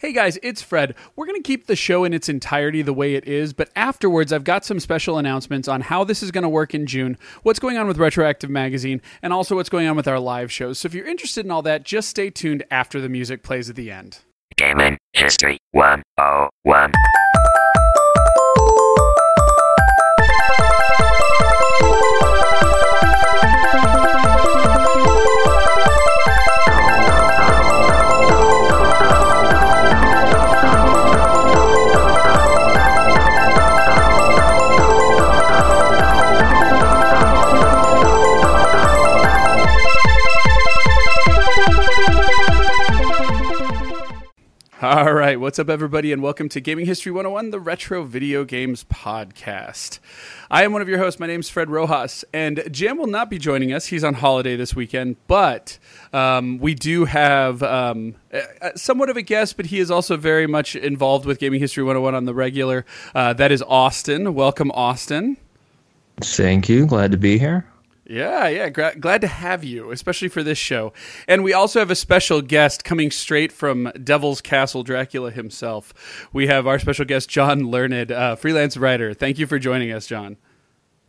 Hey guys, it's Fred. We're going to keep the show in its entirety the way it is, but afterwards, I've got some special announcements on how this is going to work in June, what's going on with Retroactive Magazine, and also what's going on with our live shows. So if you're interested in all that, just stay tuned after the music plays at the end. Gaming History 101. All right, what's up, everybody, and welcome to Gaming History 101, the Retro Video Games Podcast. I am one of your hosts. My name's Fred Rojas, and Jam will not be joining us. He's on holiday this weekend, but um, we do have um, somewhat of a guest, but he is also very much involved with Gaming History 101 on the regular. Uh, that is Austin. Welcome, Austin. Thank you. Glad to be here. Yeah, yeah. Gra- glad to have you, especially for this show. And we also have a special guest coming straight from Devil's Castle Dracula himself. We have our special guest, John Learned, uh, freelance writer. Thank you for joining us, John.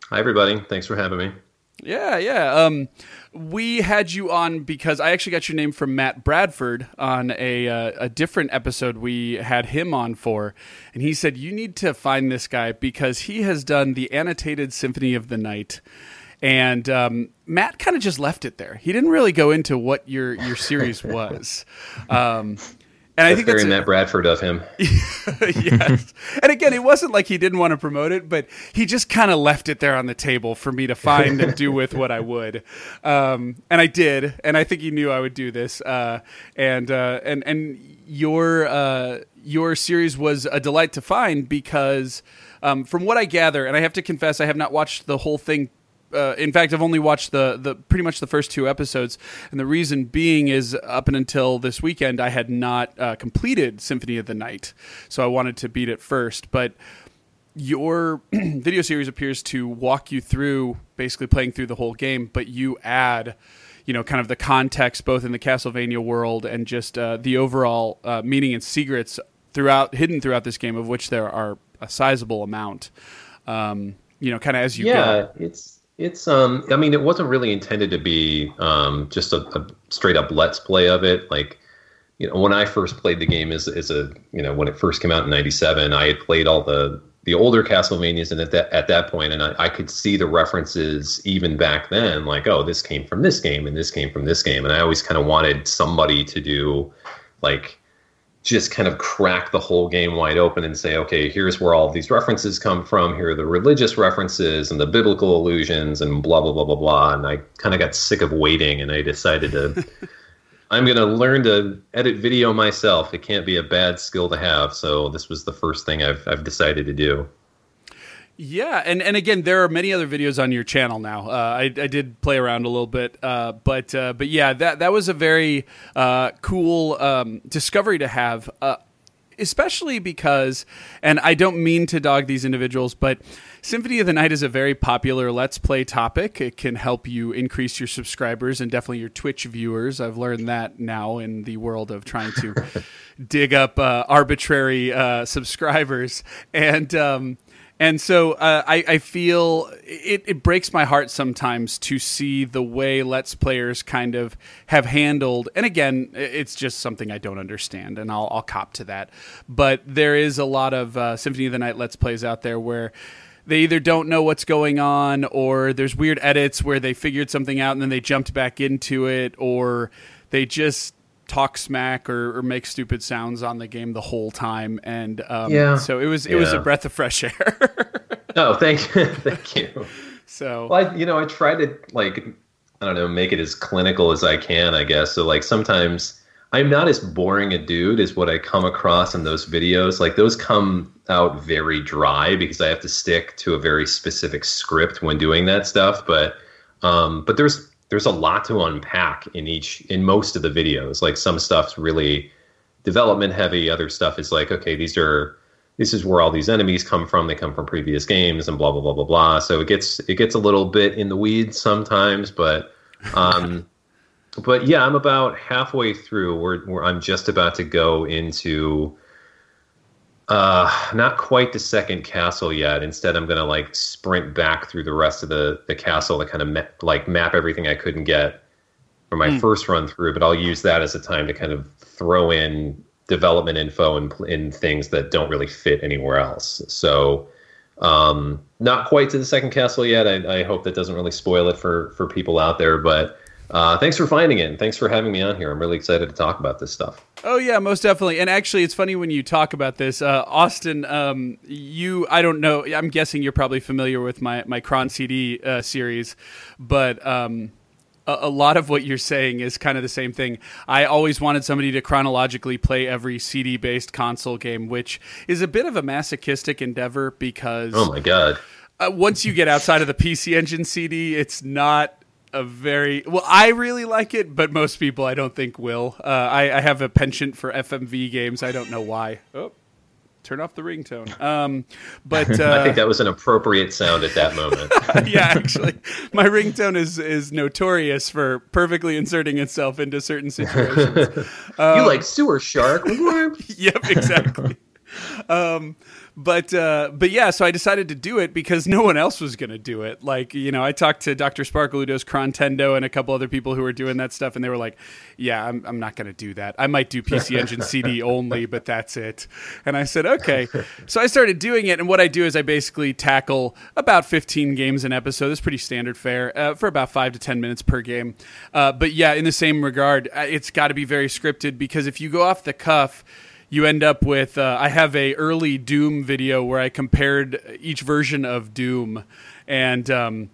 Hi, everybody. Thanks for having me. Yeah, yeah. Um, we had you on because I actually got your name from Matt Bradford on a uh, a different episode we had him on for, and he said you need to find this guy because he has done the annotated Symphony of the Night. And um, Matt kind of just left it there. He didn't really go into what your your series was. Um, and I think very that's a- Matt Bradford of him. yes. And again, it wasn't like he didn't want to promote it, but he just kind of left it there on the table for me to find and do with what I would. Um, and I did, and I think he knew I would do this. Uh, and uh, and and your uh, your series was a delight to find because, um, from what I gather, and I have to confess, I have not watched the whole thing uh, in fact, I've only watched the, the pretty much the first two episodes, and the reason being is up and until this weekend, I had not uh, completed Symphony of the Night, so I wanted to beat it first. But your video series appears to walk you through basically playing through the whole game, but you add, you know, kind of the context both in the Castlevania world and just uh, the overall uh, meaning and secrets throughout hidden throughout this game, of which there are a sizable amount. Um, you know, kind of as you yeah, go. it's it's um. I mean, it wasn't really intended to be um just a, a straight up let's play of it. Like, you know, when I first played the game as as a you know when it first came out in '97, I had played all the the older Castlevanias, and at that at that point, and I, I could see the references even back then. Like, oh, this came from this game, and this came from this game, and I always kind of wanted somebody to do like just kind of crack the whole game wide open and say, okay, here's where all these references come from. Here are the religious references and the biblical allusions and blah, blah, blah, blah, blah. And I kind of got sick of waiting and I decided to, I'm going to learn to edit video myself. It can't be a bad skill to have. So this was the first thing I've, I've decided to do. Yeah, and, and again, there are many other videos on your channel now. Uh, I, I did play around a little bit, uh, but uh, but yeah, that that was a very uh, cool um, discovery to have, uh, especially because, and I don't mean to dog these individuals, but Symphony of the Night is a very popular Let's Play topic. It can help you increase your subscribers and definitely your Twitch viewers. I've learned that now in the world of trying to dig up uh, arbitrary subscribers and. Um, and so uh, I, I, feel it, it, breaks my heart sometimes to see the way Let's Players kind of have handled. And again, it's just something I don't understand, and I'll, I'll cop to that. But there is a lot of uh, Symphony of the Night Let's Plays out there where they either don't know what's going on, or there's weird edits where they figured something out and then they jumped back into it, or they just talk smack or, or, make stupid sounds on the game the whole time. And um, yeah. so it was it yeah. was a breath of fresh air. Oh thank you. Thank you. So well I, you know i try to like i don't know make it as clinical as i can i guess. So like sometimes i'm not as boring a dude as what i come across in those videos. Like those come out very dry because i have to stick to a very specific script when doing that stuff. But um but there's there's a lot to unpack in each in most of the videos. Like some stuff's really development heavy other stuff is like okay these are this is where all these enemies come from. They come from previous games and blah blah blah blah blah. So it gets it gets a little bit in the weeds sometimes but um but yeah, I'm about halfway through. Where, where I'm just about to go into uh, not quite the second castle yet. Instead, I'm gonna like sprint back through the rest of the the castle to kind of ma- like map everything I couldn't get for my first run through. But I'll use that as a time to kind of throw in development info and in things that don't really fit anywhere else. So. Um, not quite to the second castle yet. I, I hope that doesn't really spoil it for for people out there. But uh, thanks for finding it. And thanks for having me on here. I'm really excited to talk about this stuff. Oh yeah, most definitely. And actually, it's funny when you talk about this, uh, Austin. Um, you, I don't know. I'm guessing you're probably familiar with my my Chron CD uh, series, but. Um, a, a lot of what you're saying is kind of the same thing. I always wanted somebody to chronologically play every CD based console game, which is a bit of a masochistic endeavor because Oh my god. uh, once you get outside of the PC Engine CD, it's not a very well. I really like it, but most people I don't think will. Uh, I, I have a penchant for FMV games. I don't know why. Oh, turn off the ringtone. Um, but uh, I think that was an appropriate sound at that moment. yeah, actually, my ringtone is is notorious for perfectly inserting itself into certain situations. you like sewer shark? yep, exactly. um, but uh, but yeah, so I decided to do it because no one else was going to do it. Like you know, I talked to Dr. Sparkle who does Chrontendo and a couple other people who were doing that stuff, and they were like, "Yeah, I'm I'm not going to do that. I might do PC Engine CD only, but that's it." And I said, "Okay." So I started doing it, and what I do is I basically tackle about 15 games an episode. It's pretty standard fare uh, for about five to 10 minutes per game. Uh, but yeah, in the same regard, uh, it's got to be very scripted because if you go off the cuff you end up with uh, I have a early Doom video where I compared each version of Doom, and um,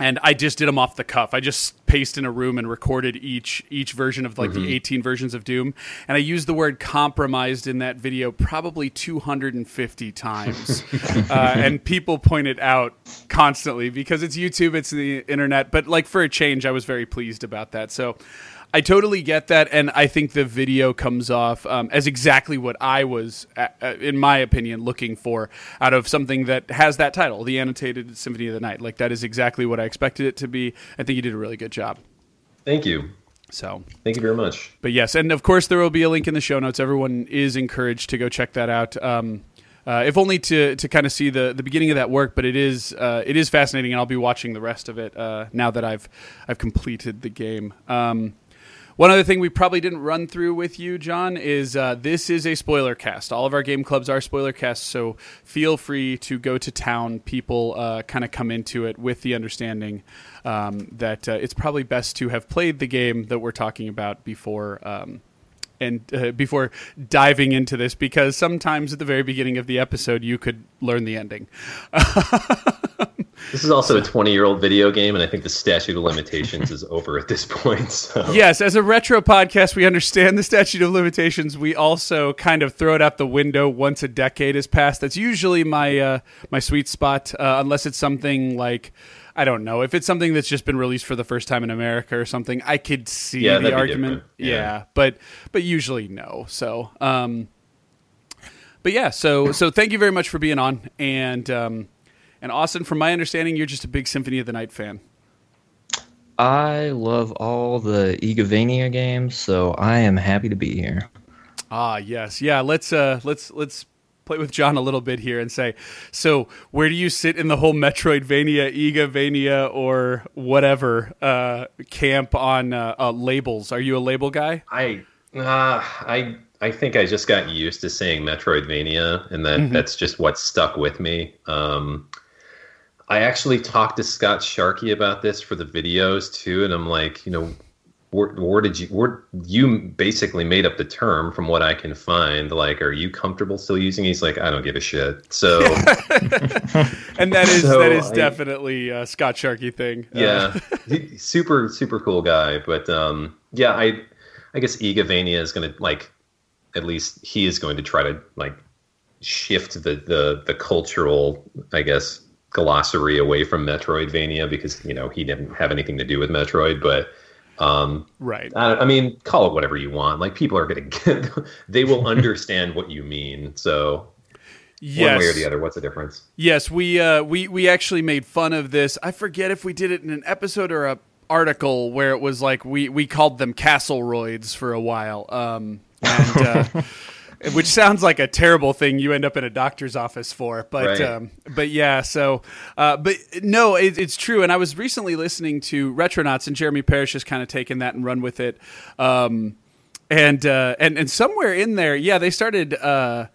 and I just did them off the cuff. I just paced in a room and recorded each each version of like the 18 versions of Doom, and I used the word compromised in that video probably 250 times, uh, and people point it out constantly because it's YouTube, it's the internet. But like for a change, I was very pleased about that. So. I totally get that, and I think the video comes off um, as exactly what I was, uh, in my opinion, looking for out of something that has that title, the annotated Symphony of the Night. Like that is exactly what I expected it to be. I think you did a really good job. Thank you. So, Thank you very much. but yes, and of course there will be a link in the show notes. Everyone is encouraged to go check that out. Um, uh, if only to, to kind of see the, the beginning of that work, but it is uh, it is fascinating, and I'll be watching the rest of it uh, now that I've I've completed the game. Um, one other thing we probably didn't run through with you, John, is uh, this is a spoiler cast. All of our game clubs are spoiler casts, so feel free to go to town. People uh, kind of come into it with the understanding um, that uh, it's probably best to have played the game that we're talking about before. Um, and uh, before diving into this, because sometimes at the very beginning of the episode, you could learn the ending. This is also a 20 year old video game, and I think the statute of limitations is over at this point. So. Yes, as a retro podcast, we understand the statute of limitations. We also kind of throw it out the window once a decade has passed. That's usually my uh, my sweet spot, uh, unless it's something like I don't know if it's something that's just been released for the first time in America or something. I could see Yeah, the argument. Yeah. Yeah. but but usually no. So. Um, but yeah, so so thank you very much for being on, and um, and Austin. From my understanding, you're just a big Symphony of the Night fan. I love all the Igavania games, so I am happy to be here. Ah, yes, yeah. Let's uh, let's let's play with John a little bit here and say, so where do you sit in the whole Metroidvania, Igavania, or whatever uh, camp on uh, uh, labels? Are you a label guy? I, uh, I, I think I just got used to saying Metroidvania, and that that's just what stuck with me. Um, I actually talked to Scott Sharkey about this for the videos too, and I'm like, you know, where, where did you, where you basically made up the term from what I can find? Like, are you comfortable still using? it? He's like, I don't give a shit. So And that is So that is I- definitely a Scott Sharkey thing. Uh, yeah, he- super super cool guy. But um, yeah, I I guess Igavania is going to like at least he is going to try to like shift the the the cultural I guess glossary away from Metroidvania because you know he didn't have anything to do with Metroid, but. Um, right. I, I mean, call it whatever you want. Like people are going to get, they will understand what you mean. So Yes. one way or the other, what's the difference? Yes, we uh, we we actually made fun of this. I forget if we did it in an episode or a article where it was like we we called them castle roids for a while, um, and. Uh, Which sounds like a terrible thing you end up in a doctor's office for, but Right. um, but yeah. So, uh, but no, it, it's true. And I was recently listening to Retronauts, and Jeremy Parish has kind of taken that and run with it. Um, and uh, and and somewhere in there, yeah, they started uh,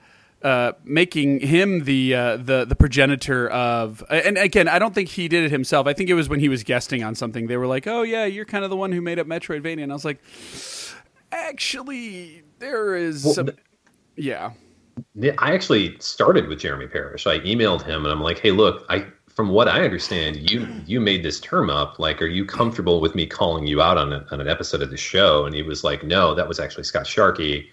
uh, making him the uh, the the progenitor of. And again, I don't think he did it himself. I think it was when he was guesting on something. They were like, "Oh yeah, you're kind of the one who made up Metroidvania," and I was like, "Actually, there is Well, some." Yeah, I actually started with Jeremy Parish. I emailed him and I'm like, "Hey, look, I from what I understand, you you made this term up. Like, are you comfortable with me calling you out on, a, on an episode of the show?" And he was like, "No, that was actually Scott Sharkey.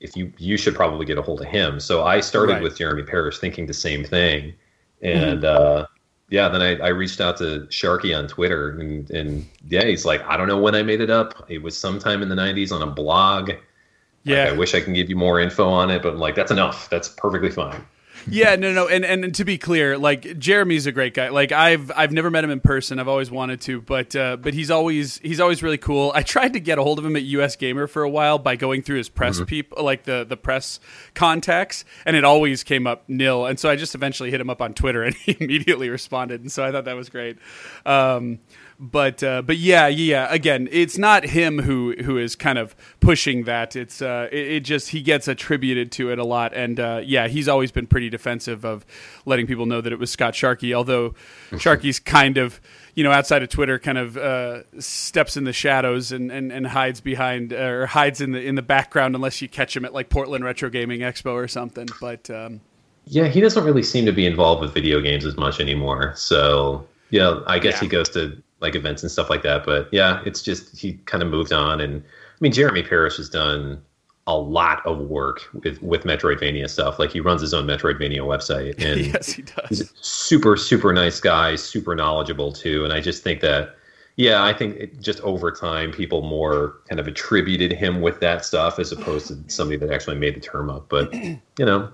If you you should probably get a hold of him." So I started Right. with Jeremy Parish, thinking the same thing, and uh, yeah, then I, I reached out to Sharkey on Twitter, and, and yeah, he's like, "I don't know when I made it up. It was sometime in the '90s on a blog." Yeah. Like, I wish I can give you more info on it, but I'm like, that's enough. That's perfectly fine. yeah, no, no, and, and to be clear, like Jeremy's a great guy. Like I've I've never met him in person. I've always wanted to, but uh, but he's always he's always really cool. I tried to get a hold of him at US Gamer for a while by going through his press peop like the the press contacts, and it always came up nil. And so I just eventually hit him up on Twitter, and he immediately responded. And so I thought that was great. Um, but uh, but yeah yeah again it's not him who who is kind of pushing that it's uh it, it just he gets attributed to it a lot and uh, yeah he's always been pretty defensive of letting people know that it was Scott Sharkey although Sharkey's kind of you know outside of Twitter kind of uh, steps in the shadows and, and, and hides behind or hides in the in the background unless you catch him at like Portland Retro Gaming Expo or something but um, Yeah, he doesn't really seem to be involved with video games as much anymore. So yeah, I guess Yeah. he goes to like events and stuff like that. But yeah, it's just he kind of moved on. And I mean, Jeremy Parish has done a lot of work with with Metroidvania stuff. Like he runs his own Metroidvania website, and yes he does he's a super super nice guy, super knowledgeable too. And I just think that. Yeah, I think it, just over time, people more kind of attributed him with that stuff as opposed to somebody that actually made the term up. But you know,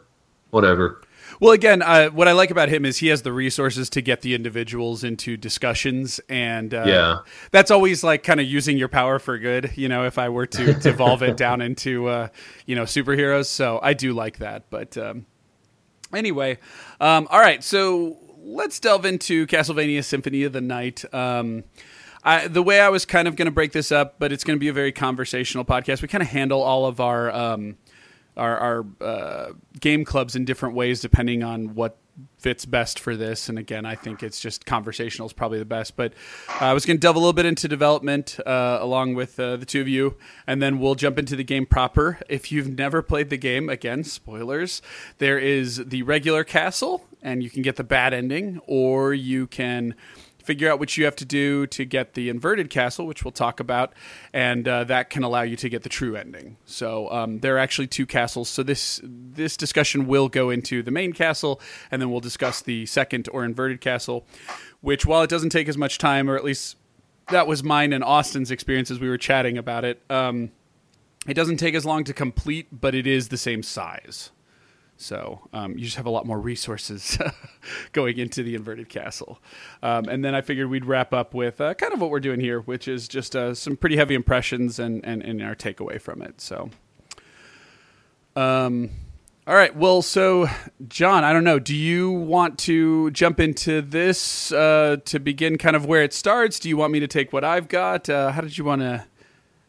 whatever. Well, again, uh, what I like about him is he has the resources to get the individuals into discussions, and uh, Yeah. that's always like kind of using your power for good. You know, if I were to devolve it down into uh, you know superheroes, so I do like that. But um, anyway, um, all right, so let's delve into Castlevania Symphony of the Night. Um, I, the way I was kind of going to break this up, but it's going to be a very conversational podcast. We kind of handle all of our um, our, our uh, game clubs in different ways depending on what fits best for this. And again, I think it's just conversational is probably the best. But uh, I was going to delve a little bit into development uh, along with uh, the two of you, and then we'll jump into the game proper. If you've never played the game, again, spoilers. There is the regular castle, and you can get the bad ending, or you can figure out what you have to do to get the inverted castle, which we'll talk about, and uh, that can allow you to get the true ending. So um, there are actually two castles. So this this discussion will go into the main castle, and then we'll discuss the second or inverted castle, which while it doesn't take as much time, or at least that was mine and Austin's experience as we were chatting about it. Um, it doesn't take as long to complete, but it is the same size. So um, you just have a lot more resources going into the inverted castle. Um, and then I figured we'd wrap up with uh, kind of what we're doing here, which is just uh, some pretty heavy impressions and, and, and our takeaway from it. So, um, all right. Well, so John, I don't know. Do you want to jump into this uh, to begin kind of where it starts? Do you want me to take what I've got? Uh, how did you want to?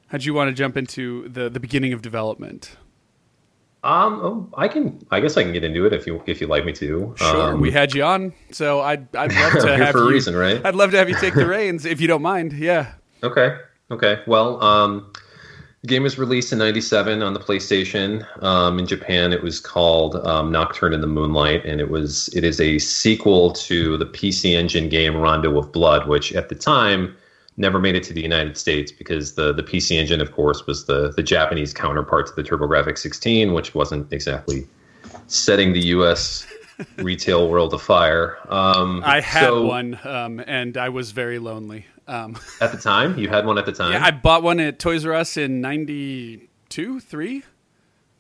How did you want to jump into the the beginning of development? Um, oh, I can. I guess I can get into it if you if you like me to. Sure, Um, we had you on, so I'd I'd love to have for a you. reason, right? I'd love to have you take the reins if you don't mind. Yeah. Okay. Okay. Well, um, the game was released in '97 on the PlayStation. Um, in Japan, it was called um, Nocturne in the Moonlight, and it was it is a sequel to the PC Engine game Rondo of Blood, which at the time never made it to the United States because the the PC Engine, of course, was the the Japanese counterpart to the TurboGrafx 16, which wasn't exactly setting the U.S. retail world afire. Um, I had so one, um, and I was very lonely. Um, at the time. You had one at the time. yeah, I bought one at Toys R Us in '92, three.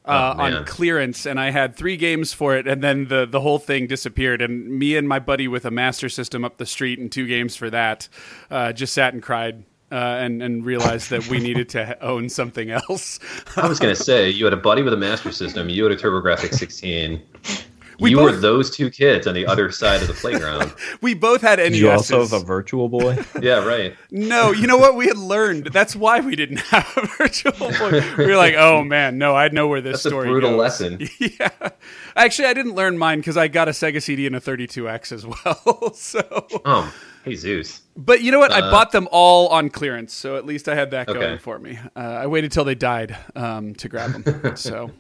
Uh, Oh, man. on clearance, and I had three games for it, and then the the whole thing disappeared. And me and my buddy with a Master System up the street and two games for that uh, just sat and cried. Uh, and and realized that we needed to own something else. I was gonna say you had a buddy with a Master System. You had a TurboGrafx 16. We you both- were those two kids on the other side of the playground. we both had NESs. You also have a Virtual Boy? yeah, right. No, you know what? We had learned. That's why we didn't have a virtual boy. We were like, oh man, no, I know where this That's a story brutal goes. lesson. yeah. Actually, I didn't learn mine because I got a Sega CD and a 32X as well. so, Oh, hey Zeus. but you know what? I Uh, bought them all on clearance, so at least I had that Okay. going for me. Uh, I waited till they died um, to grab them. so,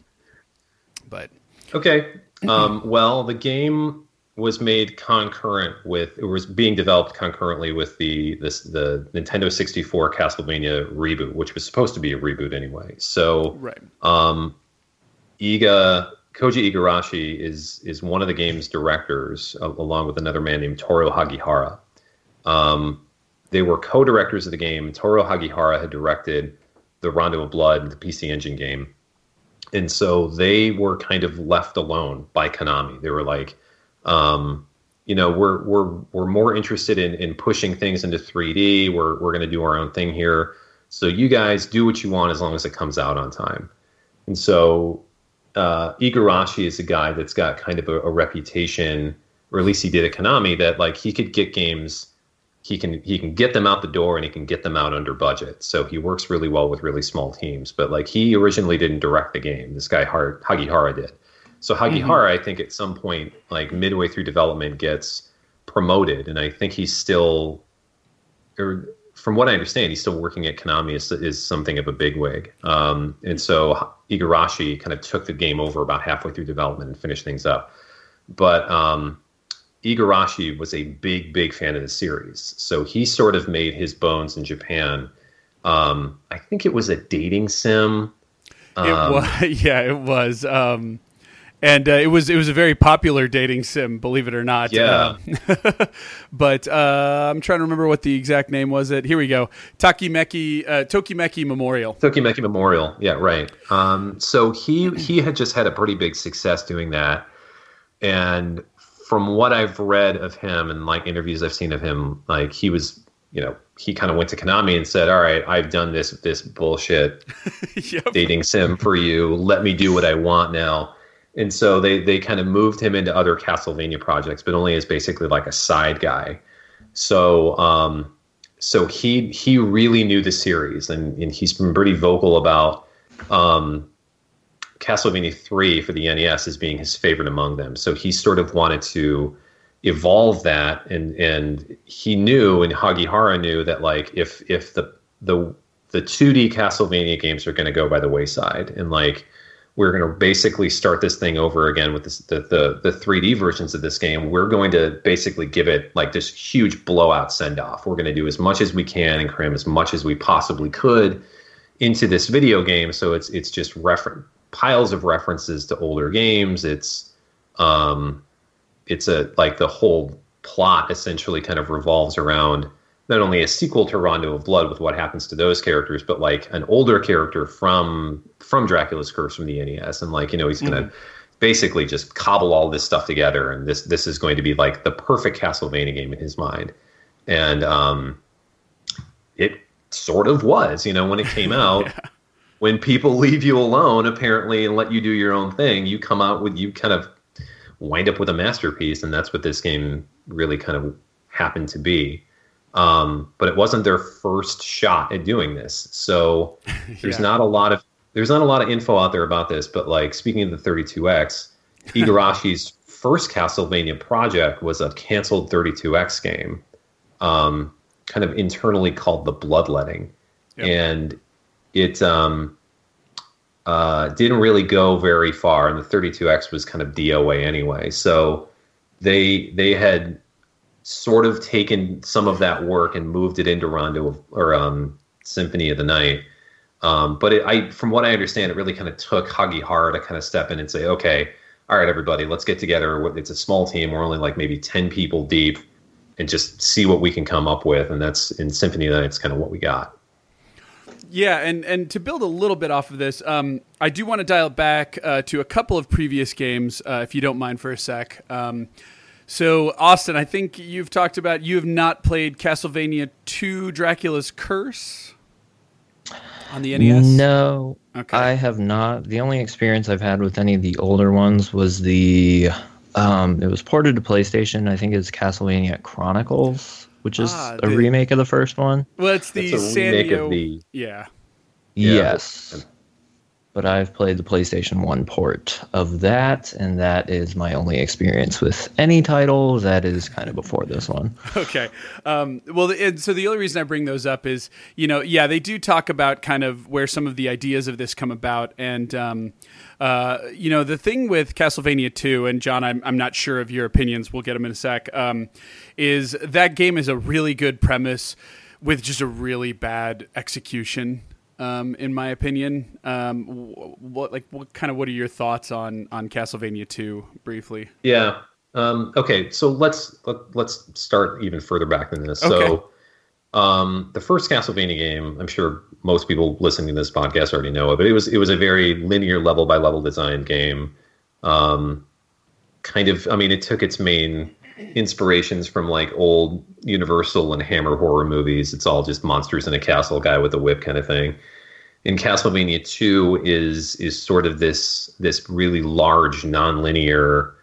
but Okay. Um, well, the game was made concurrent with it was being developed concurrently with the this the Nintendo 64 Castlevania reboot, which was supposed to be a reboot anyway. So right. um, Iga Koji Igarashi is is one of the game's directors, a- along with another man named Toru Hagihara. Um, they were co-directors of the game. Toru Hagihara had directed the Rondo of Blood, the PC Engine game, and so they were kind of left alone by Konami. They were like, um, you know, we're we're we're more interested in in pushing things into 3D. We're we're going to do our own thing here. So you guys do what you want as long as it comes out on time. And so uh, Igarashi is a guy that's got kind of a, a reputation, or at least he did at Konami, that like he could get games, he can he can get them out the door and he can get them out under budget. So he works really well with really small teams. But like he originally didn't direct the game. This guy Har- Hagihara did. So Hagihara, I think at some point, like midway through development, gets promoted, and I think he's still, or from what I understand, he's still working at Konami as is something of a bigwig. Um, and so Igarashi kind of took the game over about halfway through development and finished things up. But um, Igarashi was a big, big fan of the series, so he sort of made his bones in Japan. Um, I think it was a dating sim. It Um, was, yeah, it was. Um, and uh, it was it was a very popular dating sim, believe it or not. Yeah. Um, but uh, I'm trying to remember what the exact name was. It here we go. Takimeki uh, Tokimeki Memorial. Tokimeki Memorial. Yeah, right. Um, so he he had just had a pretty big success doing that, and from what I've read of him and like interviews I've seen of him, like he was, you know, he kind of went to Konami and said, "All right, I've done this this bullshit yep. dating sim for you. Let me do what I want now." And so they they kind of moved him into other Castlevania projects, but only as basically like a side guy. So um, so he he really knew the series, and, and he's been pretty vocal about um, Castlevania three for the NES as being his favorite among them. So he sort of wanted to evolve that, and and he knew, and Hagihara knew that like if if the the the 2D Castlevania games are going to go by the wayside, and like we're going to basically start this thing over again with this, the, the the 3D versions of this game. We're going to basically give it like this huge blowout send off. We're going to do as much as we can and cram as much as we possibly could into this video game. So it's it's just refer- piles of references to older games. It's um, it's a like the whole plot essentially kind of revolves around not only a sequel to Rondo of Blood with what happens to those characters, but like an older character from from Dracula's Curse from the NES, and like you know he's gonna basically just cobble all this stuff together, and this this is going to be like the perfect Castlevania game in his mind, and um, it sort of was, you know, when it came out. When people leave you alone, apparently, and let you do your own thing, you come out with you kind of wind up with a masterpiece, and that's what this game really kind of happened to be. Um, but it wasn't their first shot at doing this, so there's Yeah. not a lot of there's not a lot of info out there about this. But like speaking of the 32x, Igarashi's first Castlevania project was a canceled 32x game, um, kind of internally called the Bloodletting, Yep. and it um, uh, didn't really go very far, and the 32X was kind of DOA anyway. So they they had sort of taken some of that work and moved it into Rondo of, or um, Symphony of the Night. Um, but it, I, from what I understand, it really kind of took Hagihara to kind of step in and say, okay, all right, everybody, let's get together. It's a small team. We're only like maybe 10 people deep and just see what we can come up with. And that's in Symphony of the Night, it's kind of what we got. Yeah, and and to build a little bit off of this, um, I do want to dial it back uh, to a couple of previous games, uh, if you don't mind for a sec. Um, so, Austin, I think you've talked about you have not played Castlevania Two: Dracula's Curse on the NES. No, Okay. I have not. The only experience I've had with any of the older ones was the. Um, it was ported to PlayStation. I think it's Castlevania Chronicles, which is Ah, a the- remake of the first one. Well, it's the It's a remake Sanyo. of the Yeah. Yeah, yes. But I've played the PlayStation 1 port of that, and that is my only experience with any title that is kind of before this one. Okay. Um, well, and so the only reason I bring those up is, you know, yeah, they do talk about kind of where some of the ideas of this come about, and um, uh, you know, the thing with Castlevania Two, and John, I'm I'm not sure of your opinions. We'll get them in a sec. Um, is that game is a really good premise with just a really bad execution. Um, in my opinion, um, wh- what like what kind of what are your thoughts on on Castlevania Two briefly? Yeah. Um, okay, so let's let, let's start even further back than this. Okay. So, um, the first Castlevania game, I'm sure most people listening to this podcast already know it, but it was it was a very linear level by level design game. Um, kind of, I mean, it took its main inspirations from like old Universal and Hammer horror movies. It's all just monsters in a castle, guy with a whip kind of thing. In Castlevania 2 is is sort of this this really large nonlinear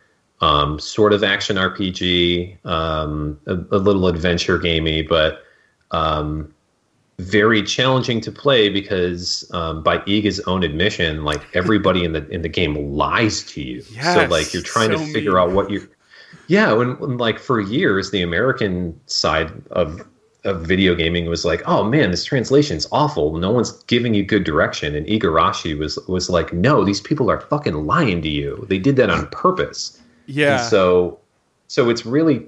um, sort of action RPG, um, a, a little adventure gamey, but um, very challenging to play because um, by Iga's own admission, like everybody in the in the game lies to you. so like you're trying so to figure mean. out what you're. Yeah, when, when like for years the American side of of video gaming was like, oh man, this translation's awful. No one's giving you good direction. And Igarashi was was like, no, these people are fucking lying to you. They did that on purpose. Yeah. And so so it's really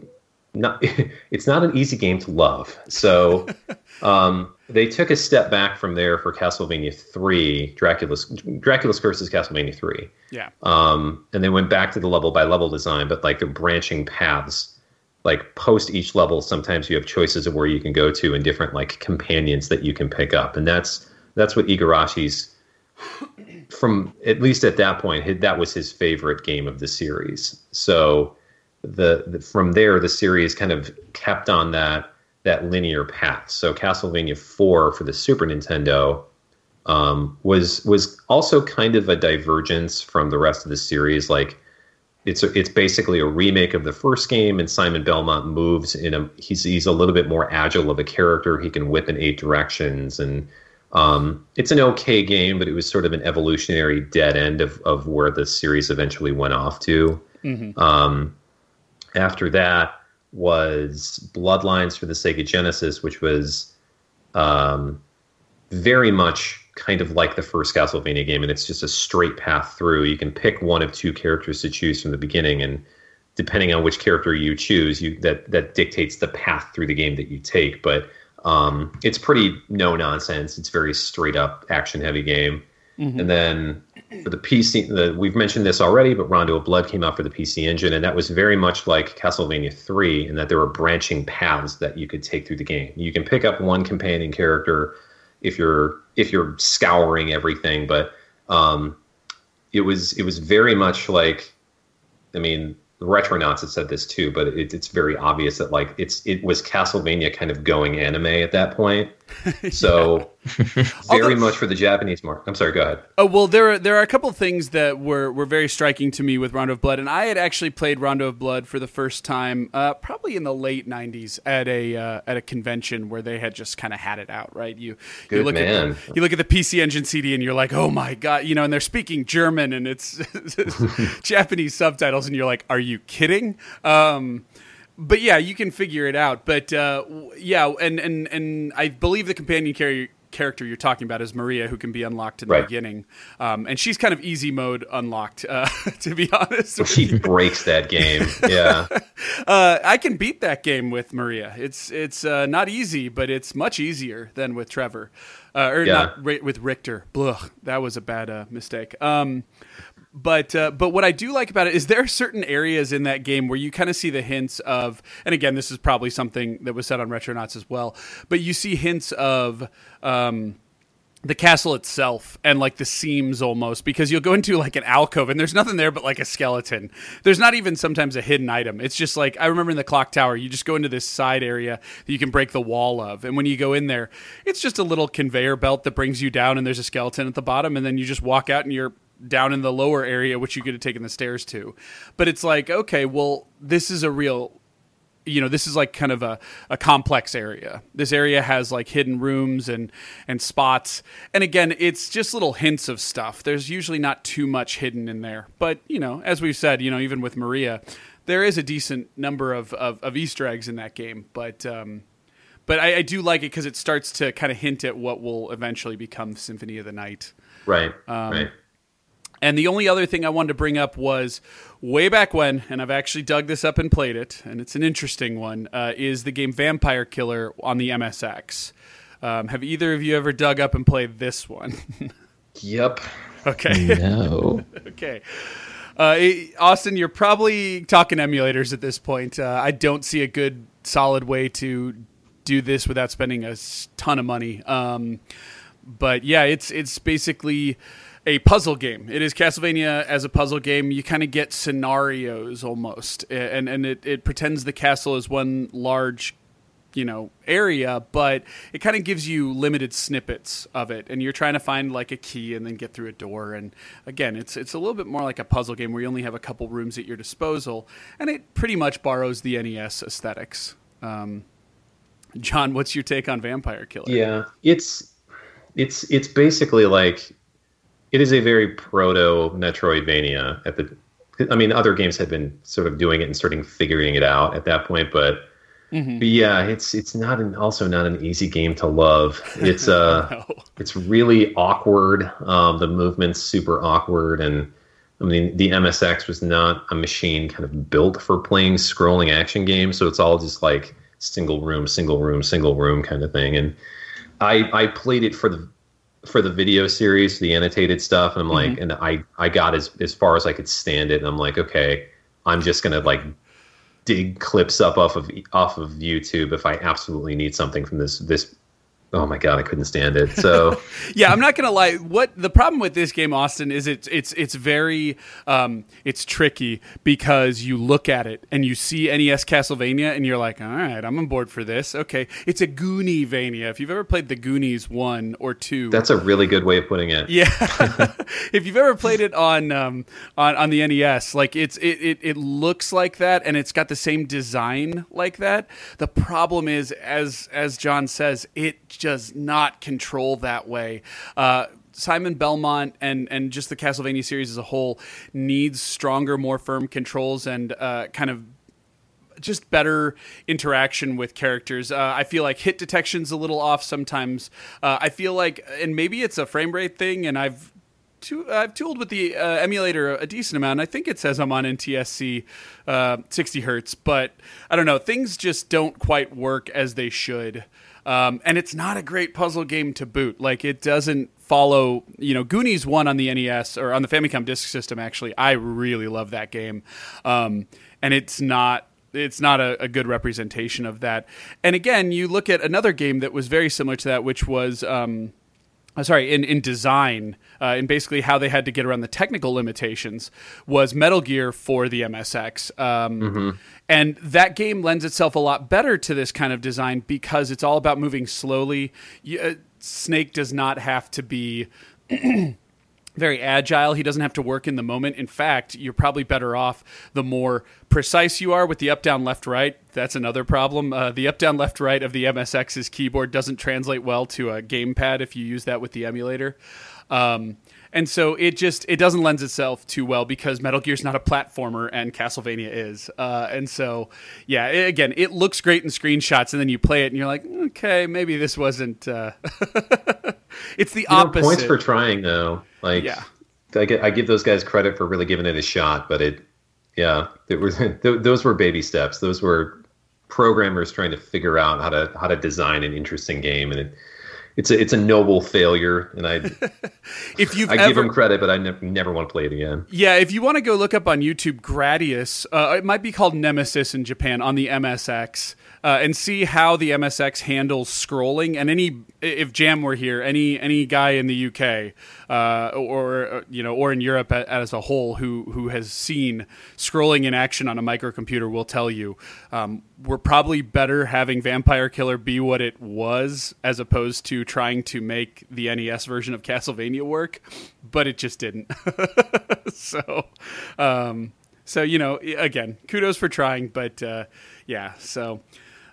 not it's not an easy game to love. So um, they took a step back from there for Castlevania 3, Dracula's Dracula's Curse is Castlevania 3. yeah. Um, and they went back to the level by level design, but like the branching paths. Like post each level, sometimes you have choices of where you can go to and different like companions that you can pick up, and that's that's what Igarashi's from at least at that point that was his favorite game of the series. So the, the from there the series kind of kept on that that linear path. So Castlevania 4 for the Super Nintendo um, was was also kind of a divergence from the rest of the series. Like it's a, it's basically a remake of the first game, and Simon Belmont moves in a he's he's a little bit more agile of a character. He can whip in eight directions, and um, it's an okay game, but it was sort of an evolutionary dead end of of where the series eventually went off to. Um, after that was Bloodlines for the Sega Genesis, which was um, very much kind of like the first Castlevania game, and it's just a straight path through. You can pick one of two characters to choose from the beginning, and depending on which character you choose, you that that dictates the path through the game that you take. But um, it's pretty no nonsense. It's very straight up action heavy game. And then for the PC, the, we've mentioned this already, but Rondo of Blood came out for the PC Engine, and that was very much like Castlevania 3 in that there were branching paths that you could take through the game. You can pick up one companion character if you're if you're scouring everything, but um, it was it was very much like, I mean, the Retronauts had said this too, but it, it's very obvious that like it's it was Castlevania kind of going anime at that point. So very Although- much for the Japanese market. I'm sorry, go ahead. Oh well, there are there are a couple of things that were were very striking to me with Rondo of Blood, and I had actually played Rondo of Blood for the first time, uh, probably in the late '90s at a uh, at a convention where they had just kind of had it out. Right, you you Good look man. at the, you look at the PC Engine CD, and you're like, oh my god, you know, and they're speaking German, and it's Japanese subtitles, and you're like, are you kidding? Um, but yeah, you can figure it out. But uh, yeah, and and and I believe the companion carrier character you're talking about is Maria, who can be unlocked in the Right. beginning, um, and she's kind of easy mode unlocked. Uh, to be honest, with She breaks that game. Yeah. uh, I can beat that game with Maria. It's it's uh, not easy, but it's much easier than with Trevor, uh, or Yeah. not with Richter. Blah, that was a bad uh, mistake. Um, but uh, but what I do like about it is there are certain areas in that game where you kind of see the hints of, and again, this is probably something that was said on Retronauts as well, but you see hints of. Um, the castle itself and like the seams almost because you'll go into like an alcove and there's nothing there but like a skeleton. There's not even sometimes a hidden item. It's just like I remember in the clock tower, you just go into this side area that you can break the wall of. And when you go in there, it's just a little conveyor belt that brings you down and there's a skeleton at the bottom and then you just walk out and you're down in the lower area which you could have taken the stairs to. But it's like, okay, well, this is a real you know this is like kind of a, a complex area this area has like hidden rooms and and spots and again it's just little hints of stuff there's usually not too much hidden in there but you know as we've said you know even with maria there is a decent number of, of, of easter eggs in that game but um, but I, I do like it because it starts to kind of hint at what will eventually become symphony of the night Right. Um, right. And the only other thing I wanted to bring up was way back when, and I've actually dug this up and played it, and it's an interesting one, uh, is the game Vampire Killer on the MSX. Um, have either of you ever dug up and played this one? Yep. okay. No. okay. Uh, Austin, you're probably talking emulators at this point. Uh, I don't see a good, solid way to do this without spending a ton of money. Um, but yeah, it's it's basically a puzzle game. It is Castlevania as a puzzle game. You kind of get scenarios almost, and and it, it pretends the castle is one large you know area but it kind of gives you limited snippets of it and you're trying to find like a key and then get through a door and again it's it's a little bit more like a puzzle game where you only have a couple rooms at your disposal and it pretty much borrows the NES aesthetics um, John what's your take on Vampire Killer Yeah, it's it's it's basically like it is a very proto Metroidvania at the. I mean, other games had been sort of doing it and starting figuring it out at that point, but, Mm-hmm. but yeah, it's it's not an also not an easy game to love. It's uh, No. it's really awkward. Um, the movement's super awkward, and I mean, the MSX was not a machine kind of built for playing scrolling action games, so it's all just like single room, single room, single room kind of thing. And I I played it for the for the video series, the annotated stuff, and I'm like, mm-hmm. and I I got as as far as I could stand it, and I'm like, okay, I'm just gonna like dig clips up off of off of YouTube if I absolutely need something from this this. Oh my god, I couldn't stand it. So yeah, I'm not gonna lie. What the problem with this game, Austin, is it's it's it's very um, it's tricky because you look at it and you see NES Castlevania and you're like, all right, I'm on board for this. Okay, it's a Goonie Vania. If you've ever played the Goonies one or two, that's a really good way of putting it. yeah. if you've ever played it on um, on on the NES, like it's it, it it looks like that and it's got the same design like that. The problem is as as John says, it does not control that way. Uh, Simon Belmont and and just the Castlevania series as a whole needs stronger, more firm controls and uh, kind of just better interaction with characters. Uh, I feel like hit detection's a little off sometimes. Uh, I feel like, and maybe it's a frame rate thing, and I've. I've tooled with the uh, emulator a decent amount. I think it says I'm on NTSC uh, 60 hertz, but I don't know. Things just don't quite work as they should. Um, and it's not a great puzzle game to boot. Like it doesn't follow, you know, Goonies one on the NES or on the Famicom Disk System. Actually, I really love that game, um, and it's not it's not a, a good representation of that. And again, you look at another game that was very similar to that, which was. Um, sorry, in, in design, uh, and basically how they had to get around the technical limitations was Metal Gear for the MSX. Um, And that game lends itself a lot better to this kind of design because it's all about moving slowly. You, uh, Snake does not have to be very agile. He doesn't have to work in the moment. In fact, you're probably better off the more precise you are with the up, down, left, right. That's another problem. Uh, the up, down, left, right of the MSX's keyboard doesn't translate well to a gamepad if you use that with the emulator. Um, and so it just it doesn't lend itself too well because Metal Gear's not a platformer and Castlevania is. Uh, and so yeah, it- again, it looks great in screenshots, and then you play it and you're like, okay, maybe this wasn't. Uh, it's the You know, opposite. points for trying though. Like, Yeah. I get I give those guys credit for really giving it a shot, but it, yeah, it was those were baby steps. Those were programmers trying to figure out how to how to design an interesting game, and it, it's a it's a noble failure. And I if you've I ever give them credit, but I ne- never want to play it again. Yeah, if you want to go look up on YouTube, Gradius, uh, it might be called Nemesis in Japan on the MSX. Uh, and see how the MSX handles scrolling. And any if Jam were here, any any guy in the UK uh, or you know or in Europe as a whole who who has seen scrolling in action on a microcomputer will tell you um, we're probably better having Vampire Killer be what it was as opposed to trying to make the NES version of Castlevania work, but it just didn't. so. Um, so you know, again, kudos for trying, but uh, yeah. So,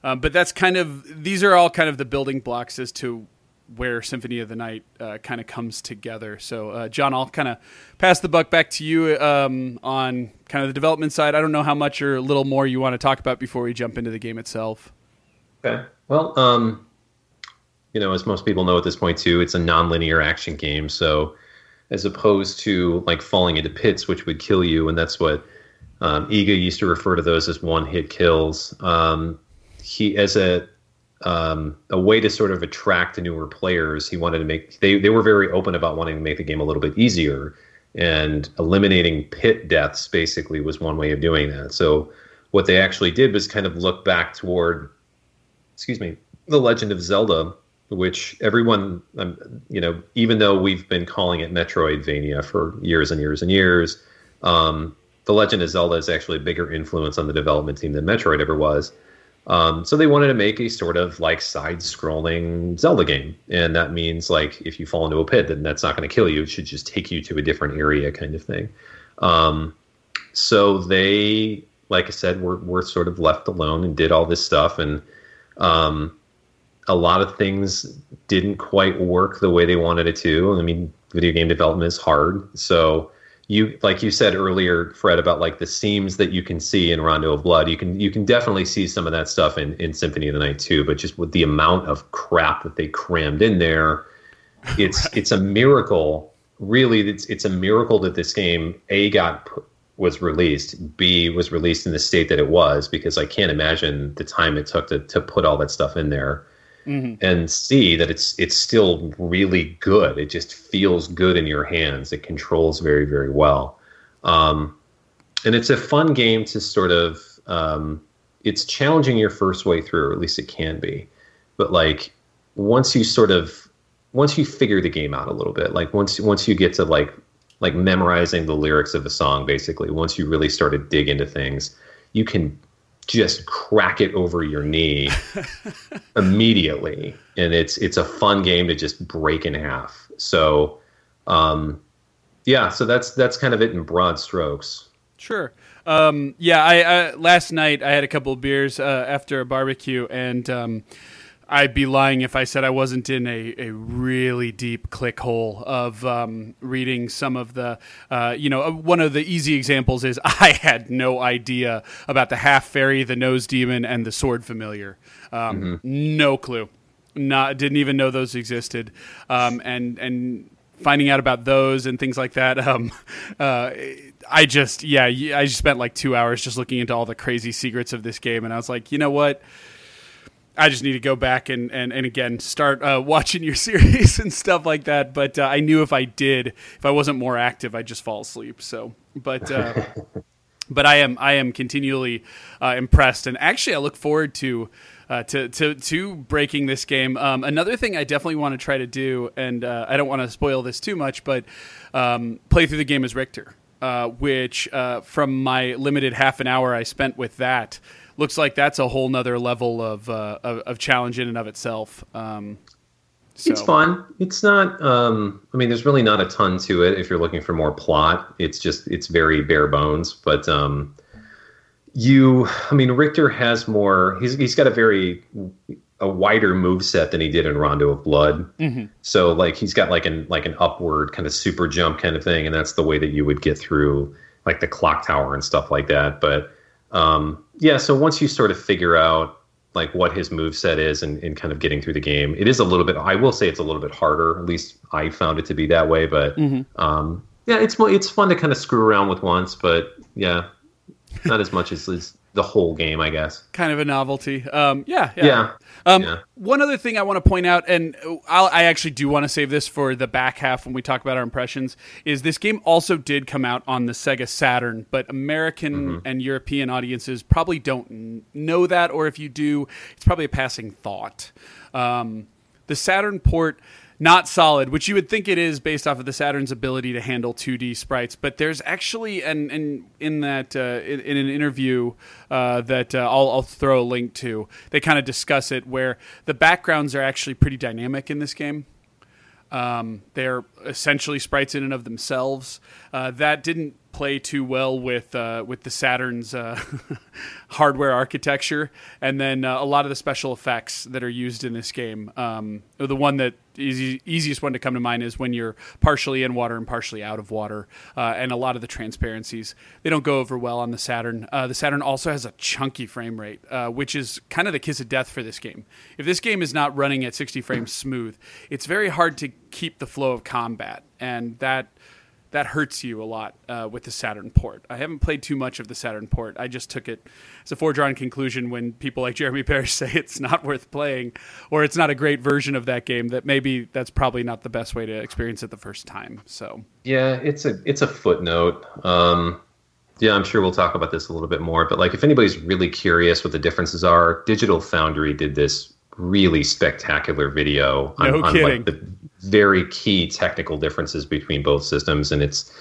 um, but that's kind of these are all kind of the building blocks as to where Symphony of the Night uh, kind of comes together. So, uh, John, I'll kind of pass the buck back to you um, on kind of the development side. I don't know how much or a little more you want to talk about before we jump into the game itself. Okay. Well, um, you know, as most people know at this point too, it's a non-linear action game. So, as opposed to like falling into pits, which would kill you, and that's what um, Iga used to refer to those as one-hit kills. Um, he, as a um, a way to sort of attract newer players, he wanted to make they they were very open about wanting to make the game a little bit easier, and eliminating pit deaths basically was one way of doing that. So what they actually did was kind of look back toward, excuse me, the Legend of Zelda, which everyone, um, you know, even though we've been calling it Metroidvania for years and years and years. Um, the Legend of Zelda is actually a bigger influence on the development team than Metroid ever was. Um, so they wanted to make a sort of like side-scrolling Zelda game, and that means like if you fall into a pit, then that's not going to kill you. It should just take you to a different area, kind of thing. Um, so they, like I said, were were sort of left alone and did all this stuff, and um, a lot of things didn't quite work the way they wanted it to. I mean, video game development is hard, so you like you said earlier, Fred, about like the seams that you can see in Rondo of Blood. You can you can definitely see some of that stuff in, in Symphony of the Night too. But just with the amount of crap that they crammed in there, it's right. it's a miracle. Really, it's it's a miracle that this game a got was released, b was released in the state that it was because I can't imagine the time it took to to put all that stuff in there mm-hmm. and see that it's it's still really good. It just feels good in your hands. It controls very very well, um, and it's a fun game to sort of. Um, it's challenging your first way through, or at least it can be. But like once you sort of once you figure the game out a little bit, like once once you get to like like memorizing the lyrics of the song, basically, once you really start to dig into things, you can just crack it over your knee immediately. And it's it's a fun game to just break in half. So um yeah so that's that's kind of it in broad strokes. Sure. Um yeah i, I last night i had a couple of beers uh, after a barbecue and um I'd be lying if I said I wasn't in a, a really deep click hole of um, reading some of the, uh, you know, uh, one of the easy examples is I had no idea about the half fairy, the nose demon, and the sword familiar. Um, mm-hmm. No clue. Not didn't even know those existed. Um, and and finding out about those and things like that. Um, uh, I just yeah, I just spent like two hours just looking into all the crazy secrets of this game, and I was like, you know what I just need to go back and, and, and again start uh, watching your series and stuff like that. But uh, I knew if I did, if I wasn't more active, I'd just fall asleep. So, but uh, but I am I am continually uh, impressed, and actually I look forward to. Uh, to, to to breaking this game. Um, another thing I definitely want to try to do, and uh, I don't want to spoil this too much, but um, play through the game as Richter, which from my limited half an hour I spent with that, looks like that's a whole nother level of uh, of, of, challenge in and of itself. Um, so. It's fun. It's not. Um, I mean, there's really not a ton to it. If you're looking for more plot, it's just it's very bare bones. But um, you, I mean, Richter has more. He's he's got a very a wider move set than he did in Rondo of Blood. Mm-hmm. So like he's got like an like an upward kind of super jump kind of thing, and that's the way that you would get through like the clock tower and stuff like that. But um, yeah, so once you sort of figure out like what his move set is and, and kind of getting through the game, it is a little bit. I will say it's a little bit harder. At least I found it to be that way. But mm-hmm. um, yeah, it's it's fun to kind of screw around with once. But yeah, not as much as, as the whole game, I guess. kind of a novelty. Um, yeah, yeah. Yeah. Um, Yeah. One other thing I want to point out, and I'll, I actually do want to save this for the back half when we talk about our impressions, is this game also did come out on the Sega Saturn, but American Mm-hmm. and European audiences probably don't know that, or if you do, it's probably a passing thought. Um, the Saturn port. Not solid, which you would think it is based off of the Saturn's ability to handle 2D sprites. But there's actually, and, and in that uh, in, in an interview uh, that uh, I'll, I'll throw a link to, they kind of discuss it where the backgrounds are actually pretty dynamic in this game. Um, they're essentially sprites in and of themselves. Uh, that didn't play too well with uh, with the Saturn's uh, hardware architecture, and then uh, a lot of the special effects that are used in this game. Um, the one that easy, easiest one to come to mind is when you're partially in water and partially out of water, uh, and a lot of the transparencies they don't go over well on the Saturn. Uh, the Saturn also has a chunky frame rate, uh, which is kind of the kiss of death for this game. If this game is not running at 60 frames smooth, it's very hard to keep the flow of combat, and that that hurts you a lot uh, with the Saturn port. I haven't played too much of the Saturn port. I just took it as a foregone conclusion when people like Jeremy Parish say it's not worth playing or it's not a great version of that game. That maybe that's probably not the best way to experience it the first time. So Yeah, it's a it's a footnote. Um, yeah, I'm sure we'll talk about this a little bit more. But like, if anybody's really curious what the differences are, Digital Foundry did this really spectacular video on, No on kidding. like the very key technical differences between both systems, and it's.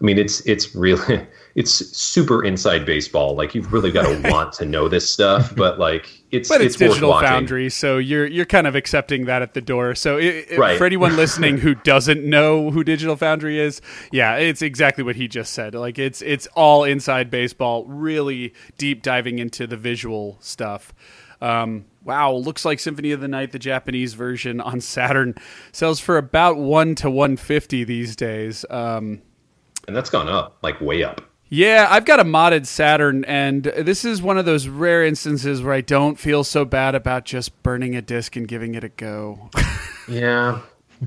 I mean, it's it's really it's super inside baseball. Like you've really got to want to know this stuff, but like it's but it's, it's, Digital. Foundry, so you're you're kind of accepting that at the door. So i i- Right. for anyone listening who doesn't know who Digital Foundry is, yeah, it's exactly what he just said. Like it's it's all inside baseball, really deep diving into the visual stuff. Um, wow, looks like Symphony of the Night, the Japanese version on Saturn, sells for about one to one fifty these days. Um, and that's gone up like way up. yeah, I've got a modded Saturn, and this is one of those rare instances where I don't feel so bad about just burning a disc and giving it a go. Yeah,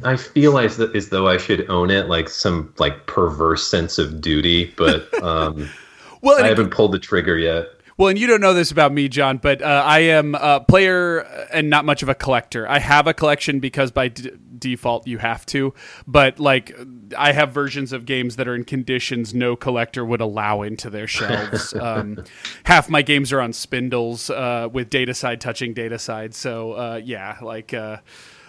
I feel as, th- as though I should own it, like some like perverse sense of duty, but um, well, I haven't pulled the trigger yet. Well, and you don't know this about me, John, but uh, I am a player and not much of a collector. I have a collection because by d- default you have to, but like I have versions of games that are in conditions no collector would allow into their shelves. um, half my games are on spindles uh, with data side touching data side, so uh, yeah, like.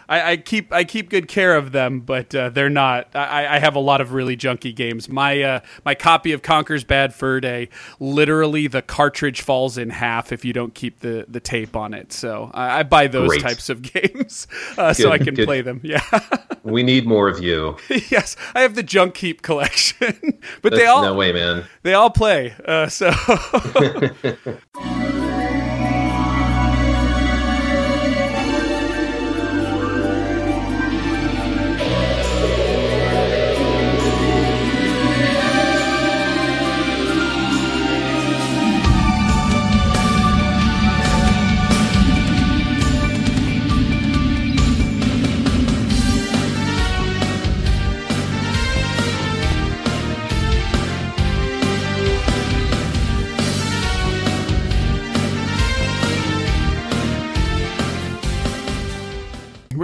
I, I keep I keep good care of them, but uh, they're not. I, I have a lot of really junky games. My uh, my copy of Conker's Bad Fur Day, literally the cartridge falls in half if you don't keep the, the tape on it. So I, I buy those Great. types of games uh, so I can good. play them. Yeah, We need more of you. yes, I have the junk keep collection, but they all no way, man. they all play. Uh, so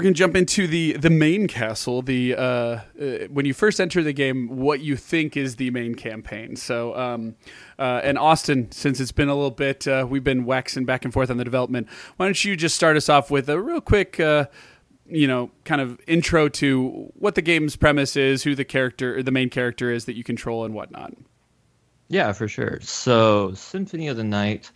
we're jump into the the main castle. The uh, uh, when you first enter the game, what you think is the main campaign. So, um, uh, and Austin, since it's been a little bit, uh, we've been waxing back and forth on the development. Why don't you just start us off with a real quick, uh, you know, kind of intro to what the game's premise is, who the character, the main character is that you control, and whatnot. Yeah, for sure. So, Symphony of the Night,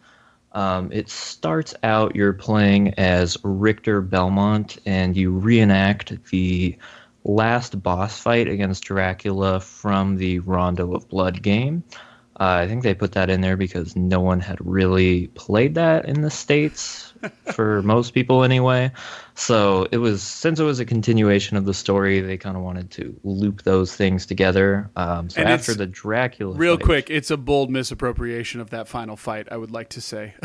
um, it starts out you're playing as Richter Belmont, and you reenact the last boss fight against Dracula from the Rondo of Blood game. Uh, I think they put that in there because no one had really played that in the States, for most people anyway. So it was, since it was a continuation of the story, they kind of wanted to loop those things together. Um, so And after the Dracula Real fight- quick, it's a bold misappropriation of that final fight. I would like to say.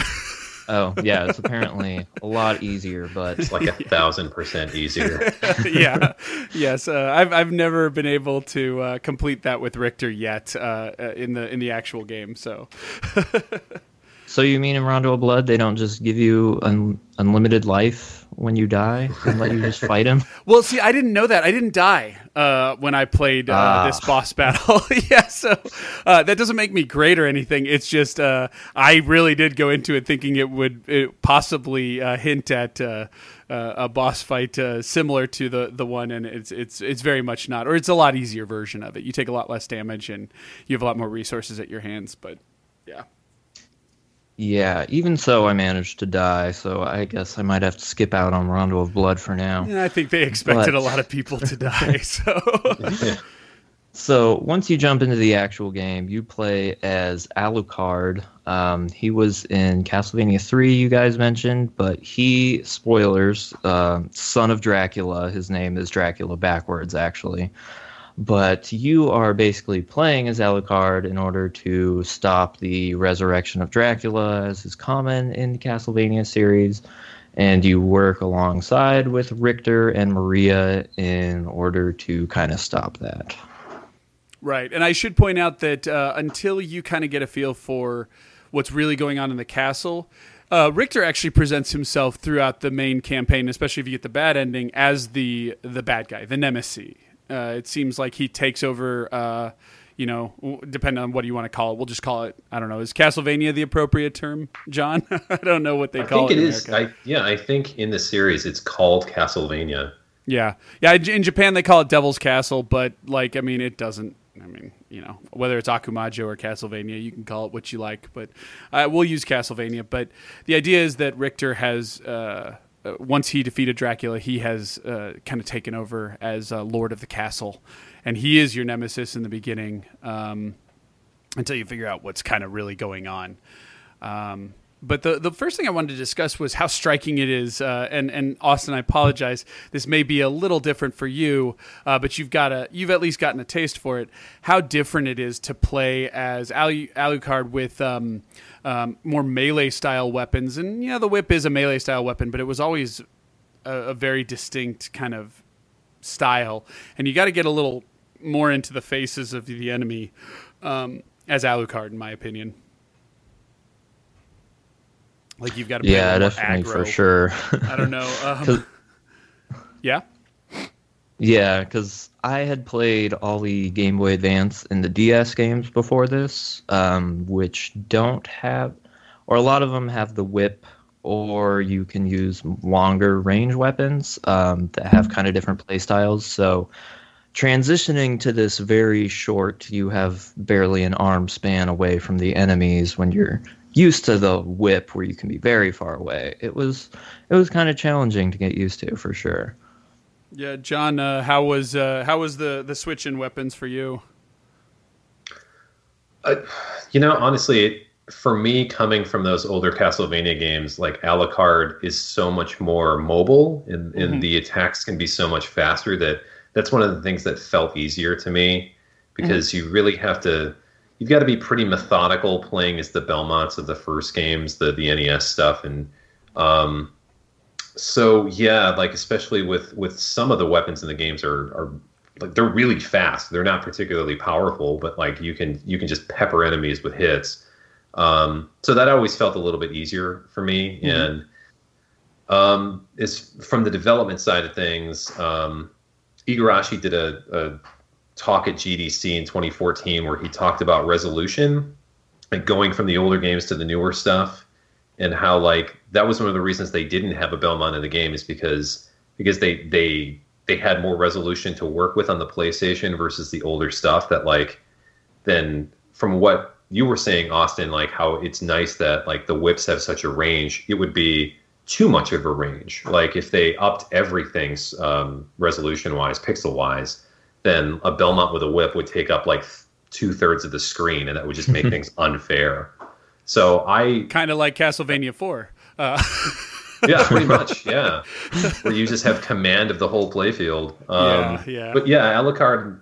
Oh, yeah, it's apparently a lot easier, but It's like a thousand percent easier. yeah, yes. Uh, I've I've never been able to uh, complete that with Richter yet uh, uh, in the in the actual game. So, So you mean in Rondo of Blood they don't just give you un- unlimited life when you die and let you just fight him? Well, see, I didn't know that. I didn't die uh, when I played uh, Ah. this boss battle. yeah, so uh, that doesn't make me great or anything. It's just uh, I really did go into it thinking it would it possibly uh, hint at uh, uh, a boss fight uh, similar to the the one, and it's it's it's very much not, or it's a lot easier version of it. You take a lot less damage and you have a lot more resources at your hands. But yeah. Yeah, even so, I managed to die, so I guess I might have to skip out on Rondo of Blood for now. And I think they expected But- a lot of people to die. So So once you jump into the actual game, you play as Alucard. Um, he was in Castlevania 3, you guys mentioned, but he, spoilers, uh, son of Dracula. His name is Dracula backwards, actually. But you are basically playing as Alucard in order to stop the resurrection of Dracula, as is common in the Castlevania series. And you work alongside with Richter and Maria in order to kind of stop that. Right. And I should point out that uh, until you kind of get a feel for what's really going on in the castle, uh, Richter actually presents himself throughout the main campaign, especially if you get the bad ending, as the the bad guy, the nemesis. Uh, it seems like he takes over. Uh, you know, depending on what you want to call it, we'll just call it. I don't know. Is Castlevania the appropriate term, John? I don't know what they I call think it. it is. I, yeah, I think in the series it's called Castlevania. Yeah, yeah. In Japan, they call it Devil's Castle, but like, I mean, it doesn't. I mean, you know, whether it's Akumajo or Castlevania, you can call it what you like, but uh, we'll use Castlevania. But the idea is that Richter has, uh, uh, once he defeated Dracula, he has uh, kind of taken over as uh, Lord of the Castle, and he is your nemesis in the beginning um, until you figure out what's kind of really going on. Um, but the the first thing I wanted to discuss was how striking it is, uh, and and Austin, I apologize. This may be a little different for you, uh, but you've got a you've at least gotten a taste for it. How different it is to play as Alu- Alucard with um, um, more melee style weapons, and yeah, the whip is a melee style weapon, but it was always a, a very distinct kind of style, and you got to get a little more into the faces of the enemy um, as Alucard, in my opinion. Like you've got to Yeah, definitely for sure. I don't know. Um, yeah, yeah, because I had played all the Game Boy Advance and the DS games before this, um, which don't have, or a lot of them have the whip, or you can use longer range weapons um, that have kind of different play styles. So transitioning to this very short, you have barely an arm span away from the enemies when you're used to the whip where you can be very far away. It was it was kind of challenging to get used to for sure. Yeah. John, uh, how was uh, how was the the switch in weapons for you? Uh, you know, honestly, it, for me, coming from those older Castlevania games, like Alucard is so much more mobile, and, and Mhm. the attacks can be so much faster that that's one of the things that felt easier to me because you really have to. You've got to be pretty methodical playing as the Belmonts of the first games, the the NES stuff, and um, so yeah, like especially with with some of the weapons in the games are are like they're really fast. They're not particularly powerful, but like you can you can just pepper enemies with hits. Um, so that always felt a little bit easier for me. Mhm. And um, is from the development side of things, um, Igarashi did a, a talk at GDC in 2014 where he talked about resolution, like going from the older games to the newer stuff, and how like that was one of the reasons they didn't have a Belmont in the game is because because they they they had more resolution to work with on the PlayStation versus the older stuff that like then from what you were saying Austin like how it's nice that like the whips have such a range it would be too much of a range. Like if they upped everything um, resolution wise pixel wise then a Belmont with a whip would take up like two thirds of the screen and that would just make things unfair so I Kind of like Castlevania Four. Uh, yeah, pretty much. Yeah, where you just have command of the whole playfield. Um, Yeah, yeah. But yeah, Alucard,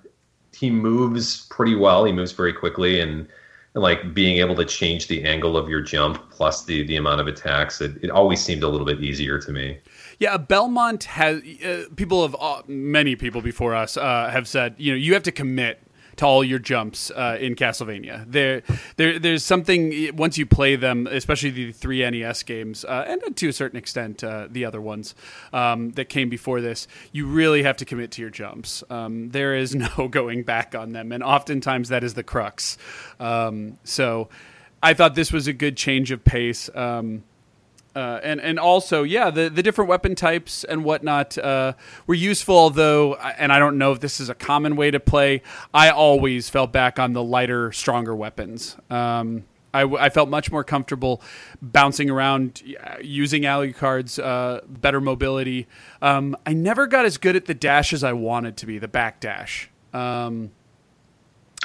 he moves pretty well. He moves very quickly, and, and like being able to change the angle of your jump plus the the amount of attacks, it, it always seemed a little bit easier to me. Yeah, Belmont has uh, people of uh, many people before us uh, have said you know you have to commit to all your jumps uh, in Castlevania. There, there, there's something once you play them, especially the three NES games, uh, and to a certain extent uh, the other ones um, that came before this. You really have to commit to your jumps. Um, there is no going back on them, and oftentimes that is the crux. Um, so, I thought this was a good change of pace. Um, uh, and and also, yeah, the, the different weapon types and whatnot uh, were useful. Although, and I don't know if this is a common way to play. I always fell back on the lighter, stronger weapons. Um, I, I, felt much more comfortable bouncing around, using Alucard's, uh, better mobility. Um, I never got as good at the dash as I wanted to be, the back dash. Um,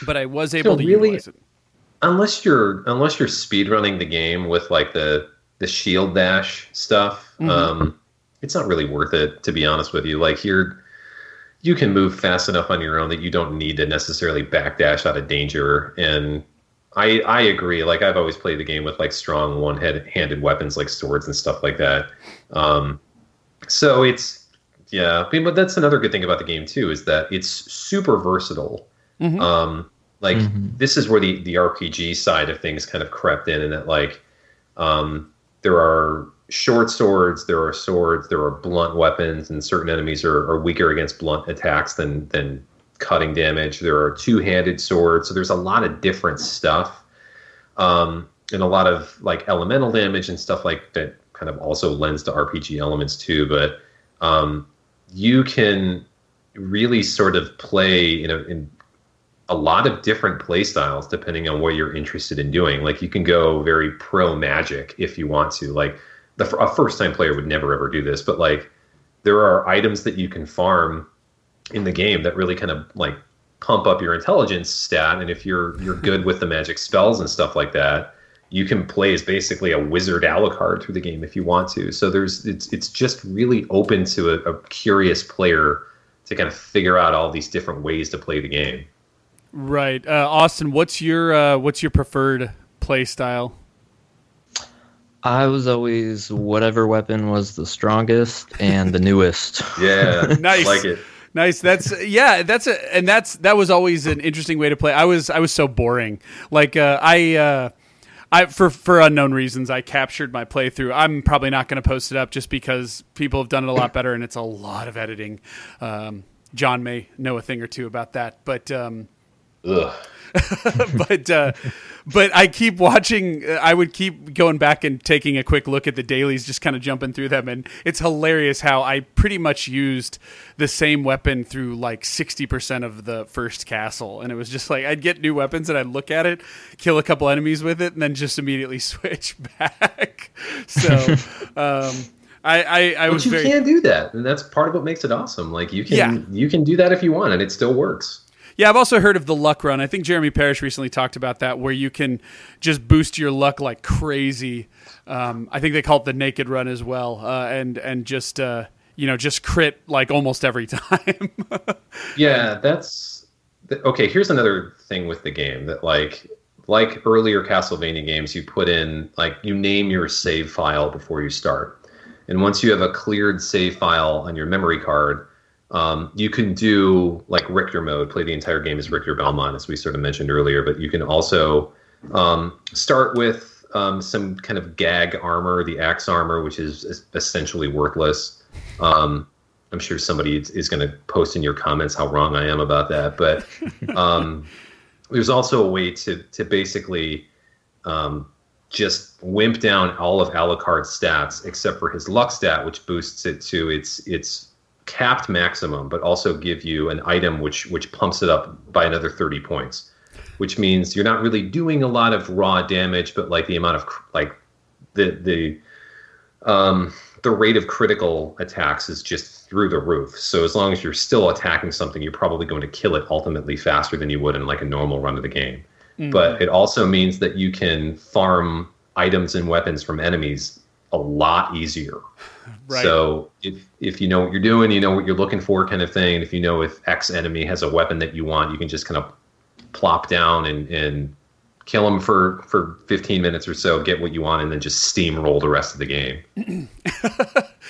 but I was able so to really, utilize it. Unless you're unless you're speed running the game with like the the shield dash stuff, mm-hmm. um, it's not really worth it to be honest with you. Like you're you can move fast enough on your own that you don't need to necessarily backdash out of danger. And I I agree. Like I've always played the game with like strong one handed weapons like swords and stuff like that. Um, so it's yeah, I mean, but that's another good thing about the game too is that it's super versatile. Mm-hmm. Um, like mm-hmm. this is where the the RPG side of things kind of crept in, and that like um, there are short swords, there are swords, there are blunt weapons, and certain enemies are, are weaker against blunt attacks than than cutting damage. There are two handed swords, so there's a lot of different stuff, um, and a lot of like elemental damage and stuff like that. Kind of also lends to RPG elements too, but um, you can really sort of play in a, in a lot of different play styles depending on what you're interested in doing. Like you can go very pro magic if you want to. Like the a first time player would never ever do this, but like there are items that you can farm in the game that really kind of like pump up your intelligence stat and if you're you're good with the magic spells and stuff like that, you can play as basically a wizard Alucard through the game if you want to. So there's it's it's just really open to a, a curious player to kind of figure out all these different ways to play the game. Right, uh, Austin. What's your uh, what's your preferred play style? I was always whatever weapon was the strongest and the newest. Yeah, nice. Like it. Nice. That's yeah. That's a and that's that was always an interesting way to play. I was I was so boring. Like uh, I. Uh, I for for unknown reasons I captured my playthrough. I'm probably not going to post it up just because people have done it a lot better and it's a lot of editing. Um, John may know a thing or two about that, but um, but uh, but I keep watching. Uh, I would keep going back and taking a quick look at the dailies, just kind of jumping through them, and it's hilarious how I pretty much used the same weapon through like sixty percent of the first castle, and it was just like I'd get new weapons and I'd look at it, kill a couple enemies with it, and then just immediately switch back. so. Um, I, I, I was you very... can do that, and that's part of what makes it awesome. Like you can, yeah. you can do that if you want, and it still works. Yeah, I've also heard of the luck run. I think Jeremy Parish recently talked about that, where you can just boost your luck like crazy. Um, I think they call it the naked run as well, uh, and and just uh, you know just crit like almost every time. yeah, that's okay. Here's another thing with the game that like like earlier Castlevania games, you put in like you name your save file before you start, and once you have a cleared save file on your memory card um, you can do like Richter mode, play the entire game as Richter Belmont, as we sort of mentioned earlier, but you can also um, start with um, some kind of gag armor, the axe armor, which is essentially worthless. Um, I'm sure somebody is going to post in your comments how wrong I am about that, but um, there's also a way to to basically um, just wimp down all of Alucard's stats except for his luck stat, which boosts it to its its capped maximum, but also give you an item which which pumps it up by another 30 points, which means you're not really doing a lot of raw damage, but like the amount of like the the um, the rate of critical attacks is just through the roof. So as long as you're still attacking something, you're probably going to kill it ultimately faster than you would in like a normal run of the game. Mm-hmm. But it also means that you can farm items and weapons from enemies a lot easier. Right. So if if you know what you're doing, you know what you're looking for, kind of thing. If you know if X enemy has a weapon that you want, you can just kind of plop down and and kill them for for 15 minutes or so, get what you want, and then just steamroll the rest of the game.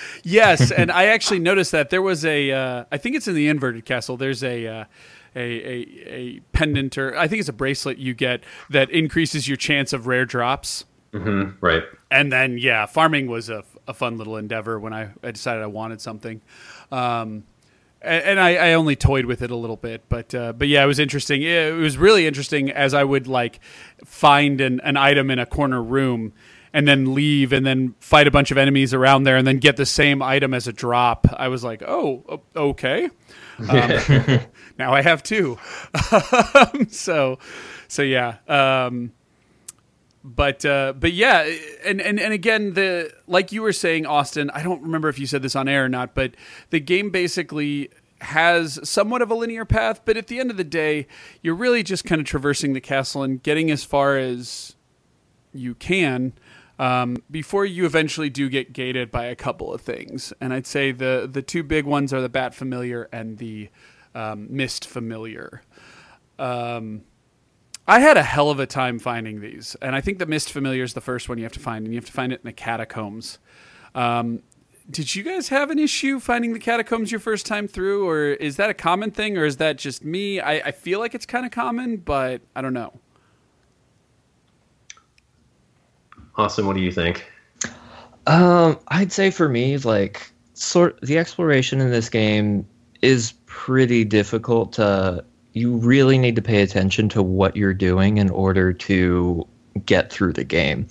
yes, and I actually noticed that there was a. Uh, I think it's in the inverted castle. There's a. Uh, a, a a pendant or I think it's a bracelet you get that increases your chance of rare drops. Right. And then yeah, farming was a, a fun little endeavor when I, I decided I wanted something. Um, and, and I, I only toyed with it a little bit, but uh, but yeah, it was interesting. It was really interesting as I would like find an, an item in a corner room and then leave and then fight a bunch of enemies around there and then get the same item as a drop. I was like, oh, okay. Um, now I have two. so, so yeah. Um, but uh, but yeah, and, and and again, the like you were saying, Austin. I don't remember if you said this on air or not, but the game basically has somewhat of a linear path. But at the end of the day, you're really just kind of traversing the castle and getting as far as you can um, before you eventually do get gated by a couple of things. And I'd say the the two big ones are the Bat Familiar and the um, Mist Familiar. Um, I had a hell of a time finding these, and I think the Mist Familiar is the first one you have to find, and you have to find it in the catacombs. Um, did you guys have an issue finding the catacombs your first time through, or is that a common thing, or is that just me? I, I feel like it's kind of common, but I don't know. Austin, what do you think? Um, I'd say for me, like sort the exploration in this game is pretty difficult to you really need to pay attention to what you're doing in order to get through the game.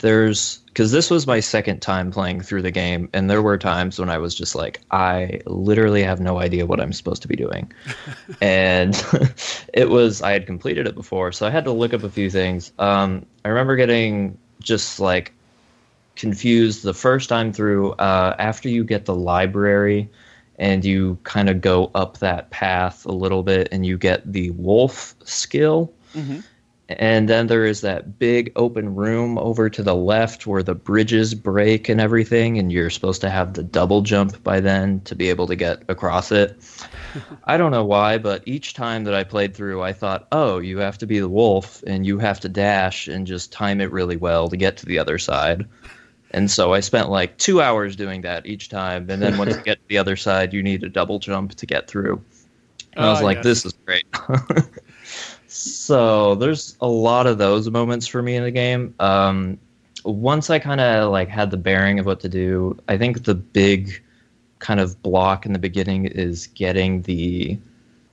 There's because this was my second time playing through the game, and there were times when I was just like, I literally have no idea what I'm supposed to be doing. and it was, I had completed it before, so I had to look up a few things. Um, I remember getting just like confused the first time through uh, after you get the library and you kind of go up that path a little bit and you get the wolf skill. Mm-hmm. And then there is that big open room over to the left where the bridges break and everything and you're supposed to have the double jump by then to be able to get across it. I don't know why but each time that i played through i thought oh you have to be the wolf and you have to dash and just time it really well to get to the other side and so I spent like two hours doing that each time. And then once you get to the other side, you need a double jump to get through. And I was Oh, like, yes. this is great. so there's a lot of those moments for me in the game. Um, once I kind of like had the bearing of what to do, I think the big kind of block in the beginning is getting the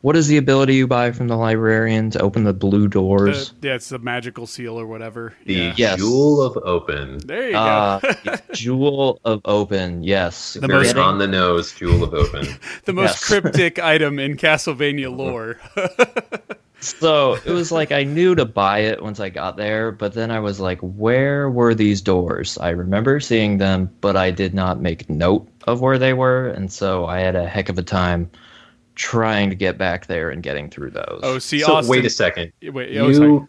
what is the ability you buy from the librarian to open the blue doors? The, yeah, it's the magical seal or whatever. The yeah. Yes. Jewel of Open. There you go. Uh, the Jewel of Open, yes. The Very most- on the nose Jewel of Open. the most yes. cryptic item in Castlevania lore. So it was like I knew to buy it once I got there, but then I was like, where were these doors? I remember seeing them, but I did not make note of where they were, and so I had a heck of a time trying to get back there and getting through those. oh, see, so Austin. wait a second. Wait, oh, sorry. You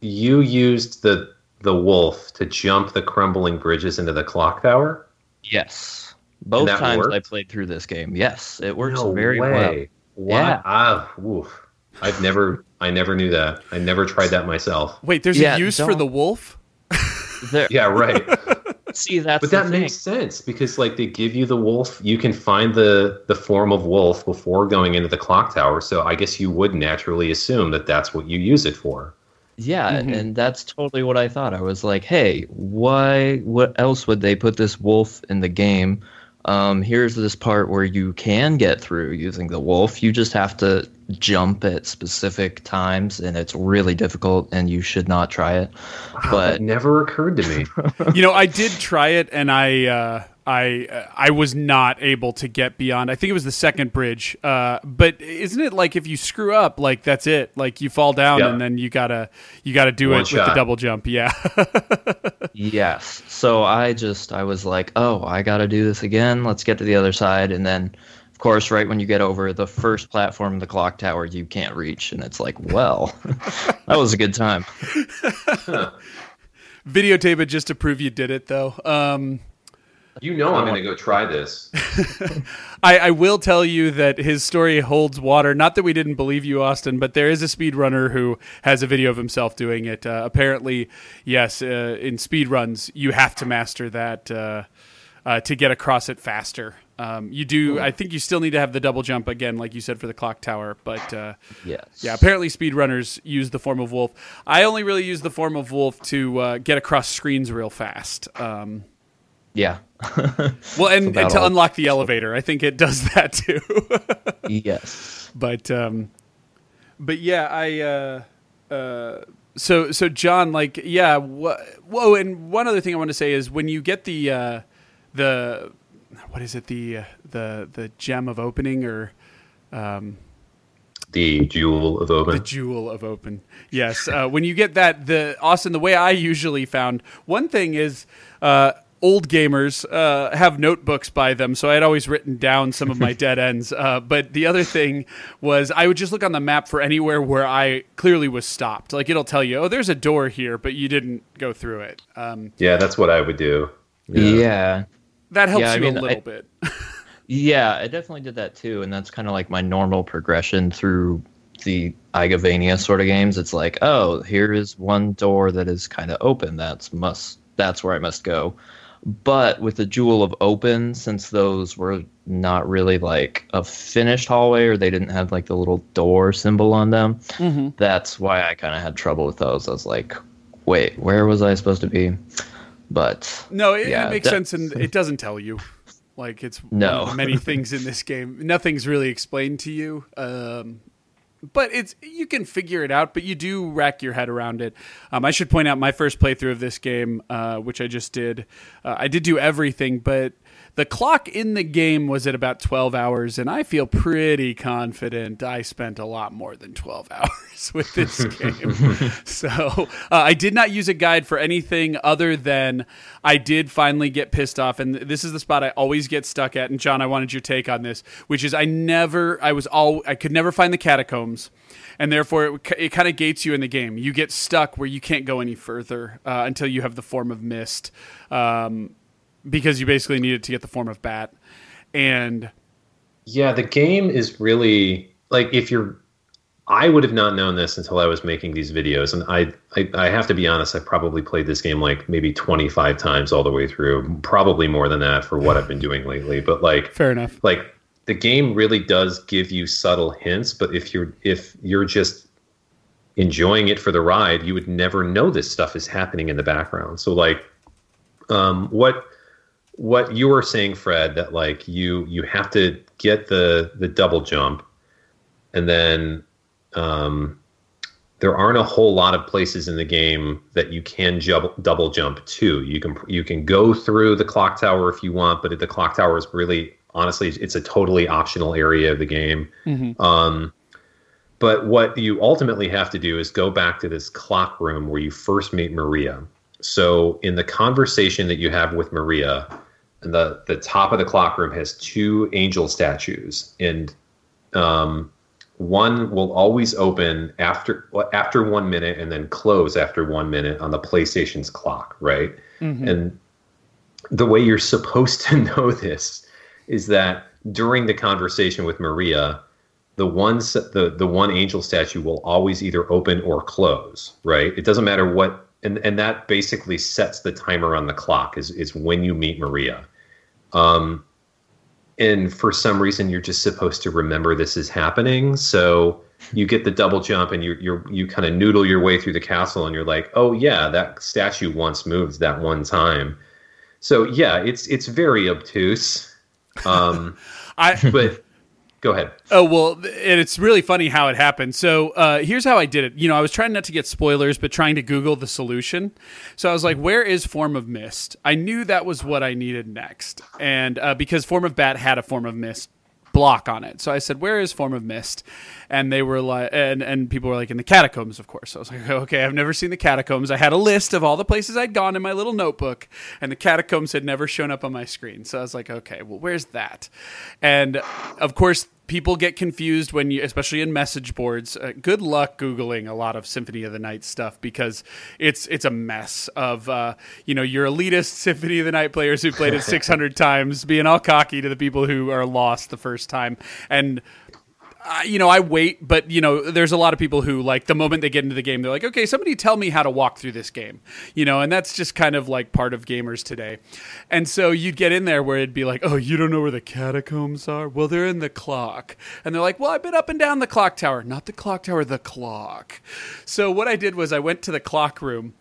you used the the wolf to jump the crumbling bridges into the clock tower. yes. Both that times I played through this game. Yes, it works no very well. way. Yeah. Ah, oof. I've never I never knew that. I never tried that myself. Wait, there's Yeah, a use for don't- the wolf? There, Yeah, right. See, that's but the that thing. makes sense because like they give you the wolf, you can find the the form of wolf before going into the clock tower. So I guess you would naturally assume that that's what you use it for. Yeah, Mhm. and that's totally what I thought. I was like, hey, why? What else would they put this wolf in the game? Um, here's this part where you can get through using the wolf. You just have to jump at specific times, and it's really difficult, and you should not try it. Wow, But- that never occurred to me. you know, I did try it, and I, uh, I, uh, I was not able to get beyond. I think it was the second bridge. Uh, but isn't it like if you screw up, like that's it? Like you fall down, Yeah. and then you gotta, you gotta do One it with the double jump. Yeah. Yes. So I just I was like, oh, I got to do this again. Let's get to the other side, and then. Of course, right when you get over the first platform of the clock tower, you can't reach, and it's like, well, that was a good time. Videotape it just to prove you did it, though. Um, You know I'm going to go try this. I, I will tell you that his story holds water. Not that we didn't believe you, Austin, but there is a speedrunner who has a video of himself doing it. Uh, apparently, yes, uh, in speedruns, you have to master that uh, uh, to get across it faster. Um, you do. I think you still need to have the double jump again, like you said for the clock tower. But uh, Yes. yeah, apparently speedrunners use the form of wolf. I only really use the form of wolf to uh, get across screens real fast. Um, Yeah. well, and, and to all. unlock the elevator, I think it does that too. yes. but um, but yeah, I uh, uh, so so John, like yeah, wha- whoa, and one other thing I want to say is when you get the uh, the what is it the uh, the the gem of opening or um, The jewel of open the jewel of open. Yes, uh, when you get that, the Austin, the way I usually found one thing is. Uh, Old gamers uh, have notebooks by them, so I had always written down some of my dead ends. Uh, but the other thing was, I would just look on the map for anywhere where I clearly was stopped. Like it'll tell you, oh, there's a door here, but you didn't go through it. Um, yeah, that's what I would do. Yeah. That helps Yeah, I you mean, a little I- bit. Yeah, I definitely did that too, and that's kind of like my normal progression through the Igavania sort of games. It's like, oh, here is one door that is kind of open. That's must. That's where I must go. But with the Jewel of Open, since those were not really like a finished hallway, or they didn't have like the little door symbol on them, mm-hmm. that's why I kind of had trouble with those. I was like, wait, where was I supposed to be? But No, it, Yeah, it makes sense, and it doesn't tell you. Like it's No. many things in this game. Nothing's really explained to you. Um, but it's you can figure it out, but you do rack your head around it. Um, I should point out my first playthrough of this game, uh, which I just did. Uh, I did do everything, but the clock in the game was at about 12 hours, and I feel pretty confident I spent a lot more than 12 hours with this game. so uh, I did not use a guide for anything other than I did finally get pissed off, and this is the spot I always get stuck at. And John, I wanted your take on this, which is I never, I was all, I could never find the catacombs. And therefore, it, it kind of gates you in the game. You get stuck where you can't go any further uh, until you have the form of mist. Um, because you basically need it to get the form of bat. And Yeah, the game is really like if you're. I would have not known this until I was making these videos, and I, I I have to be honest. I probably played this game like maybe 25 times all the way through, probably more than that for what I've been doing lately. But like, fair enough. like the game really does give you subtle hints, but if you're if you're just enjoying it for the ride, you would never know this stuff is happening in the background. So like, um, what what you were saying, Fred, that like you you have to get the the double jump, and then um, there aren't a whole lot of places in the game that you can jub- double jump to. You can you can go through the clock tower if you want, but the clock tower is really honestly it's a totally optional area of the game. Um, but what you ultimately have to do is go back to this clock room where you first meet Maria. So in the conversation that you have with Maria, the the top of the clock room has two angel statues, and um, one will always open after after one minute and then close after one minute on the PlayStation's clock, right? And the way you're supposed to know this is that during the conversation with Maria, the one the the one angel statue will always either open or close, right? It doesn't matter what, and and that basically sets the timer on the clock. Is is when you meet Maria. Um, and for some reason, you're just supposed to remember this is happening. So you get the double jump, and you you you kind of noodle your way through the castle, and you're like, oh yeah, that statue once moved that one time. So yeah, it's it's very obtuse. Um, I but go ahead. Oh well, and it's really funny how it happened. So uh, here's how I did it. You know, I was trying not to get spoilers, but trying to Google the solution. So I was like, "Where is Form of Mist?" I knew that was what I needed next, and uh, because Form of Bat had a Form of Mist block on it, so I said, "Where is Form of Mist?" And they were like, and and people were like, "In the catacombs, of course." So I was like, "Okay, I've never seen the catacombs." I had a list of all the places I'd gone in my little notebook, and the catacombs had never shown up on my screen. So I was like, "Okay, well, where's that?" And of course people get confused when you especially in message boards. Uh, good luck googling a lot of symphony of the night stuff because it's it's a mess of uh, you know your elitist symphony of the night players who played it 600 times being all cocky to the people who are lost the first time. And you know, I wait, but you know, there's a lot of people who like the moment they get into the game, they're like, okay, somebody tell me how to walk through this game, you know, and that's just kind of like part of gamers today. And so you'd get in there where it'd be like, oh, you don't know where the catacombs are? Well, they're in the clock. And they're like, well, I've been up and down the clock tower, not the clock tower, the clock. So what I did was I went to the clock room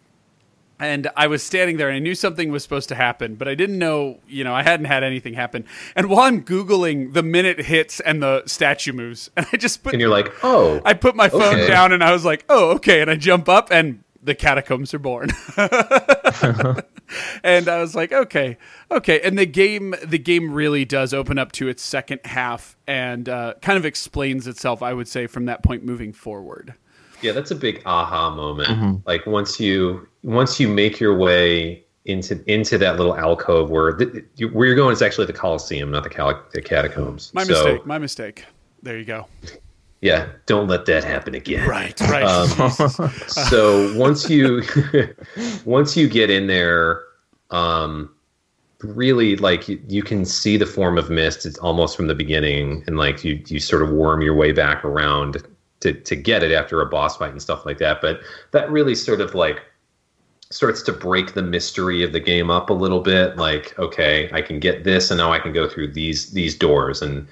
and I was standing there and I knew something was supposed to happen, but I didn't know, you know, I hadn't had anything happen. And while I'm Googling, the minute hits and the statue moves, and I just put, And you're like, oh, I put my phone okay. down and I was like, oh, okay. And I jump up and the catacombs are born. and I was like, okay, okay. And the game, the game really does open up to its second half and uh, kind of explains itself, I would say, from that point moving forward. Yeah, that's a big aha moment. Mm-hmm. Like once you once you make your way into into that little alcove where the, where you're going is actually the Colosseum, not the, cal- the catacombs. My So, mistake. My mistake. There you go. Yeah, don't let that happen again. Right. Right. Um, so once you once you get in there, um, really like you, you can see the form of mist. It's almost from the beginning, and like you you sort of worm your way back around to to get it after a boss fight and stuff like that. But that really sort of like starts to break the mystery of the game up a little bit. Like, okay, I can get this, and now I can go through these these doors and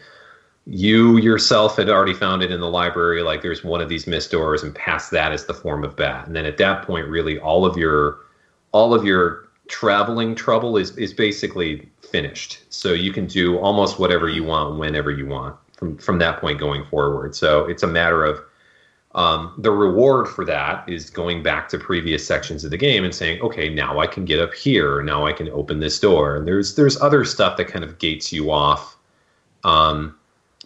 you yourself had already found it in the library like there's one of these missed doors and past that is the form of bat and then at that point really all of your all of your traveling trouble is is basically finished so you can do almost whatever you want whenever you want from from that point going forward so it's a matter of um, the reward for that is going back to previous sections of the game and saying okay now i can get up here now i can open this door and there's there's other stuff that kind of gates you off um,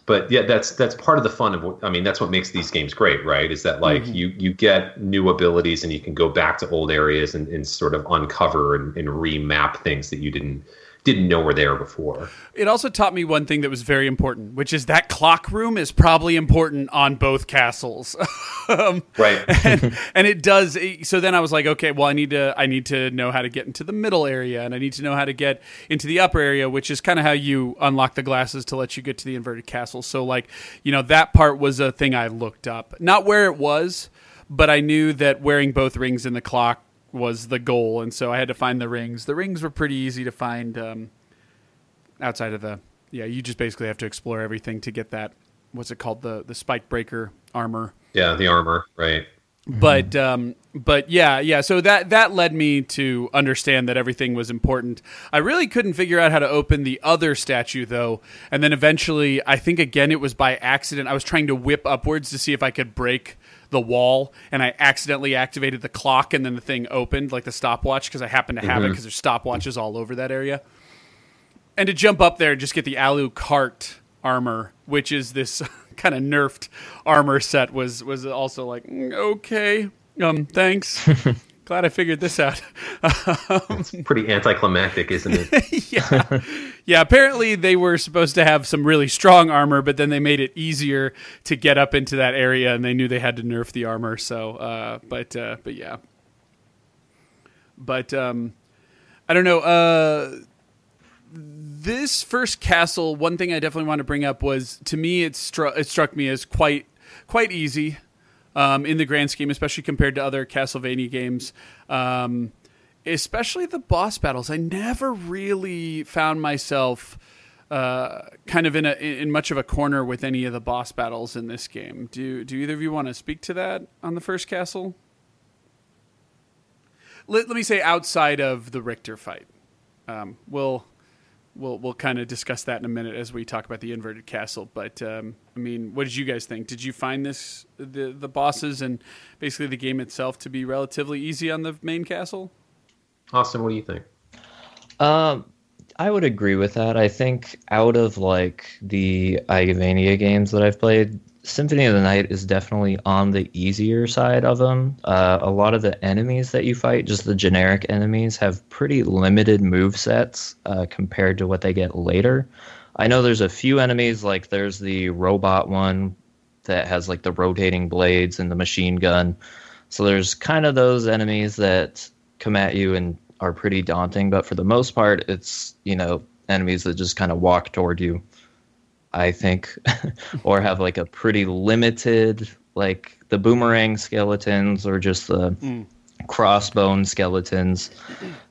but yeah, that's that's part of the fun of what I mean. That's what makes these games great, right? Is that like you you get new abilities and you can go back to old areas and, and sort of uncover and, and remap things that you didn't didn't know we were there before. It also taught me one thing that was very important, which is that clock room is probably important on both castles. um, Right. and, and it does. So then I was like, okay, well, I need to, I need to know how to get into the middle area, and I need to know how to get into the upper area, which is kind of how you unlock the glasses to let you get to the inverted castle. So like, you know, that part was a thing I looked up, not where it was, but I knew that wearing both rings in the clock was the goal, and so I had to find the rings. The rings were pretty easy to find. Um, outside of the yeah you just basically have to explore everything to get that what's it called the the spike breaker armor Yeah, the armor, right. but um but yeah yeah so that that led me to understand that everything was important i really couldn't figure out how to open the other statue though and then eventually i think again it was by accident i was trying to whip upwards to see if i could break the wall and i accidentally activated the clock and then the thing opened like the stopwatch because i happened to have it because there's stopwatches all over that area and to jump up there and just get the Alucard armor, which is this kind of nerfed armor set, was was also like mm, okay, um, thanks. Glad I figured this out. It's pretty anticlimactic, isn't it? yeah, yeah. Apparently, they were supposed to have some really strong armor, but then they made it easier to get up into that area, and they knew they had to nerf the armor. So, uh, but uh, but yeah, but um, I don't know. Uh, this first castle, one thing I definitely want to bring up was to me it struck it struck me as quite quite easy um, in the grand scheme, especially compared to other Castlevania games. Um, especially the boss battles. I never really found myself uh, kind of in a in much of a corner with any of the boss battles in this game. Do do either of you want to speak to that on the first castle? Let, let me say outside of the Richter fight. Um, we'll we'll we'll kind of discuss that in a minute as we talk about the inverted castle. But um, I mean, what did you guys think? Did you find this the the bosses and basically the game itself to be relatively easy on the main castle? Austin, what do you think? Um, I would agree with that. I think out of like the Igavania games that I've played, Symphony of the Night is definitely on the easier side of them. Uh, a lot of the enemies that you fight, just the generic enemies, have pretty limited move sets uh, compared to what they get later. I know there's a few enemies, like there's the robot one that has like the rotating blades and the machine gun. So there's kind of those enemies that come at you and are pretty daunting, but for the most part, it's you know enemies that just kind of walk toward you. I think, or have like a pretty limited, like the boomerang skeletons or just the Mm. crossbone skeletons,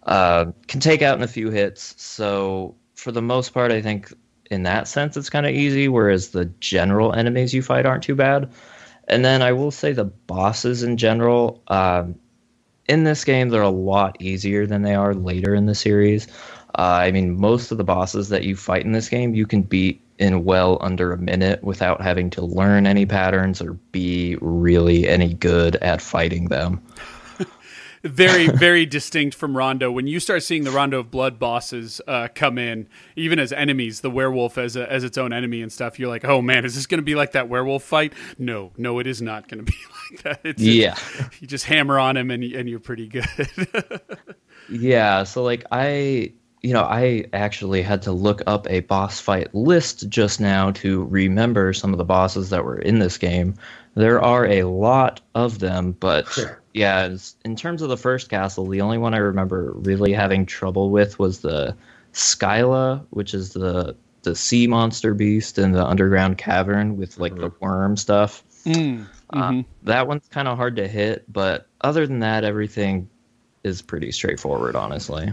uh, can take out in a few hits. So for the most part, I think in that sense it's kind of easy. Whereas the general enemies you fight aren't too bad. And then I will say the bosses in general, um, in this game, they're a lot easier than they are later in the series. Uh, I mean, most of the bosses that you fight in this game, you can beat in well under a minute without having to learn any patterns or be really any good at fighting them. very very distinct from Rondo. When you start seeing the Rondo of Blood bosses uh, come in, even as enemies, the werewolf as a, as its own enemy and stuff, you're like, oh man, is this going to be like that werewolf fight? No, no, it is not going to be like that. It's, Yeah. it's- you just hammer on him and and you're pretty good. Yeah, so like I, you know, I actually had to look up a boss fight list just now to remember some of the bosses that were in this game. There are a lot of them, but Sure. yeah, as- in terms of the first castle, the only one I remember really having trouble with was the Scylla, which is the the sea monster beast in the underground cavern with like the worm stuff. Mm, Uh, mhm. that one's kind of hard to hit, but other than that, everything is pretty straightforward, honestly.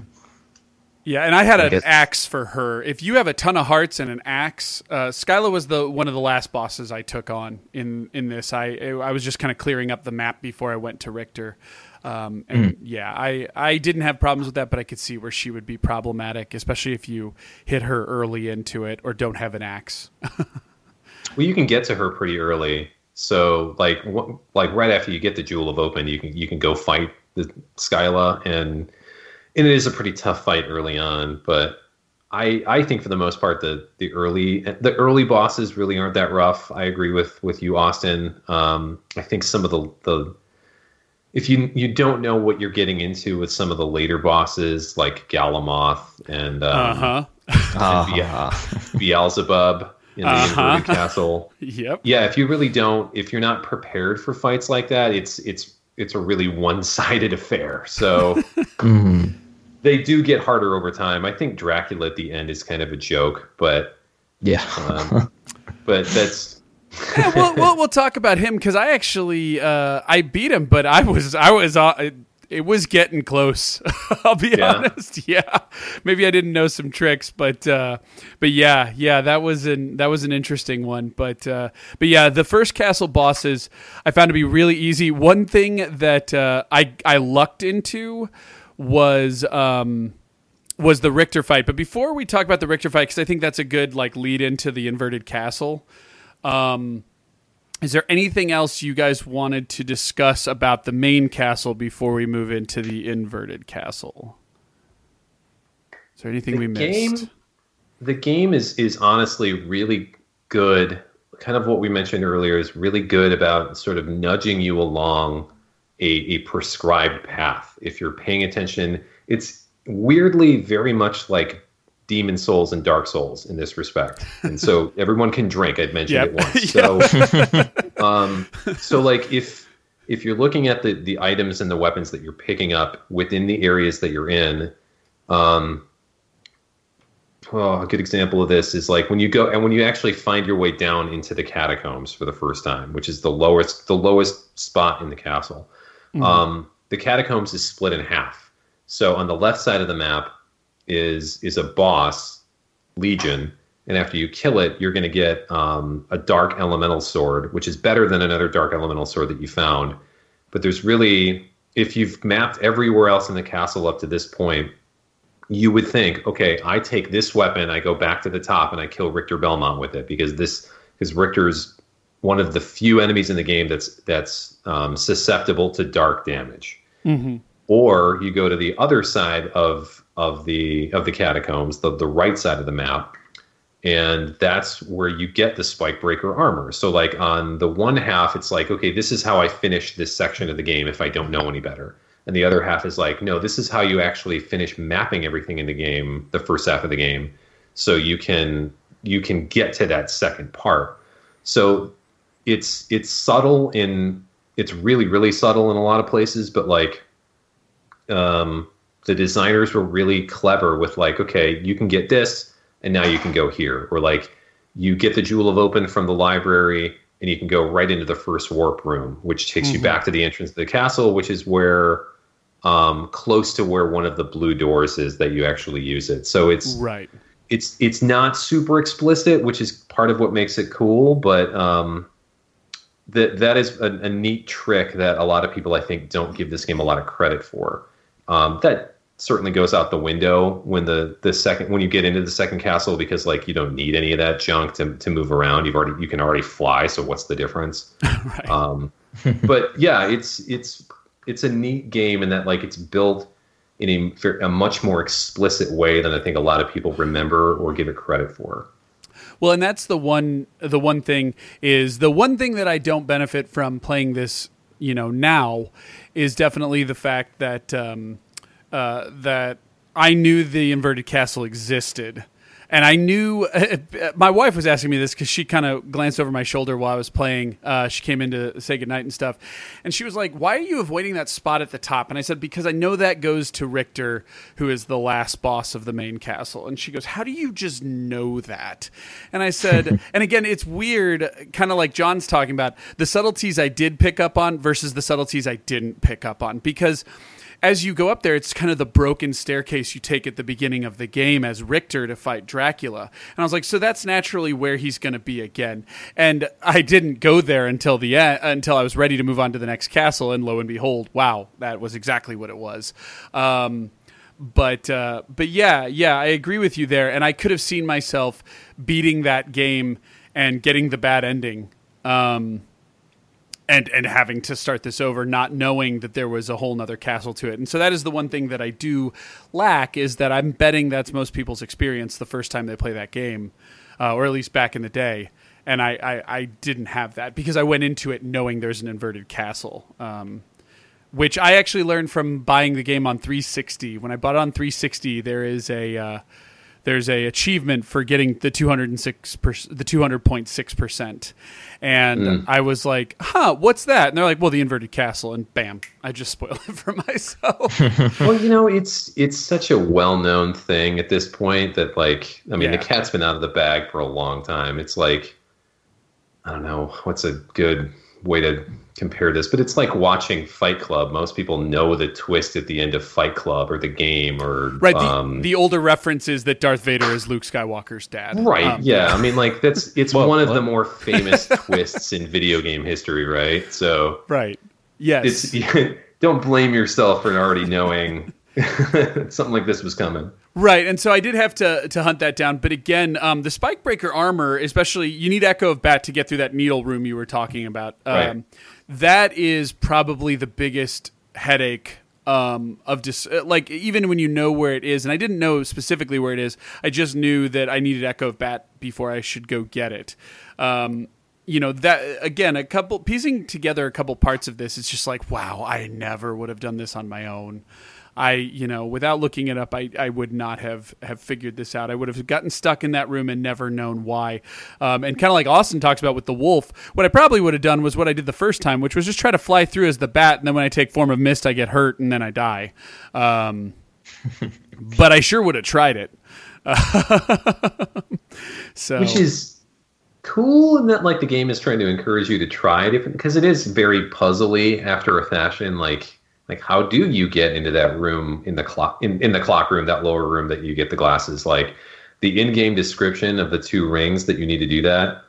Yeah, and I had I an guess- axe for her. If you have a ton of hearts and an axe, uh, Scylla was the one of the last bosses I took on in in this. I I was just kind of clearing up the map before I went to Richter. Um, and yeah, I, I didn't have problems with that, but I could see where she would be problematic, especially if you hit her early into it or don't have an axe. Well, you can get to her pretty early. So, like, wh- like right after you get the Jewel of Open, you can you can go fight the Scylla, and and it is a pretty tough fight early on. But I I think for the most part, the the early the early bosses really aren't that rough. I agree with with you, Austin. Um, I think some of the the if you you don't know what you're getting into with some of the later bosses like Galamoth and um, Uh huh. Ah, Beelzebub in the Uh-huh. inverted castle. Yep. Yeah, if you really don't, if you're not prepared for fights like that, it's it's it's a really one-sided affair. So mhm. They do get harder over time. I think Dracula at the end is kind of a joke, but Yeah. um, but that's yeah, we'll, we'll we'll talk about him because I actually uh, I beat him, but I was I was uh, it, it was getting close. I'll be Yeah. honest. Yeah, maybe I didn't know some tricks, but uh, but yeah, yeah, that was an that was an interesting one. But uh, but yeah, the first castle bosses I found to be really easy. One thing that uh, I I lucked into was. Um, was the Richter fight. But before we talk about the Richter fight, because I think that's a good like lead into the inverted castle. Um, is there anything else you guys wanted to discuss about the main castle before we move into the inverted castle? Is there anything we the missed? game. The game is is honestly really good. Kind of what we mentioned earlier is really good about sort of nudging you along a, a prescribed path. If you're paying attention, it's weirdly very much like Demon Souls and Dark Souls in this respect. And so everyone can drink. I'd mentioned Yep. it once. So um, so like if if you're looking at the the items and the weapons that you're picking up within the areas that you're in, um, well, a good example of this is like when you go and when you actually find your way down into the catacombs for the first time, which is the lowest the lowest spot in the castle. Um, the catacombs is split in half. So on the left side of the map is is a boss legion, and after you kill it, you're going to get um, a dark elemental sword, which is better than another dark elemental sword that you found. But there's really, if you've mapped everywhere else in the castle up to this point, you would think, okay, I take this weapon, I go back to the top, and I kill Richter Belmont with it because this because Richter's one of the few enemies in the game that's that's um, susceptible to dark damage. Mm-hmm. Or you go to the other side of of the of the catacombs, the the right side of the map, and that's where you get the spike breaker armor. So like on the one half, it's like, okay, this is how I finish this section of the game if I don't know any better. And the other half is like, no, this is how you actually finish mapping everything in the game, the first half of the game, so you can you can get to that second part. So it's it's subtle in it's really really subtle in a lot of places, but like um, the designers were really clever with like, okay, you can get this, and now you can go here, or like you get the Jewel of Open from the library, and you can go right into the first warp room, which takes you back to the entrance of the castle, which is where um, close to where one of the blue doors is that you actually use it. So it's Right. it's it's not super explicit, which is part of what makes it cool, but um, that that is a, a neat trick that a lot of people I think don't give this game a lot of credit for. Um, that certainly goes out the window when the the second when you get into the second castle because like you don't need any of that junk to to move around. You've already you can already fly, so what's the difference? Right. Um, but yeah, it's it's it's a neat game in that like it's built in a, a much more explicit way than I think a lot of people remember or give it credit for. Well, and that's the one the one thing is the one thing that I don't benefit from playing this, you know, now is definitely the fact that um, uh, that I knew the inverted castle existed. And I knew my wife was asking me this because she kind of glanced over my shoulder while I was playing. Uh, she came in to say goodnight and stuff. And she was like, Why are you avoiding that spot at the top? And I said, Because I know that goes to Richter, who is the last boss of the main castle. And she goes, How do you just know that? And I said, And again, it's weird, kind of like John's talking about the subtleties I did pick up on versus the subtleties I didn't pick up on. Because as you go up there, it's kind of the broken staircase you take at the beginning of the game as Richter to fight Dracula. And I was like, so that's naturally where he's going to be again. And I didn't go there until the end, until I was ready to move on to the next castle. And lo and behold, wow, that was exactly what it was. Um, but uh, but yeah, yeah, I agree with you there. And I could have seen myself beating that game and getting the bad ending. Um, and and having to start this over not knowing that there was a whole nother castle to it. And so that is the one thing that i do lack is that i'm betting that's most people's experience the first time they play that game uh, or at least back in the day. And I, I, I didn't have that because i went into it knowing there's an inverted castle um, which i actually learned from buying the game on 360 when i bought it on 360 there is a uh, there's a achievement for getting the 206 per, the 200.6 percent and hmm. i was like huh what's that and they're like well the inverted castle and bam i just spoiled it for myself well, you know, it's it's such a well-known thing at this point that like I mean, Yeah. the cat's been out of the bag for a long time. It's like I don't know what's a good way to compare this, but it's like watching Fight Club. Most people know the twist at the end of Fight Club or the game or right the, um, the older reference is that darth vader is luke skywalker's dad Right. Um, yeah. I mean, like that's it's Well, one of the more famous twists in video game history, right? So right yes it's don't blame yourself for already knowing something like this was coming. Right, and so I did have to to hunt that down. But again, um, the spike breaker armor, especially you need Echo of Bat to get through that needle room you were talking about. Um, Right. That is probably the biggest headache um, of dis- uh, like even when you know where it is, and I didn't know specifically where it is. I just knew that I needed Echo of Bat before I should go get it. Um, you know that again, a couple piecing together a couple parts of this. It's just like wow, I never would have done this on my own. I, you know, without looking it up, I, I would not have, have figured this out. I would have gotten stuck in that room and never known why. Um, and kind of like Austin talks about with the wolf, what I probably would have done was what I did the first time, which was just try to fly through as the bat. And then when I take form of mist, I get hurt and then I die. Um, but I sure would have tried it. so, which is cool in that like the game is trying to encourage you to try different because it is very puzzly after a fashion like like how do you get into that room in the clock in, in the clock room that lower room that you get the glasses like the in-game description of the two rings that you need to do that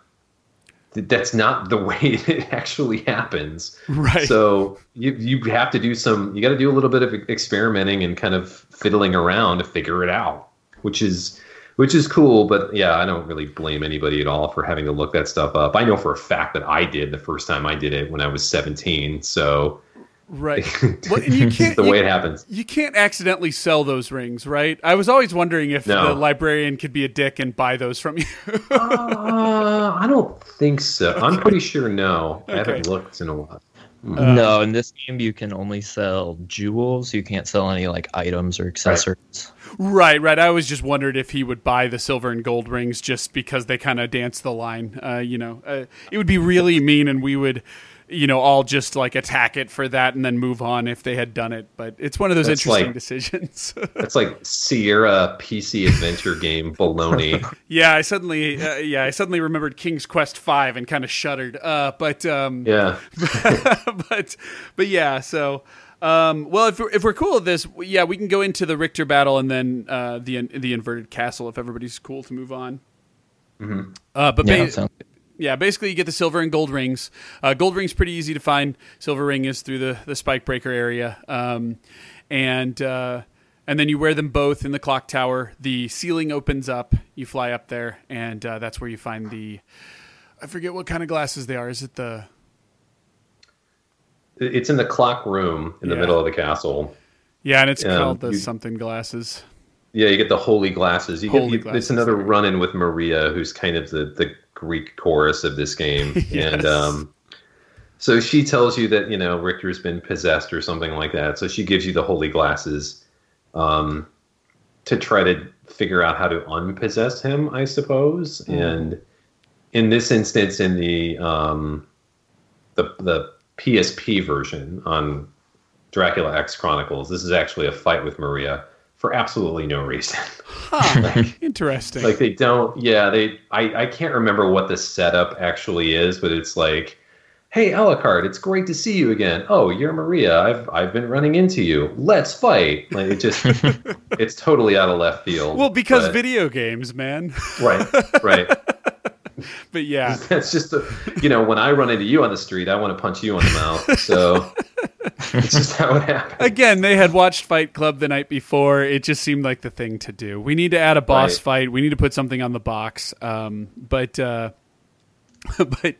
that's not the way it actually happens right. so you you have to do some you got to do a little bit of experimenting and kind of fiddling around to figure it out, which is which is cool. But yeah, I don't really blame anybody at all for having to look that stuff up. I know for a fact that I did the first time I did it when I was 17. So right. Well, you can't, the you- way it happens. You can't accidentally sell those rings, right? I was always wondering if No. the librarian could be a dick and buy those from you. Uh, I don't think so. I'm pretty sure no. I haven't looked in a while. no, in this game you can only sell jewels. You can't sell any like items or accessories. right, right. I always just wondered if he would buy the silver and gold rings just because they kind of dance the line. Uh, you know, uh, it would be really mean, and we would you know, all just like attack it for that and then move on if they had done it. But it's one of those That's interesting like- decisions. That's like Sierra PC adventure game baloney. yeah, I suddenly, uh, yeah, I suddenly remembered King's Quest Five and kind of shuddered. Uh, but um, Yeah. but but yeah, so. Um, well, if we're, if we're cool with this, yeah, we can go into the Richter battle and then uh, the the inverted castle if everybody's cool to move on. Uh, but Yeah, ba- sounds good. Yeah, basically you get the silver and gold rings. Uh, gold ring's pretty easy to find. Silver ring is through the the spike breaker area, um, and uh, and then you wear them both in the clock tower. The ceiling opens up. You fly up there, and uh, that's where you find the. I forget what kind of glasses they are. Is it the It's in the clock room in the middle of the castle. yeah, and it's Um, called the you- something glasses. Yeah, you get the holy glasses. You Holy get you, glasses, it's another there we go. run in with Maria, who's kind of the the Greek chorus of this game, Yes. and um, so she tells you that you know Richter's been possessed or something like that. So she gives you the holy glasses um, to try to figure out how to unpossess him, I suppose. Hmm. And in this instance, in the um, the the PSP version on Dracula X Chronicles, this is actually a fight with Maria for absolutely no reason. Huh, interesting. like they don't yeah they I, I can't remember what the setup actually is but it's like hey Alucard, it's great to see you again oh you're maria i've i've been running into you let's fight like it just it's totally out of left field well, because but- video games, man. right right but yeah, that's just a, you know when i run into you on the street i want to punch you on the mouth so it's just how it happens again, they had watched Fight Club the night before. It just seemed like the thing to do. We need to add a boss Right. fight. We need to put something on the box. Um, but. Uh, but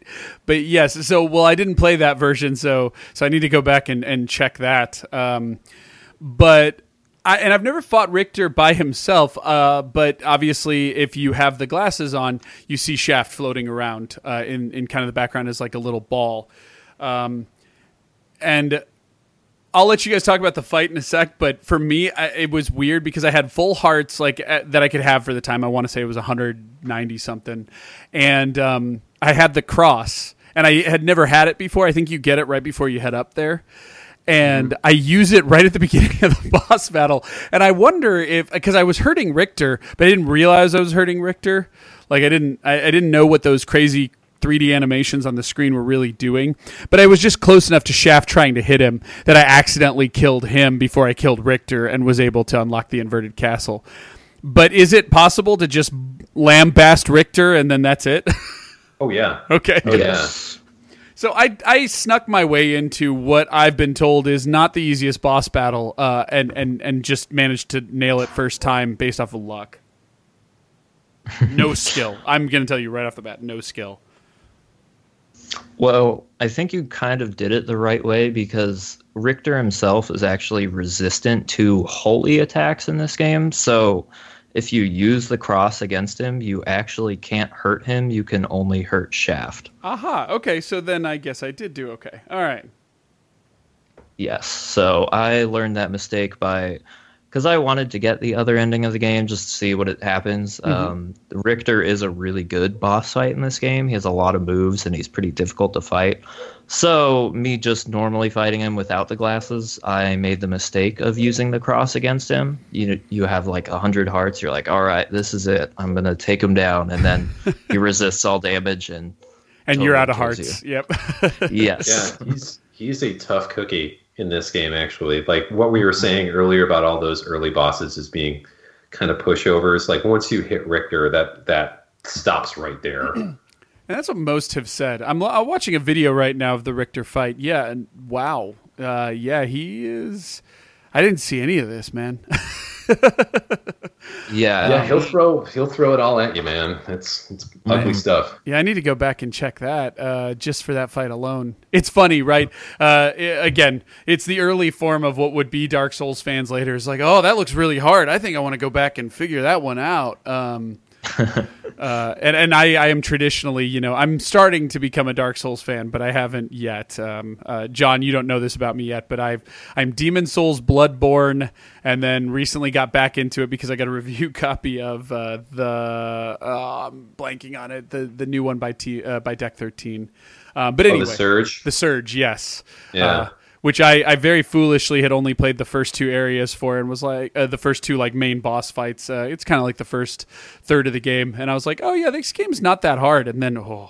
but yes so well i didn't play that version so so i need to go back and, and check that um but I, and I've never fought Richter by himself, uh, but obviously, if you have the glasses on, you see Shaft floating around uh, in in kind of the background as like a little ball, um, and I'll let you guys talk about the fight in a sec. But for me, I, it was weird because I had full hearts like uh, that I could have for the time. I want to say it was 190 something, and um, I had the cross, and I had never had it before. I think you get it right before you head up there. And mm-hmm. I use it right at the beginning of the boss battle, and I wonder if because I was hurting Richter, but I didn't realize I was hurting Richter. Like I didn't, I, I didn't know what those crazy 3D animations on the screen were really doing. But I was just close enough to Shaft trying to hit him that I accidentally killed him before I killed Richter and was able to unlock the inverted castle. But is it possible to just lambast Richter and then that's it? oh yeah okay. oh yeah So I I snuck my way into what I've been told is not the easiest boss battle, uh, and and and just managed to nail it first time based off of luck. No skill. I'm gonna tell you right off the bat, no skill. Well, I think you kind of did it the right way because Richter himself is actually resistant to holy attacks in this game. So if you use the cross against him, you actually can't hurt him. You can only hurt Shaft. Aha. Okay. So then I guess I did do okay. All right. Yes. So I learned that mistake by because I wanted to get the other ending of the game just to see what it happens. Um, Richter is a really good boss fight in this game. He has a lot of moves and he's pretty difficult to fight. So me just normally fighting him without the glasses, I made the mistake of using the cross against him. You you have like a hundred hearts. You're like, all right, this is it. I'm gonna take him down, and then he resists all damage and And Totally you're out of kills hearts. Yep. yes. Yeah, he's he's a tough cookie in this game. Actually, like what we were saying earlier about all those early bosses as being kind of pushovers. Like once you hit Richter, that that stops right there. And that's what most have said. I'm, I'm watching a video right now of the Richter fight. Yeah, and wow. Uh, yeah, he is. I didn't see any of this, man. Yeah. yeah, he'll throw he'll throw it all at you, man. It's it's ugly stuff. Yeah, I need to go back and check that uh, just for that fight alone. It's funny, right? Uh, again, it's the early form of what would be Dark Souls fans later. It's like, oh, that looks really hard. I think I want to go back and figure that one out. Um, uh, and and I, I am traditionally, you know, I'm starting to become a Dark Souls fan, but I haven't yet. Um, uh, John, you don't know this about me yet, but I've I'm Demon Souls, Bloodborne, and then recently got back into it because I got a review copy of uh, the uh, I'm blanking on it, the the new one by T uh, by Deck Thirteen. Uh, but Oh, anyway, the surge. the surge, yes. Yeah. Which I, I very foolishly had only played the first two areas for and was like uh, the first two like main boss fights. Uh, it's kind of like the first third of the game, and I was like, oh yeah, this game's not that hard. And then oh,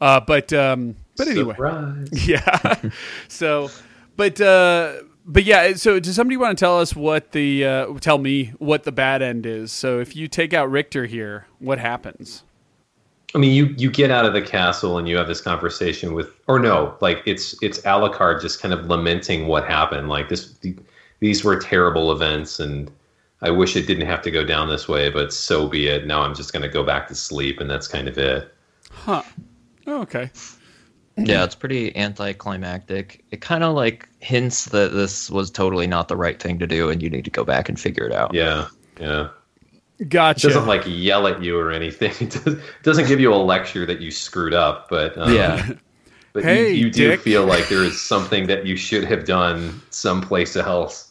uh, but um, but anyway, Surprise. yeah. so, but uh, but yeah. So, does somebody want to tell us what the uh, tell me what the bad end is? So, if you take out Richter here, what happens? I mean, you you get out of the castle and you have this conversation with, or no, like it's it's Alucard just kind of lamenting what happened. Like this, these were terrible events, and I wish it didn't have to go down this way, but so be it. Now I'm just going to go back to sleep, and that's kind of it. Huh? Oh, okay. Yeah, it's pretty anticlimactic. It kind of like hints that this was totally not the right thing to do, and you need to go back and figure it out. Yeah, yeah. It Gotcha. doesn't like yell at you or anything. It does, doesn't give you a lecture that you screwed up, but um, Yeah. But Hey, you, you do feel like there is something that you should have done someplace else.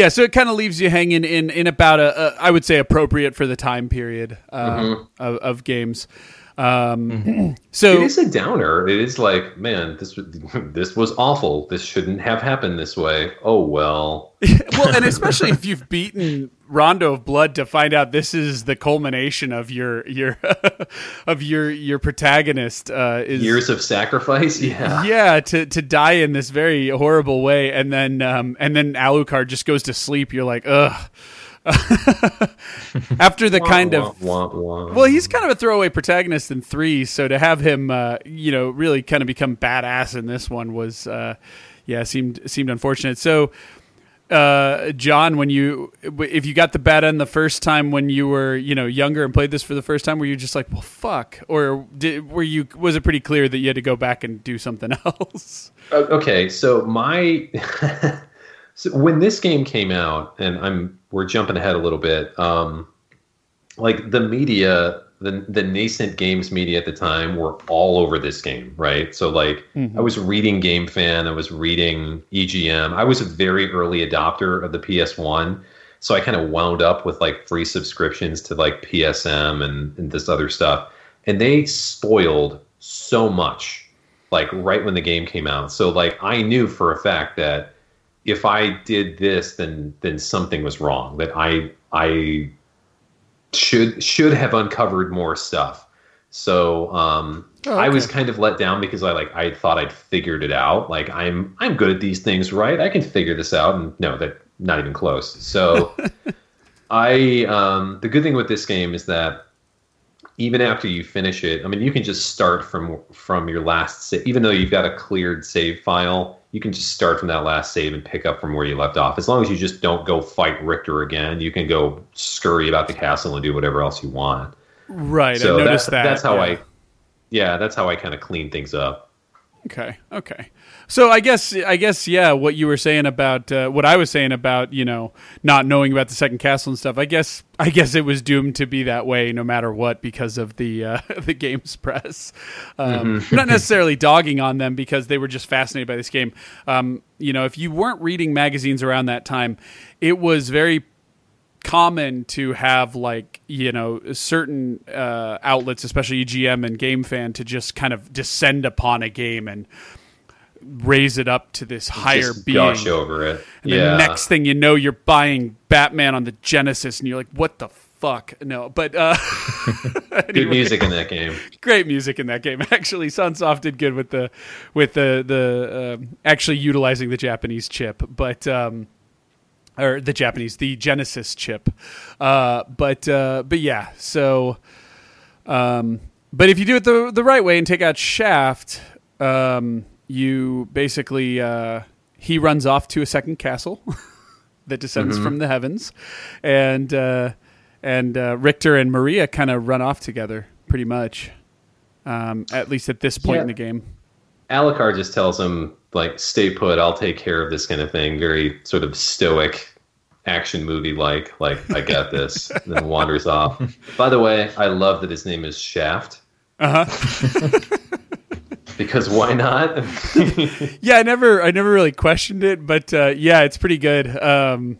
Yeah, so it kind of leaves you hanging in in about a, a I would say appropriate for the time period uh, of, of games. Um, So It is a downer. It is like, man, this was- this was awful. This shouldn't have happened this way. Oh well. well, and especially if you've beaten Rondo of Blood to find out this is the culmination of your your of your your protagonist uh, is Years of sacrifice. Yeah. yeah to to die in this very horrible way, and then um, and then Alucard just goes to sleep. You're like, ugh. After the kind of well, he's kind of a throwaway protagonist in three, so to have him, uh, you know, really kind of become badass in this one was, uh, yeah, seemed seemed unfortunate. So, uh, John, when you if you got the bad end the first time when you were you know younger and played this for the first time, were you just like, well, fuck, or did, were you was it pretty clear that you had to go back and do something else? Okay, so my so when this game came out, and I'm we're jumping ahead a little bit. Um, like the media, the the nascent games media at the time were all over this game, right? So like I was reading Game Fan, I was reading EGM. I was a very early adopter of the PS1. So I kind of wound up with like free subscriptions to like PSM and, and this other stuff. And they spoiled so much like right when the game came out. So like I knew for a fact that if I did this, then then something was wrong. That I I should should have uncovered more stuff. So um, Oh, I was kind of let down because I like I thought I'd figured it out. Like I'm I'm good at these things, right? I can figure this out. And no, that not even close. So I um, the good thing with this game is that even after you finish it, I mean, you can just start from from your last save. Even though you've got a cleared save file, you can just start from that last save and pick up from where you left off. As long as you just don't go fight Richter again, you can go scurry about the castle and do whatever else you want. Right, so I that's noticed that. that's how yeah. I, yeah, that's how I kind of clean things up. Okay. Okay. So I guess I guess yeah, what you were saying about uh, what I was saying about you know not knowing about the second castle and stuff. I guess I guess it was doomed to be that way no matter what because of the uh, the games press. Um, Mm-hmm. Not necessarily dogging on them because they were just fascinated by this game. Um, you know, if you weren't reading magazines around that time, it was very common to have like you know certain uh, outlets, especially EGM and Game Fan, to just kind of descend upon a game and raise it up to this higher Just being. gush over it. And yeah. the next thing you know, you're buying Batman on the Genesis, and you're like, "What the fuck?" No, but uh, Good anyway, music in that game. great music in that game. Actually, Sunsoft did good with the with the the um actually utilizing the Japanese chip, but um, or the Japanese the Genesis chip. Uh, but uh, but yeah, so um, but if you do it the the right way and take out Shaft, um, you basically uh, he runs off to a second castle that descends from the heavens, and uh, and uh, Richter and Maria kind of run off together, pretty much. Um, at least at this point Yeah. in the game. Alucard just tells him like, "Stay put. I'll take care of this kind of thing." Very sort of stoic, action movie like. Like, I got this. and then wanders off. By the way, I love that his name is Shaft. Uh huh. Because why not? Yeah, I never, I never really questioned it, but uh, yeah, it's pretty good. Um,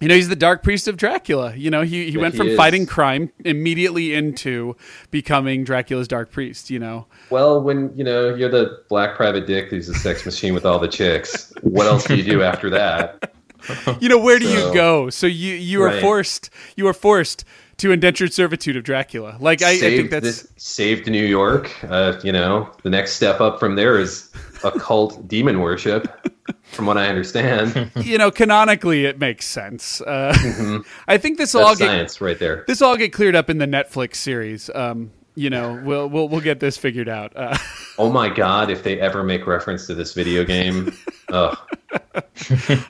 you know, he's the Dark Priest of Dracula. You know, he he Yeah, went from fighting crime immediately into becoming Dracula's Dark Priest. You know, well, when you know you're the black private dick who's a sex machine with all the chicks, what else do you do after that? you know where do you go? So you you are forced, you are forced to indentured servitude of Dracula. Like I, I think that's this, saved New York. Uh, you know, the next step up from there is occult demon worship, from what I understand. you know canonically it makes sense. Uh, I think this all Mm-hmm. Get science right there. this all get cleared up in the Netflix series. Um, you know, we'll we'll we'll get this figured out. Uh, Oh my god, if they ever make reference to this video game, ugh,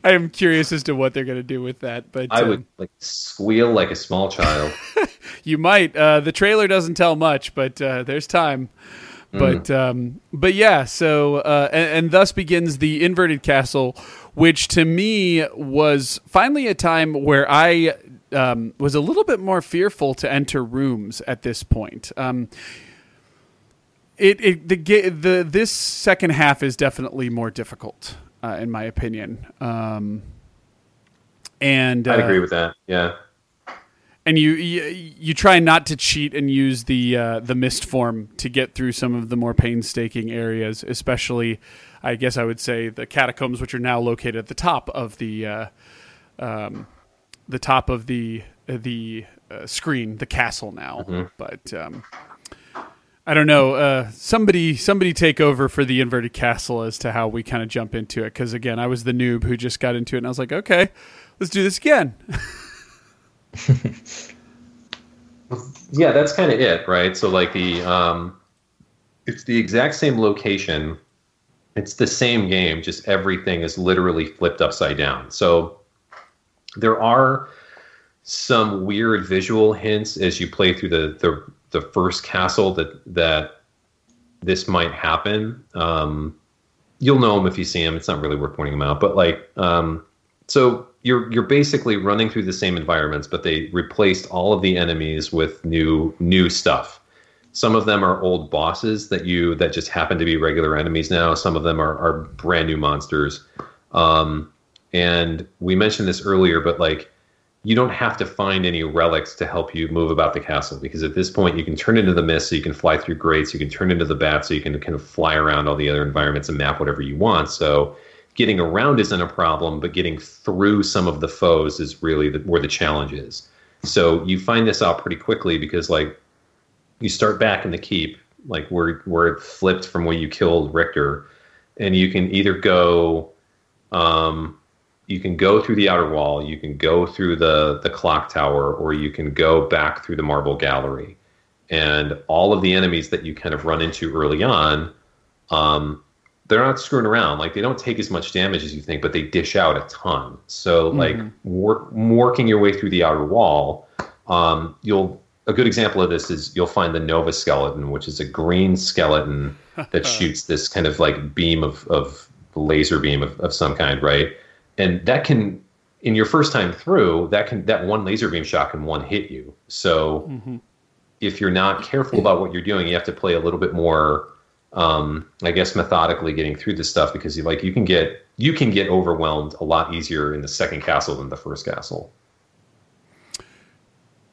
I am curious as to what they're going to do with that, but I um, would like squeal like a small child. you might. Uh, the trailer doesn't tell much, but uh, there's time. Hmm. But um, but yeah, so uh, and, and thus begins the inverted castle, which to me was finally a time where I um, was a little bit more fearful to enter rooms at this point. Um, it, it the the this second half is definitely more difficult, uh, in my opinion. Um, and I'd uh, agree with that. Yeah. and you, you you try not to cheat and use the uh, the mist form to get through some of the more painstaking areas, especially, I guess I would say the catacombs, which are now located at the top of the uh, um, the top of the the uh, screen, the castle now. But um, I don't know. Uh, somebody somebody take over for the inverted castle as to how we kind of jump into it, because again, I was the noob who just got into it, and I was like, okay, let's do this again. Yeah, that's kind of it, right? So like the um it's the exact same location. It's the same game, just everything is literally flipped upside down. So there are some weird visual hints as you play through the the, the first castle that that this might happen. Um, you'll know them if you see them. It's not really worth pointing them out, but like, um, so you're you're basically running through the same environments, but they replaced all of the enemies with new new stuff. Some of them are old bosses that you that just happen to be regular enemies now. Some of them are, are brand new monsters. Um, and we mentioned this earlier, but like you don't have to find any relics to help you move about the castle because at this point you can turn into the mist so you can fly through grates, you can turn into the bat so you can kind of fly around all the other environments and map whatever you want. So getting around isn't a problem, but getting through some of the foes is really the, where the challenge is. So you find this out pretty quickly because like you start back in the keep, like where where it flipped from where you killed Richter, and you can either go um, you can go through the outer wall, you can go through the the clock tower, or you can go back through the marble gallery. And all of the enemies that you kind of run into early on, um, they're not screwing around. Like they don't take as much damage as you think, but they dish out a ton. So like work, working your way through the outer wall, um, you'll a good example of this is you'll find the Nova skeleton, which is a green skeleton that shoots this kind of like beam of, of laser beam of, of some kind, right? And that can, in your first time through, that can that one laser beam shot can one hit you. So if you're not careful about what you're doing, you have to play a little bit more, um, I guess, methodically getting through this stuff because you like you can get you can get overwhelmed a lot easier in the second castle than the first castle.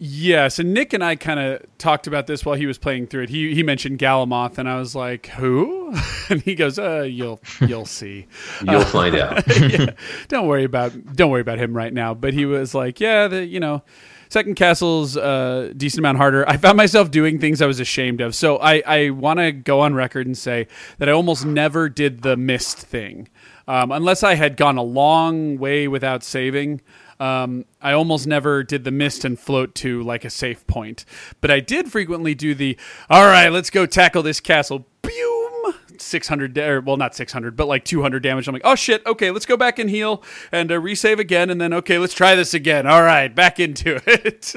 Yes, and Nick and I kind of talked about this while he was playing through it. He he mentioned Galamoth, and I was like, "Who?" And he goes, "Uh, you'll you'll see. You'll find out. yeah, don't worry about don't worry about him right now." But he was like, "Yeah, the you know." Second Castle's a decent amount harder. I found myself doing things I was ashamed of. So I, I want to go on record and say that I almost never did the mist thing. Um, unless I had gone a long way without saving, um, I almost never did the mist and float to like a safe point. But I did frequently do the, all right, let's go tackle this castle. Boom! 600 da- or well not 600 but like 200 damage i'm like oh shit okay let's go back and heal and uh, resave again and then okay let's try this again all right back into it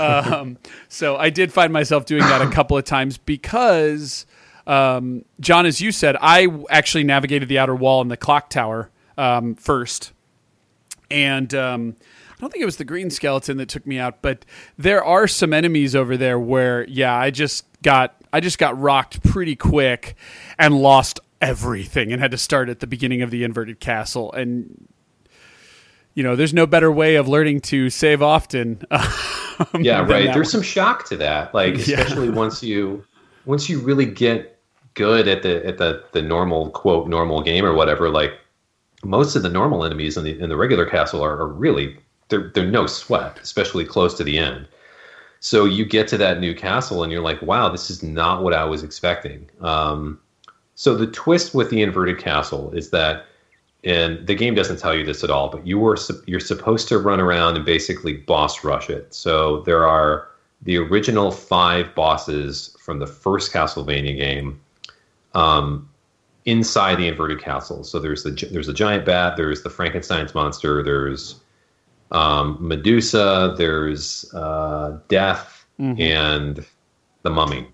um, so i did find myself doing that a couple of times because um, john as you said i actually navigated the outer wall and the clock tower um, first and um, I don't think it was the green skeleton that took me out, but there are some enemies over there where, yeah, I just got I just got rocked pretty quick and lost everything and had to start at the beginning of the inverted castle. And you know, there's no better way of learning to save often. um, yeah, right. There's some shock to that, like Yeah. especially once you once you really get good at the at the the normal quote normal game or whatever. Like most of the normal enemies in the in the regular castle are, are really they're they're no sweat, especially close to the end. So you get to that new castle and you're like, wow, this is not what I was expecting. Um, so the twist with the inverted castle is that, and the game doesn't tell you this at all, but you were you're supposed to run around and basically boss rush it. So there are the original five bosses from the first Castlevania game um, inside the inverted castle. So there's the there's a giant bat, there's the Frankenstein's monster, there's um, Medusa, there's uh, Death, and the Mummy.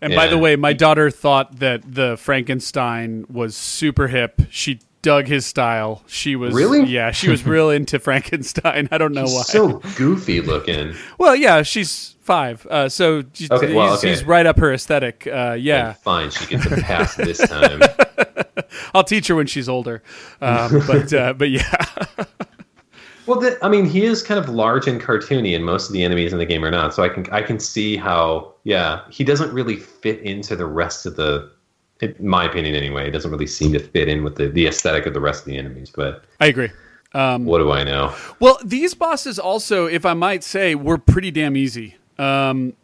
And by the way, my daughter thought that the Frankenstein was super hip. She dug his style. She was Really? yeah, she was real into Frankenstein. I don't know why. So goofy looking. Well, yeah, she's five, uh, so she's, Okay, well, he's, okay. he's right up her aesthetic. Uh, yeah, Fine, she gets a pass this time. I'll teach her when she's older. Um, but uh, but yeah, Well, the, I mean, he is kind of large and cartoony, and most of the enemies in the game are not. So I can I can see how, yeah, he doesn't really fit into the rest of the. In my opinion, anyway, it doesn't really seem to fit in with the, the aesthetic of the rest of the enemies. But I agree. Um, what do I know? Well, these bosses also, if I might say, were pretty damn easy. Um,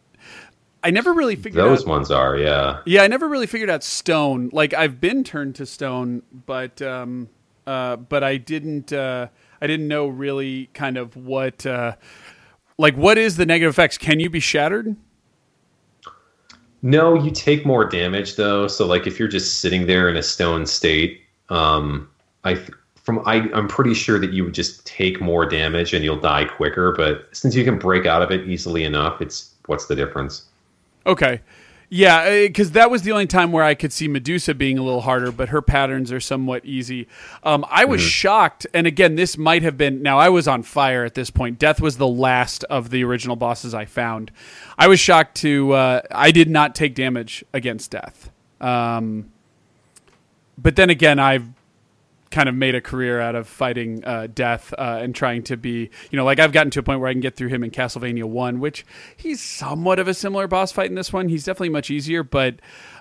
I never really figured Those out. ones are, yeah. Yeah, I never really figured out stone. Like I've been turned to stone, but um, uh, but I didn't. Uh, I didn't know really kind of what. Uh, like what is the negative effects? Can you be shattered? No, you take more damage though. So like if you're just sitting there in a stone state, um, I from I I'm pretty sure that you would just take more damage and you'll die quicker. But since you can break out of it easily enough, it's what's the difference? Okay. Yeah, because that was the only time where I could see Medusa being a little harder, but her patterns are somewhat easy. Um, I was shocked, and again, this might have been. Now, I was on fire at this point. Death was the last of the original bosses I found. I was shocked to. Uh, I did not take damage against Death. Um, but then again, I've kind of made a career out of fighting uh, death uh, and trying to be, you know, like I've gotten to a point where I can get through him in Castlevania One, which he's somewhat of a similar boss fight in this one. He's definitely much easier, but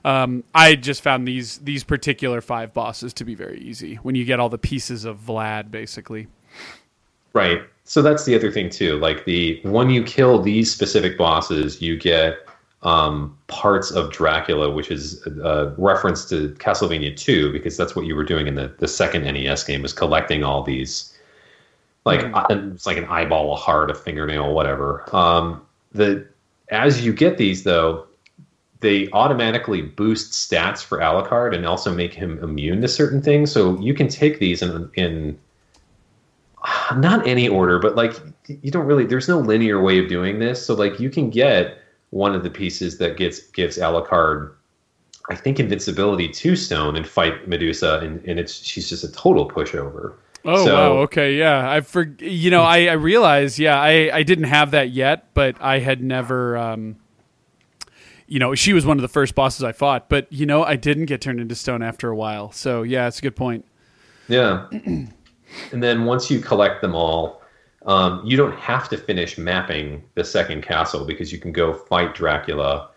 um, I just found these these particular five bosses to be very easy when you get all the pieces of Vlad, basically. Right. So that's the other thing too. Like the when you kill these specific bosses, you get um, parts of Dracula, which is a reference to Castlevania 2, because that's what you were doing in the, the second NES game, was collecting all these, like uh, it's like an eyeball, a heart, a fingernail, whatever. Um, the as you get these though, they automatically boost stats for Alucard and also make him immune to certain things. So you can take these in in not any order, but like you don't really. There's no linear way of doing this. So like you can get one of the pieces that gets gives Alucard, I think, invincibility to Stone and fight Medusa, and, and it's she's just a total pushover. Oh So- wow, okay, yeah. I for you know I, I realized yeah I I didn't have that yet, but I had never. Um, you know, she was one of the first bosses I fought, but you know, I didn't get turned into stone after a while. So yeah, it's a good point. Yeah. and then once you collect them all, um, you don't have to finish mapping the second castle because you can go fight Dracula.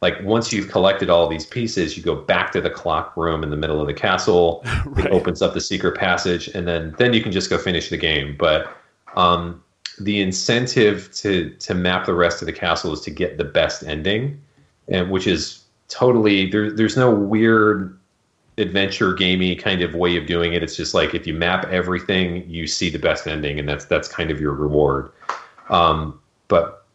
Like once you've collected all these pieces, you go back to the clock room in the middle of the castle. Right. It opens up the secret passage, and then then you can just go finish the game. But um, the incentive to to map the rest of the castle is to get the best ending, and which is totally there. There's no weird adventure gamey kind of way of doing it. It's just like if you map everything, you see the best ending, and that's that's kind of your reward. Um, but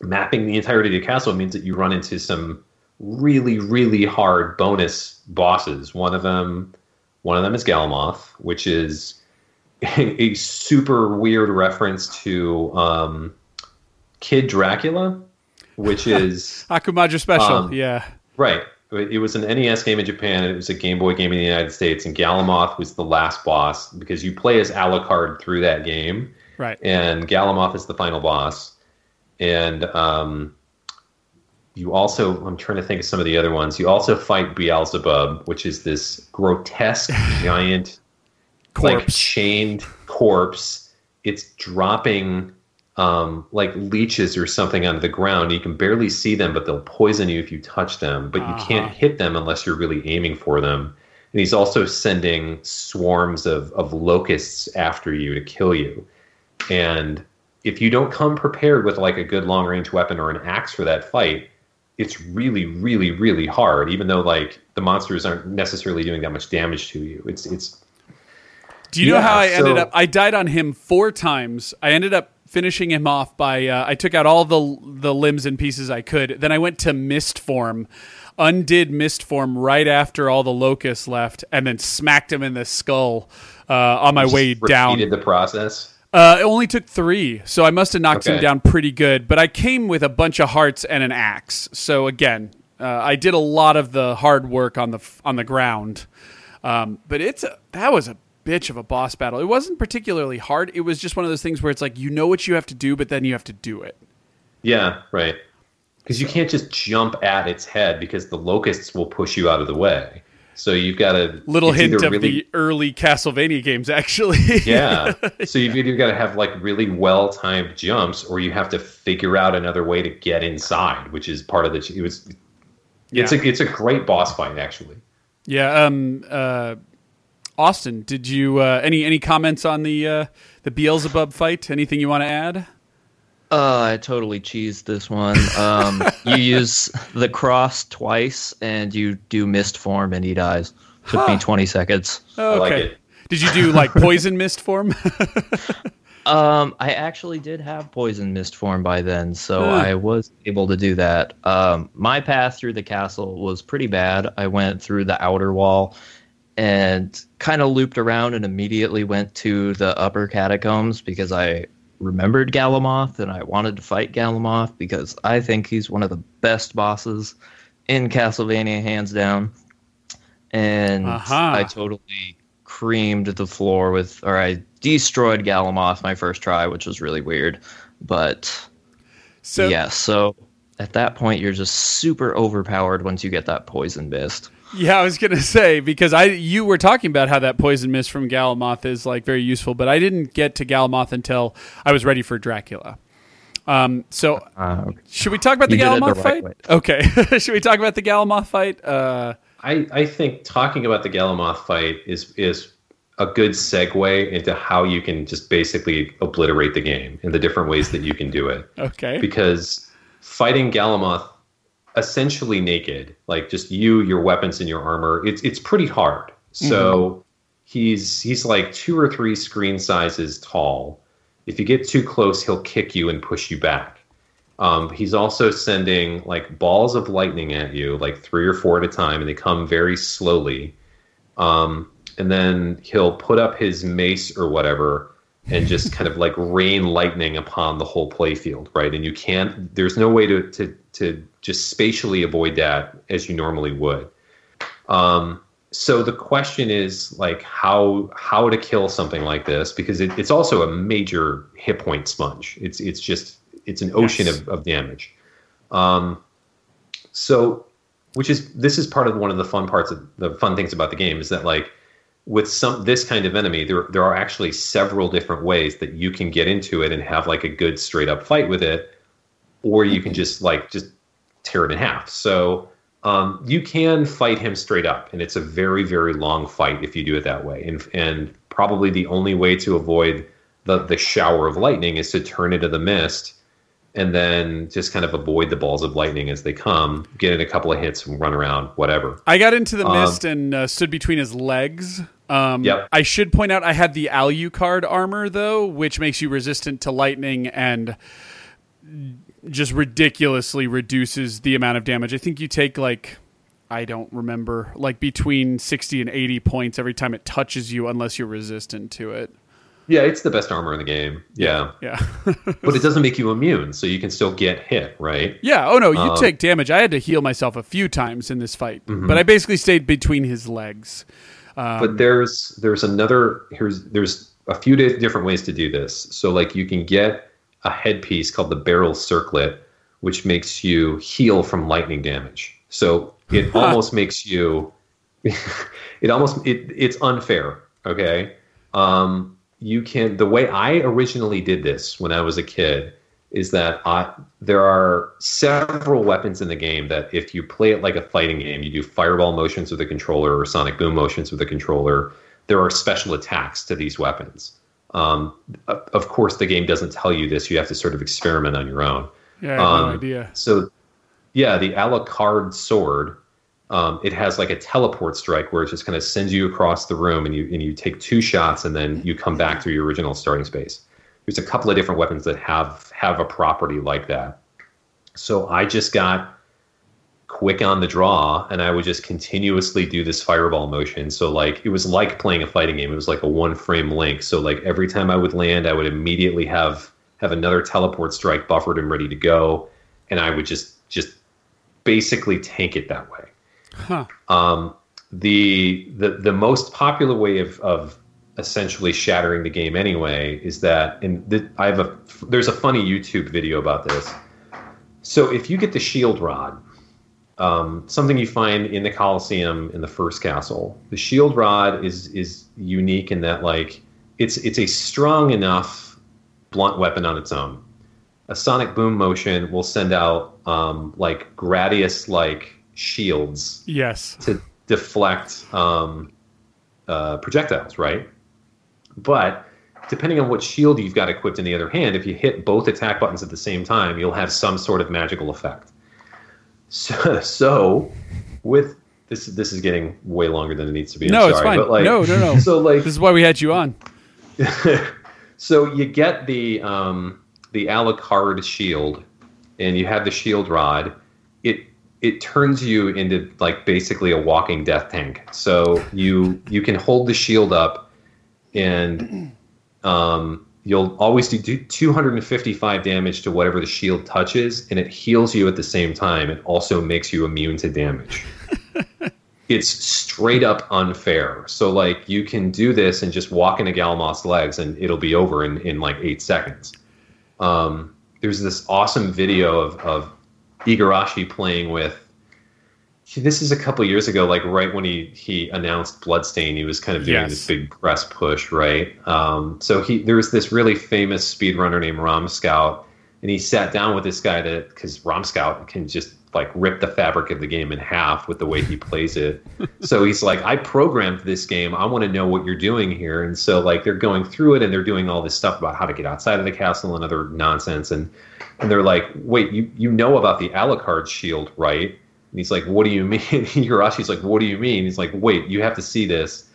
mapping the entirety of the castle means that you run into some really really hard bonus bosses. One of them, one of them is Galamoth, which is a, super weird reference to um, Kid Dracula, which is Akumajo Special. Um, yeah, right. It was an NES game in Japan. It was a Game Boy game in the United States, and Galamoth was the last boss because you play as Alucard through that game, right. and Galamoth is the final boss. And um, you also, I'm trying to think of some of the other ones. You also fight Beelzebub, which is this grotesque giant, like chained corpse. It's dropping um, like leeches or something onto the ground. You can barely see them, but they'll poison you if you touch them. But you Uh-huh. can't hit them unless you're really aiming for them. And he's also sending swarms of, of locusts after you to kill you. And if you don't come prepared with like a good long range weapon or an axe for that fight, it's really, really, really hard. Even though like the monsters aren't necessarily doing that much damage to you, it's it's Do you know how I ended up? I died on him four times. I ended up finishing him off by uh, I took out all the the limbs and pieces I could. Then I went to mist form, undid mist form right after all the locusts left, and then smacked him in the skull uh, on my way down. repeated the process. Uh, it only took three, so I must have knocked him down pretty good. But I came with a bunch of hearts and an axe. So again, uh, I did a lot of the hard work on the on the ground. Um, but it's a, that was a bitch of a boss battle. It wasn't particularly hard. It was just one of those things where it's like you know what you have to do, but then you have to do it. Yeah, right. Because you can't just jump at its head because the locusts will push you out of the way. So you've got a Little hint of really, the early Castlevania games, actually. yeah. So you've either got to have like really well timed jumps, or you have to figure out another way to get inside, which is part of the. It was. It's Yeah. a it's a great boss fight actually. Yeah. Um. Uh. Austin, did you uh, any any comments on the uh, the Beelzebub fight? Anything you want to add? Uh, I totally cheesed this one. Um, you use the cross twice, and you do mist form, and he dies. Took me 20 seconds. Okay. like it. Did you do like poison mist form? Um, I actually did have poison mist form by then, so Huh. I was able to do that. Um, my path through the castle was pretty bad. I went through the outer wall and kind of looped around and immediately went to the upper catacombs because I remembered Galamoth and I wanted to fight Galamoth because I think he's one of the best bosses in Castlevania, hands down. And Aha. I totally creamed the floor with, or I destroyed Galamoth my first try, which was really weird. But so yeah, so at that point, you're just super overpowered once you get that poison mist. Yeah, I was gonna say because I you were talking about how that poison mist from Galamoth is like very useful, but I didn't get to Galamoth until I was ready for Dracula. Um, so Uh, okay. should we talk about the You did the Galamoth right fight? way. Okay, should we talk about the Galamoth fight? Uh, I, I think talking about the Galamoth fight is is a good segue into how you can just basically obliterate the game and the different ways that you can do it. okay, Because fighting Galamoth essentially naked, like just you, your weapons, and your armor, it's it's pretty hard. So he's he's like two or three screen sizes tall. If you get too close, he'll kick you and push you back. Um, he's also sending like balls of lightning at you, like three or four at a time, and they come very slowly. Um, and then he'll put up his mace or whatever and just kind of like rain lightning upon the whole playfield, right? And you can't. There's no way to to to just spatially avoid that as you normally would. Um, so the question is like how how to kill something like this because it, it's also a major hit point sponge. It's it's just it's an ocean Yes. of, of damage. Um, so which is this is part of one of the fun parts of the fun things about the game is that like with some this kind of enemy there there are actually several different ways that you can get into it and have like a good straight up fight with it or you can just like just tear it in half. So um, you can fight him straight up and it's a very very long fight if you do it that way. And and probably the only way to avoid the the shower of lightning is to turn into the mist and then just kind of avoid the balls of lightning as they come get in a couple of hits and run around whatever. I got into the Um, mist and uh, stood between his legs. Um, Yep. I should point out I had the Alucard armor though, which makes you resistant to lightning and just ridiculously reduces the amount of damage. I think you take like I don't remember like between 60 and 80 points every time it touches you unless you're resistant to it. Yeah, it's the best armor in the game. Yeah. Yeah. but it doesn't make you immune, so you can still get hit, right? yeah, oh no, you Um, take damage. I had to heal myself a few times in this fight, Mm-hmm. but I basically stayed between his legs. But there's there's another here's there's a few di- different ways to do this. So like you can get a headpiece called the beryl circlet, which makes you heal from lightning damage. So it almost makes you it almost it, it's unfair. Okay, um, you can the way I originally did this when I was a kid is that I, there are several weapons in the game that if you play it like a fighting game, you do fireball motions with the controller or sonic boom motions with the controller. There are special attacks to these weapons. Um, of course, the game doesn't tell you this. You have to sort of experiment on your own. Yeah, I have no Um, idea. So, yeah, the Alucard sword, um, it has like a teleport strike where it just kind of sends you across the room, and you and you take two shots, and then you come back to your original starting space. There's a couple of different weapons that have have a property like that. So I just got quick on the draw, and I would just continuously do this fireball motion. So like it was like playing a fighting game. It was like a one frame link. So like every time I would land, I would immediately have have another teleport strike buffered and ready to go, and I would just just basically tank it that way. Huh. Um, the the the most popular way of of essentially shattering the game anyway is that and the, I have a there's a funny YouTube video about this. So if you get the shield rod, um, something you find in the Colosseum in the first castle, the shield rod is is unique in that like it's it's a strong enough blunt weapon on its own. A sonic boom motion will send out um, like Gradius like shields Yes. to deflect um, uh, projectiles, right? But depending on what shield you've got equipped in the other hand, if you hit both attack buttons at the same time, you'll have some sort of magical effect. So, so with this, this is getting way longer than it needs to be. I'm No, it's fine. But like, No, no, no. So like, This is why we had you on. so you get the um, the Alucard shield, and you have the shield rod. It it turns you into like basically a walking death tank. So you you can hold the shield up, and um, you'll always do 255 damage to whatever the shield touches, and it heals you at the same time. It also makes you immune to damage. it's straight up unfair. So like you can do this and just walk into Galamoth's legs and it'll be over in, in like eight seconds. Um, there's this awesome video of, of Igarashi playing with this is a couple years ago, like right when he, he announced Bloodstained, he was kind of doing Yes. this big press push, right? Um, so he there was this really famous speedrunner named Rom Scout, and he sat down with this guy to because Rom Scout can just like rip the fabric of the game in half with the way he plays it. so he's like, I programmed this game. I want to know what you're doing here. And so like they're going through it and they're doing all this stuff about how to get outside of the castle and other nonsense. And and they're like, wait, you you know about the Alucard shield, right? And he's like, what do you mean? Igarashi's like, what do you mean? He's like, wait, you have to see this.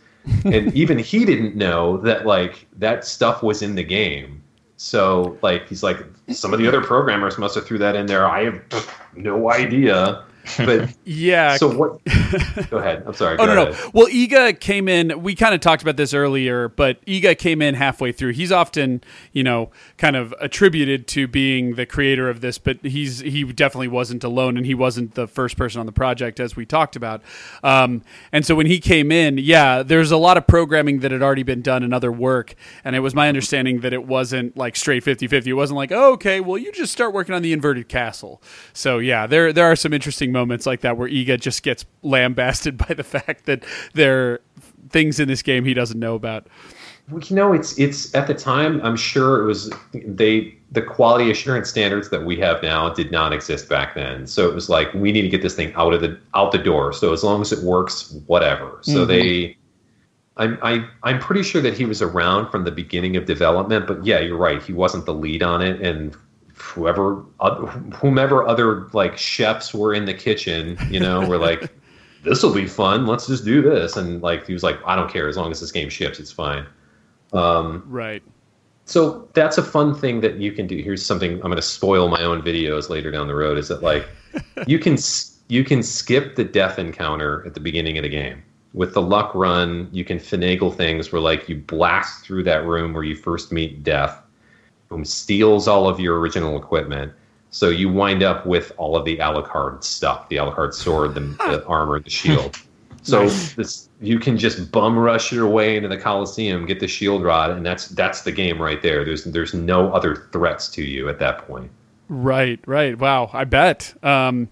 and even he didn't know that like that stuff was in the game. So like he's like, some of the other programmers must have threw that in there. I have no idea. But Yeah. so what? Go ahead. I'm sorry. Oh no ahead. no! Well, Iga came in. We kind of talked about this earlier, but Iga came in halfway through. He's often, you know, kind of attributed to being the creator of this, but he's he definitely wasn't alone, and he wasn't the first person on the project, as we talked about. Um, and so when he came in, yeah, there's a lot of programming that had already been done in other work, and it was my understanding that it wasn't like straight 50-50. It wasn't like, oh, okay, well, you just start working on the inverted castle. So yeah, there there are some interesting moments like that where Iga just gets lambasted by the fact that there are things in this game he doesn't know about. Well, you know, it's it's at the time. I'm sure it was they the quality assurance standards that we have now did not exist back then. So it was like we need to get this thing out of the out the door. So as long as it works, whatever. So mm-hmm. they. I'm I, I'm pretty sure that he was around from the beginning of development, but yeah, you're right. He wasn't the lead on it, and whoever, oth- whomever other like chefs were in the kitchen, you know, were like, "This will be fun. Let's just do this." And like he was like, "I don't care as long as this game ships, it's fine." Um, Right. So that's a fun thing that you can do. Here's something I'm going to spoil my own videos later down the road. Is that like you can you can skip the death encounter at the beginning of the game with the luck run. You can finagle things where like you blast through that room where you first meet death, whom steals all of your original equipment. So you wind up with all of the Alucard stuff, the Alucard sword, the, the armor, the shield. So this you can just bum rush your way into the Coliseum, get the shield rod, and that's that's the game right there. There's there's no other threats to you at that point. Right, right. Wow, I bet. Um,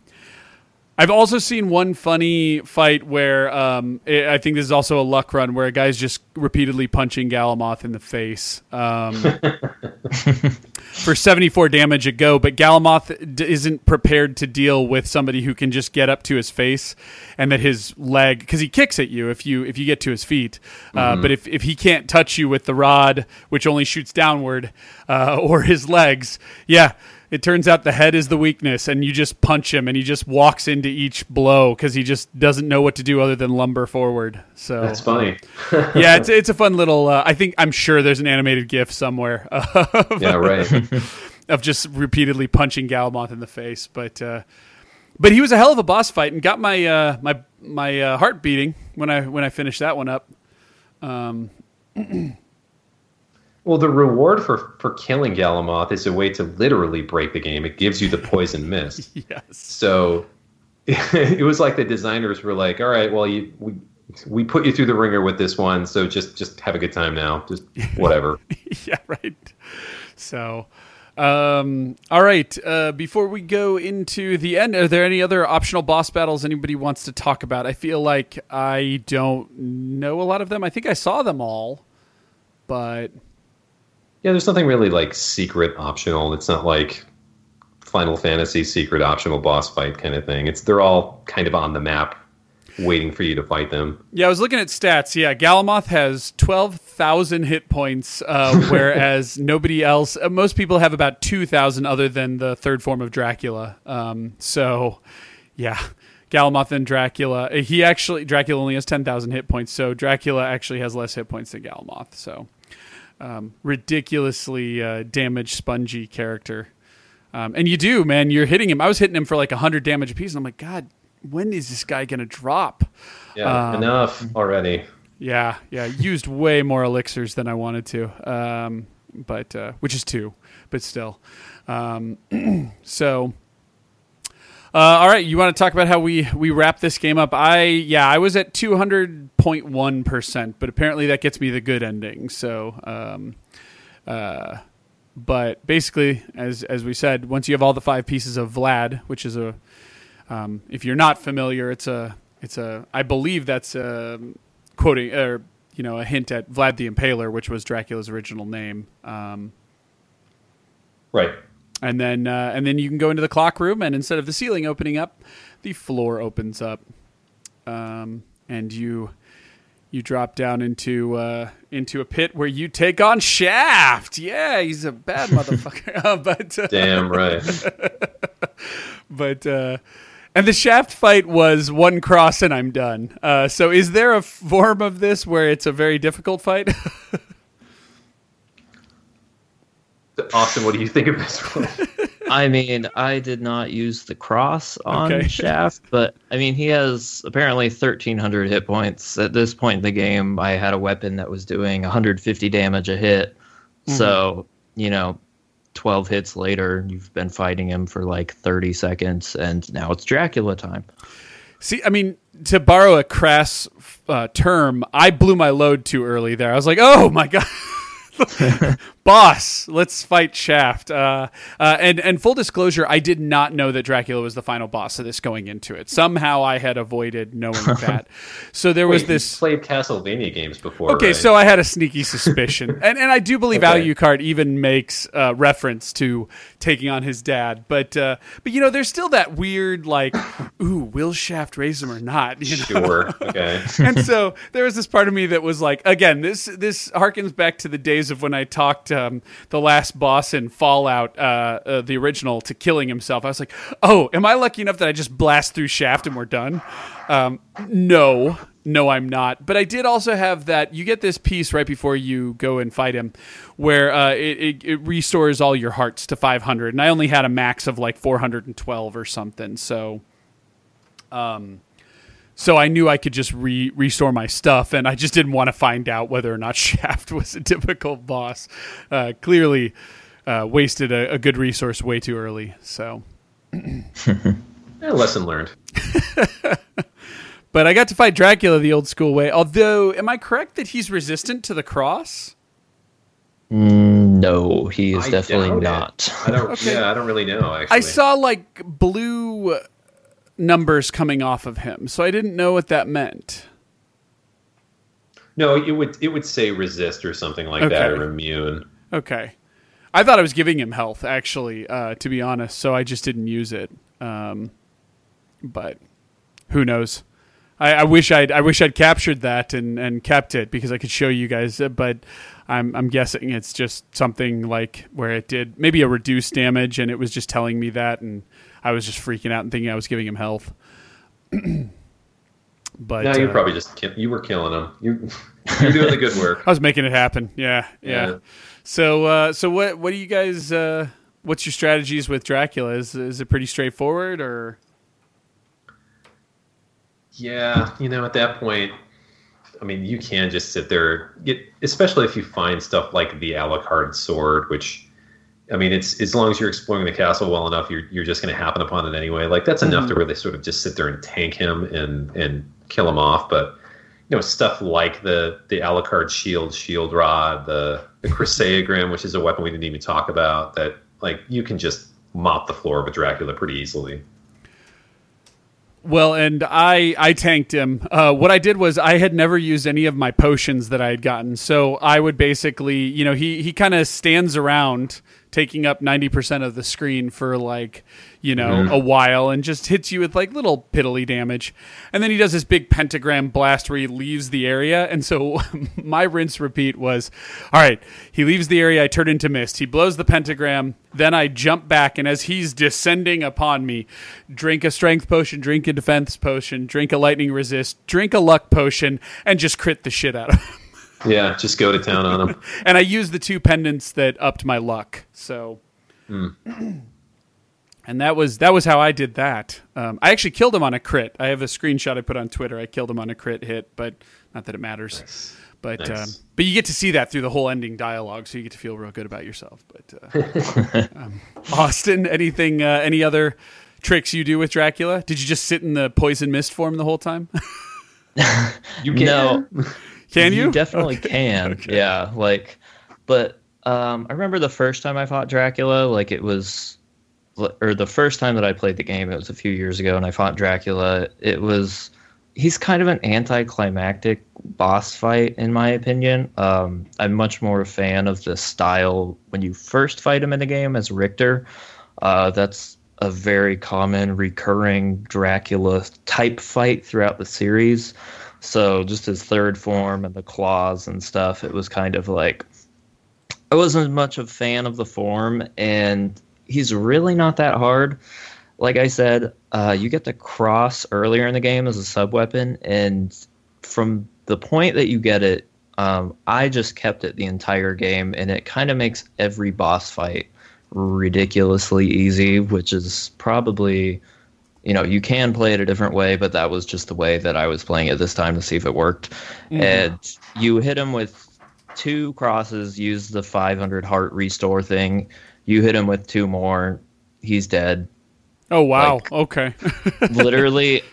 I've also seen one funny fight where um, I I think this is also a luck run where a guy's just repeatedly punching Galamoth in the face um, for 74 damage a go, but Galamoth d- isn't prepared to deal with somebody who can just get up to his face and that his leg because he kicks at you if you if you get to his feet, uh, but if if he can't touch you with the rod which only shoots downward uh, or his legs, yeah it turns out the head is the weakness and you just punch him and he just walks into each blow because he just doesn't know what to do other than lumber forward so That's funny. yeah it's, it's a fun little uh, i think i'm sure there's an animated gif somewhere of, yeah, right. of just repeatedly punching Galamoth in the face but uh, but he was a hell of a boss fight and got my uh, my my uh, heart beating when i when i finished that one up Well, the reward for for killing Galamoth is a way to literally break the game. It gives you the poison mist. yes So it was like the designers were like, "All right, well, you we we put you through the ringer with this one, so just just have a good time now. Just whatever." yeah, right. So, um, all right. Uh, before we go into the end, are there any other optional boss battles anybody wants to talk about? I feel like I don't know a lot of them. I think I saw them all, but yeah, there's nothing really like secret optional. It's not like Final Fantasy secret optional boss fight kind of thing. It's they're all kind of on the map, waiting for you to fight them. yeah, I was looking at stats. Yeah, Galamoth has twelve thousand hit points, uh, whereas nobody else. Uh, most people have about two thousand, other than the third form of Dracula. Um, so, yeah. Galamoth and Dracula. uh, He actually Dracula only has ten thousand hit points, so Dracula actually has less hit points than Galamoth. So um, ridiculously uh, damaged, spongy character. Um, and you do, man. You're hitting him. I was hitting him for like hundred damage apiece, and I'm like, God, when is this guy gonna drop? Yeah, Um, enough already. Yeah, yeah. Used way more elixirs than I wanted to, um, but uh, which is two, but still. Um, so, uh, all right. You want to talk about how we we wrap this game up? I yeah, I was at two hundred point one percent, but apparently that gets me the good ending. So, um, uh, but basically, as as we said, once you have all the five pieces of Vlad, which is a um, if you're not familiar, it's a it's a I believe that's a quoting or you know a hint at Vlad the Impaler, which was Dracula's original name. Um, Right. And then uh, and then you can go into the clock room, and instead of the ceiling opening up, the floor opens up, um, and you you drop down into uh, into a pit where you take on Shaft. Yeah, he's a bad motherfucker, Uh, but uh, Damn right. but uh, and the shaft fight was one cross and I'm done. Uh, so is there a form of this where it's a very difficult fight? Austin, what do you think of this one? I mean, I did not use the cross on Okay. Shaft, but I mean, he has apparently 1,300 hit points. At this point in the game, I had a weapon that was doing 150 damage a hit. So, you know, 12 hits later, you've been fighting him for like 30 seconds, and now it's Dracula time. See, I mean, to borrow a crass uh, term, I blew my load too early there. I was like, oh my god. Boss, let's fight Shaft. Uh, uh, and and full disclosure, I did not know that Dracula was the final boss of this going into it. Somehow I had avoided knowing that. So there was Wait, this. you played Castlevania games before. Okay, right? so I had a sneaky suspicion, and and I do believe Okay. Alucard even makes uh, reference to taking on his dad, but uh, but you know, there's still that weird like, ooh, will Shaft raise him or not? You know? sure. Okay. and so there was this part of me that was like, again, this this harkens back to the days of when I talked um, the last boss in Fallout, uh, uh, the original, to killing himself. I was like, oh, am I lucky enough that I just blast through Shaft and we're done? Um, no, no, I'm not. But I did also have that. You get this piece right before you go and fight him, where uh, it, it, it restores all your hearts to 500, and I only had a max of like 412 or something. So, um, so I knew I could just re- restore my stuff, and I just didn't want to find out whether or not Shaft was a difficult boss. Uh, clearly, uh, wasted a, a good resource way too early. So. Yeah, lesson learned. But I got to fight Dracula the old school way. Although, am I correct that he's resistant to the cross? Mm, no, he is I definitely not. I don't. Okay. Yeah, I don't really know. Actually, I saw like blue numbers coming off of him, so I didn't know what that meant. No, it would it would say resist or something like Okay. that or immune. Okay. I thought I was giving him health, actually, uh, to be honest, so I just didn't use it. Um, but who knows? I, I wish I'd I wish I'd captured that and, and kept it because I could show you guys. uh, But I'm I'm guessing it's just something like where it did maybe a reduced damage and it was just telling me that, and I was just freaking out and thinking I was giving him health. but No, you're uh, probably just you were killing him. You you're doing the good work. I was making it happen. Yeah, yeah. Yeah. So, uh, so what? What do you guys? Uh, what's your strategies with Dracula? Is is it pretty straightforward or? Yeah, you know, at that point, I mean, you can just sit there, get, especially if you find stuff like the Alucard sword, which, I mean, it's as long as you're exploring the castle well enough, you're you're just going to happen upon it anyway. Like that's enough to really sort of just sit there and tank him and and kill him off. But you know, stuff like the the Alucard shield, shield rod, the the which is a weapon we didn't even talk about, that like you can just mop the floor with Dracula pretty easily. Well, and I I tanked him. Uh, what I did was I had never used any of my potions that I had gotten, so I would basically, you know, he he kind of stands around taking up 90% of the screen for like, you know, mm-hmm. a while and just hits you with like little piddly damage. And then he does this big pentagram blast where he leaves the area. And so my rinse repeat was, all right, he leaves the area, I turn into mist. He blows the pentagram, then I jump back and as he's descending upon me, drink a strength potion, drink a defense potion, drink a lightning resist, drink a luck potion and just crit the shit out of him. Yeah, just go to town on them. and I used the two pendants that upped my luck. So, and that was that was how I did that. Um, I actually killed him on a crit. I have a screenshot I put on Twitter. I killed him on a crit hit, but not that it matters. But Nice. um, but you get to see that through the whole ending dialogue, so you get to feel real good about yourself. But uh, um, Austin, anything, uh, any other tricks you do with Dracula? Did you just sit in the poison mist form the whole time? You No, Can you? definitely can. Okay. Yeah, like, but um, I remember the first time I fought Dracula, like it was, or the first time that I played the game, it was a few years ago, and I fought Dracula. It was, he's kind of an anticlimactic boss fight, in my opinion. Um, I'm much more a fan of the style when you first fight him in the game as Richter. Uh, that's a very common recurring Dracula type fight throughout the series. So just his third form and the claws and stuff, it was kind of like I wasn't as much of a fan of the form, and he's really not that hard. Like I said, uh, you get the cross earlier in the game as a sub weapon, and from the point that you get it, um, I just kept it the entire game, and it kind of makes every boss fight ridiculously easy, which is probably you know you can play it a different way but that was just the way that i was playing it this time to see if it worked mm-hmm. and you hit him with two crosses use the 500 heart restore thing you hit him with two more he's dead oh wow. like- okay. literally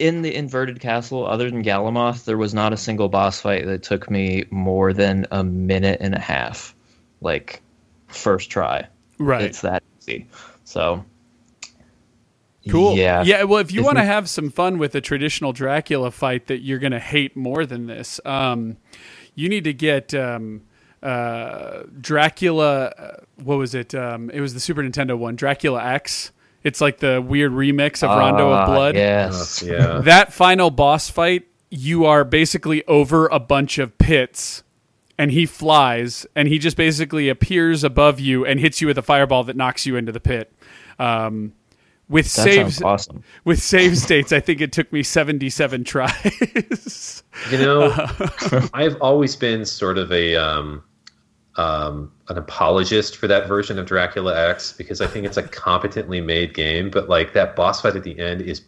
in the inverted castle other than galamoth there was not a single boss fight that took me more than a minute and a half like first try right. it's that easy so Cool. yeah Yeah. Well, if you want to have some fun with a traditional Dracula fight that you're going to hate more than this, um, you need to get um, uh, Dracula. uh, What was it? Um, it was the Super Nintendo one, Dracula X. It's like the weird remix of Rondo of Ah, Blood. yes yeah. That final boss fight, you are basically over a bunch of pits. And he flies, and he just basically appears above you and hits you with a fireball that knocks you into the pit. Um, with That saves awesome. with save states, I think it took me seventy-seven tries. You know, I've always been sort of a um, um, an apologist for that version of Dracula X because I think it's a competently made game, but like that boss fight at the end is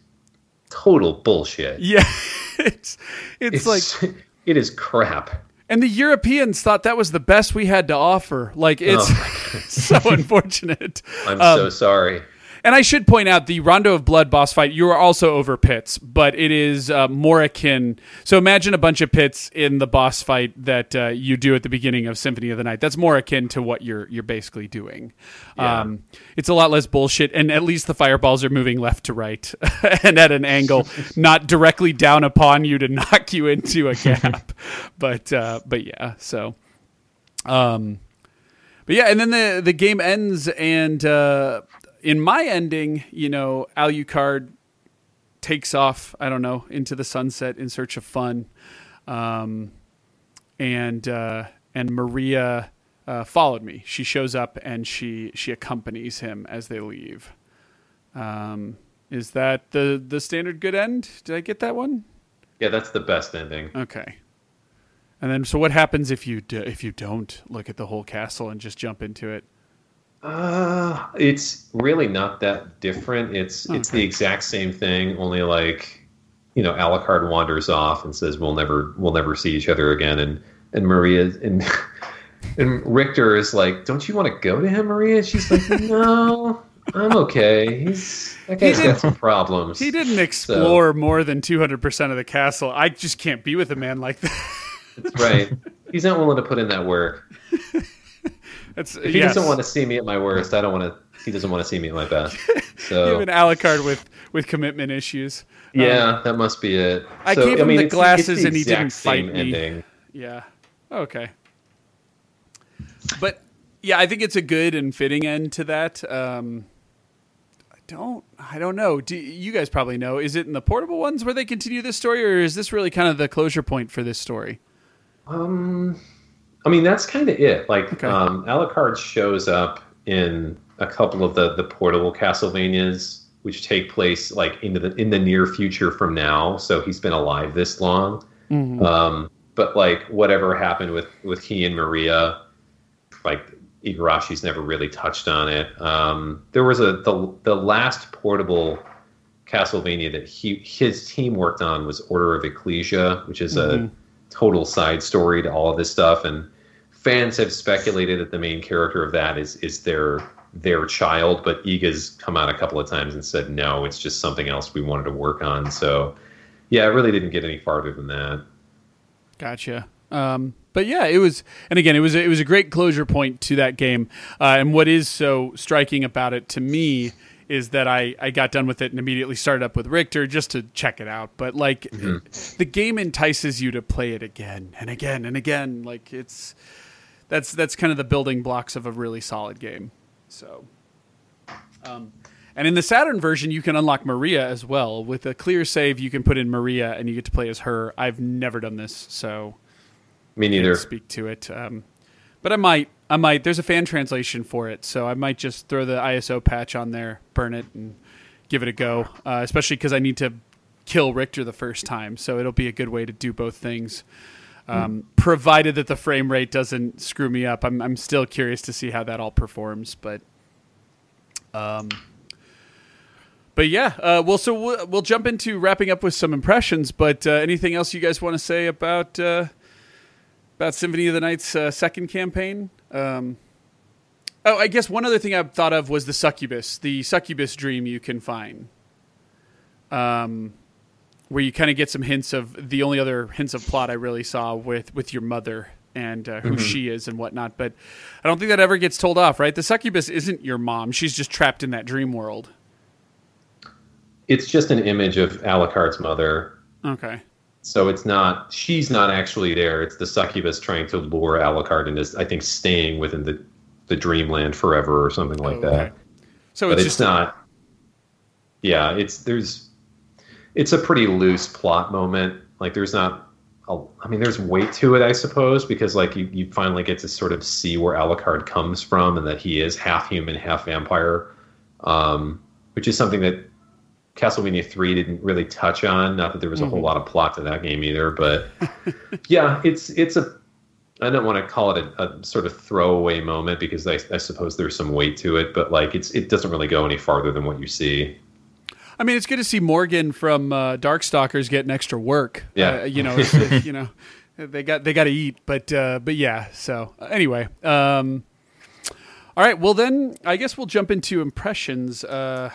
total bullshit. yeah, it's, it's It's like, it is crap. and the Europeans thought that was the best we had to offer. Like it's Oh so unfortunate. I'm Um, so sorry. And I should point out the Rondo of Blood boss fight. You are also over pits, but it is uh, more akin. So imagine a bunch of pits in the boss fight that uh, you do at the beginning of Symphony of the Night. That's more akin to what you're you're basically doing. Yeah. Um, it's a lot less bullshit, and at least the fireballs are moving left to right and at an angle, not directly down upon you to knock you into a gap. but uh, but yeah, so. Um, but yeah, and then the the game ends, and uh, in my ending, you know, Alucard takes off. I don't know into the sunset in search of fun, um, and uh, and Maria uh, followed me. She shows up and she she accompanies him as they leave. Um, is that the the standard good end? Did I get that one? Yeah, that's the best ending. Okay. And then, so what happens if you do, if you don't look at the whole castle and just jump into it? Uh, it's really not that different. It's it's the exact same thing, only like you know, Alucard wanders off and says, "We'll never we'll never see each other again." And and Maria and and Richter is like, "Don't you want to go to him, Maria?" She's like, "No, I'm okay. He's that guy's didn't- got some problems." He didn't explore more than two hundred percent of the castle. I just can't be with a man like that. That's right. He's not willing to put in that work. That's If he yes. doesn't want to see me at my worst, I don't want to. He doesn't want to see me at my best. You So have an Alucard with with commitment issues. Yeah, that must be it. I So, gave him the it's- it's glasses the and he didn't fight me. Ending. Yeah. Okay. But yeah, I think it's a good and fitting end to that. Um, I don't. I don't know. Do you guys probably know? Is it in the portable ones where they continue this story, or is this really kind of the closure point for this story? Um, I mean, that's kind of it. Like, Okay. um, Alucard shows up in a couple of the the portable Castlevanias, which take place like into the in the near future from now. So he's been alive this long. Mm-hmm. Um, but like whatever happened with with he and Maria, like Igarashi's never really touched on it. Um, there was a the the last portable Castlevania that he his team worked on was Order of Ecclesia, which is a total side story to all of this stuff. And fans have speculated that the main character of that is is their their child, but Iga's come out a couple of times and said no, it's just something else we wanted to work on. So yeah, it really didn't get any farther than that. Gotcha. Um, but yeah, it was, and again, it was it was a great closure point to that game. Uh, and what is so striking about it to me is that I I got done with it and immediately started up with Richter just to check it out. But like, the game entices you to play it again and again and again. Like it's that's that's kind of the building blocks of a really solid game. So. Um, and in the Saturn version, you can unlock Maria as well. With a clear save, you can put in Maria, and you get to play as her. I've never done this, so Me neither. speak to it. Um, but I might. I might. There's a fan translation for it, so I might just throw the ISO patch on there, burn it, and give it a go. Uh, especially because I need to kill Richter the first time, so it'll be a good way to do both things. Um, Provided that the frame rate doesn't screw me up, I'm I'm still curious to see how that all performs. But, um, but yeah, uh, well, so we'll, we'll jump into wrapping up with some impressions. But uh, anything else you guys want to say about? About Symphony of the Night's uh, second campaign. Um, oh, I guess one other thing I thought of was the succubus, the succubus dream you can find, um, where you kind of get some hints of the only other hints of plot I really saw with with your mother and uh, who she is and whatnot. But I don't think that ever gets told off, right? The succubus isn't your mom; she's just trapped in that dream world. It's just an image of Alucard's mother. Okay. So it's not she's not actually there. It's the succubus trying to lure Alucard into I think staying within the the dreamland forever or something like that. So it's, it's, just not Yeah, it's there's it's a pretty loose plot moment. Like there's not a, I mean there's weight to it I suppose because like you, you finally get to sort of see where Alucard comes from and that he is half human, half vampire. Um which is something that Castlevania three didn't really touch on. Not that there was a whole lot of plot to that game either, but yeah, it's it's a. I don't want to call it a, a sort of throwaway moment because I, I suppose there's some weight to it, but like it's it doesn't really go any farther than what you see. I mean, it's good to see Morrigan from uh, Darkstalkers getting extra work. Yeah. Uh, you know, you know, they got they got to eat, but uh, but yeah. So uh, anyway, um, all right. Well, then I guess we'll jump into impressions. Uh,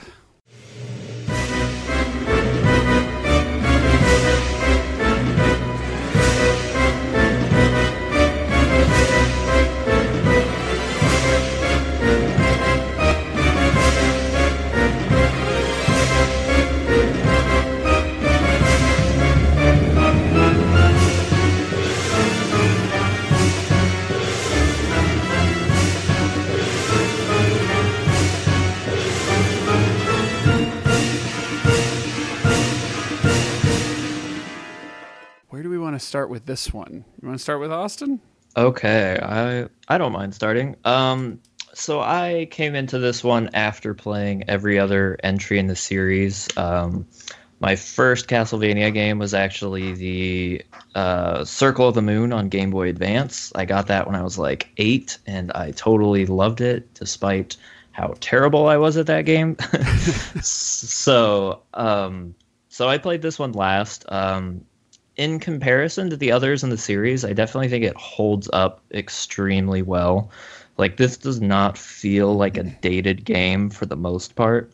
where do we want to start with this one? You want to start with Austin? Okay, I I don't mind starting. Um, so I came into this one after playing every other entry in the series. Um, my first Castlevania game was actually the uh, Circle of the Moon on Game Boy Advance. I got that when I was like eight, and I totally loved it, despite how terrible I was at that game. so, um, so I played this one last. Um, in comparison to the others in the series, I definitely think it holds up extremely well. Like this does not feel like a dated game for the most part,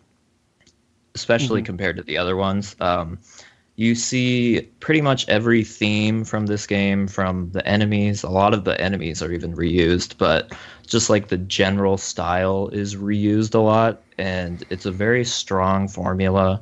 especially compared to the other ones. Um, you see pretty much every theme from this game from the enemies. A lot of the enemies are even reused, but just like the general style is reused a lot, and it's a very strong formula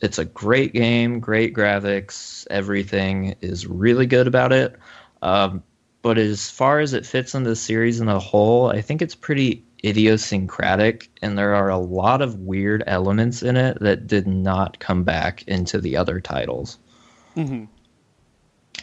it's a great game, great graphics, everything is really good about it. Um, but as far as it fits in the series in a whole, I think it's pretty idiosyncratic, and there are a lot of weird elements in it that did not come back into the other titles.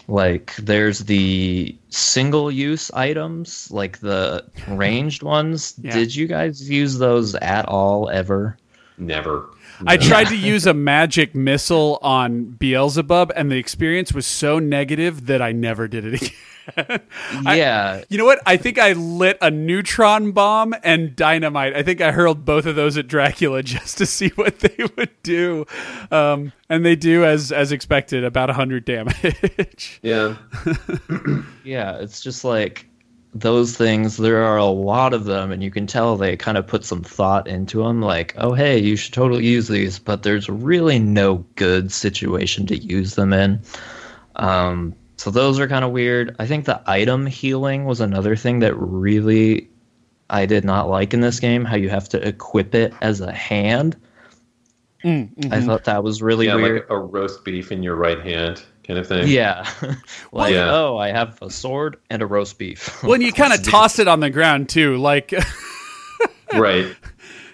Like, there's the single use items, like the ranged ones. Yeah. Did you guys use those at all ever? Never. I tried to use a magic missile on Beelzebub, and the experience was so negative that I never did it again. yeah, You know what? I think I lit a neutron bomb and dynamite. I think I hurled both of those at Dracula just to see what they would do, um, and they do as as expected, about hundred damage. Yeah. Yeah, it's just like those things. There are a lot of them, and you can tell they kind of put some thought into them. Like, oh, hey, you should totally use these, but there's really no good situation to use them in. Um, so those are kind of weird. I think the item healing was another thing that really I did not like in this game. How you have to equip it as a hand. I thought that was really yeah, weird. like a roast beef in your right hand kind of thing. Yeah. like, Yeah. oh, I have a sword and a roast beef. when you kind of toss it on the ground too, like Right.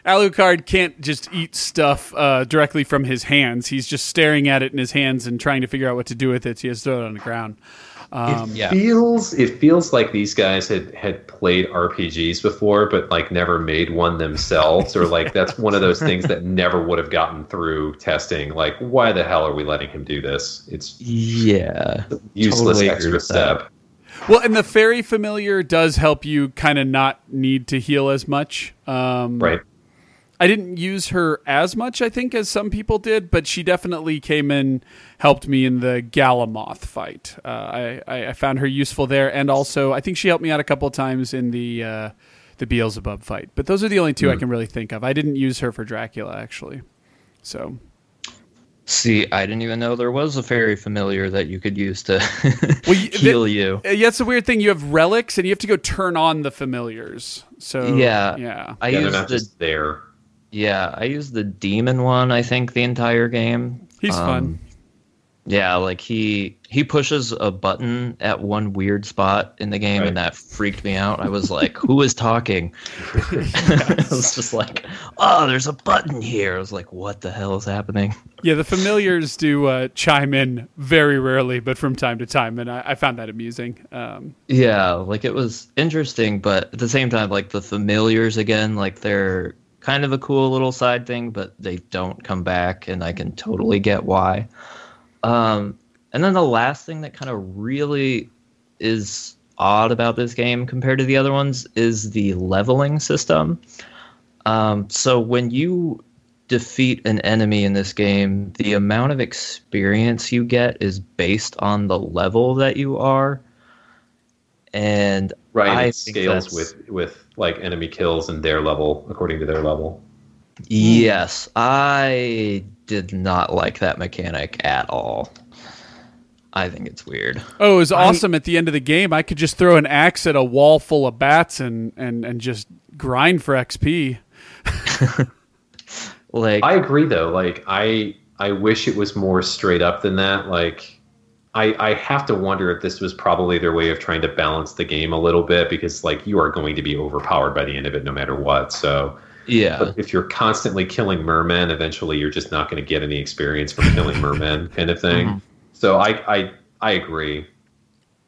Alucard can't just eat stuff uh, directly from his hands. He's just staring at it in his hands and trying to figure out what to do with it. So he has to throw it on the ground. It yeah. feels it feels like these guys had had played RPGs before, but like never made one themselves, or like that's one of those things that never would have gotten through testing. Like, why the hell are we letting him do this? It's Yeah. useless Totally extra with that. step. Well, and the fairy familiar does help you kind of not need to heal as much. Um, Right. I didn't use her as much, I think, as some people did, but she definitely came in, helped me in the Galamoth fight. Uh, I, I, I found her useful there, and also I think she helped me out a couple of times in the uh, the Beelzebub fight. But those are the only two I can really think of. I didn't use her for Dracula actually. So See, I didn't even know there was a fairy familiar that you could use to Well, you- heal you. uh, yeah, it's a weird thing. You have relics, and you have to go turn on the familiars. So Yeah. yeah. I Yeah, they're used not the just there. Yeah, I used the demon one. I think the entire game. He's Um, fun. Yeah, like he he pushes a button at one weird spot in the game, Right. and that freaked me out. I was like, "Who is talking?" I was just like, "Oh, there's a button here." I was like, "What the hell is happening?" Yeah, the familiars do uh, chime in very rarely, but from time to time, and I, I found that amusing. Um, Yeah, like it was interesting, but at the same time, like the familiars again, like they're kind of a cool little side thing, but they don't come back, and I can totally get why. Um, and then the last thing that kind of really is odd about this game compared to the other ones is the leveling system. Um, so when you defeat an enemy in this game, the amount of experience you get is based on the level that you are. And Right, I it scales with with like enemy kills and their level according to their level. Yes, I did not like that mechanic at all. I think it's weird. Oh, it was awesome at the end of the game. I could just throw an axe at a wall full of bats and and and just grind for XP. Like, I agree though. Like I I wish it was more straight up than that. Like I I have to wonder if this was probably their way of trying to balance the game a little bit because like you are going to be overpowered by the end of it no matter what. So yeah, but if you're constantly killing mermen, eventually you're just not going to get any experience from killing mermen kind of thing. Mhm. So I I I agree.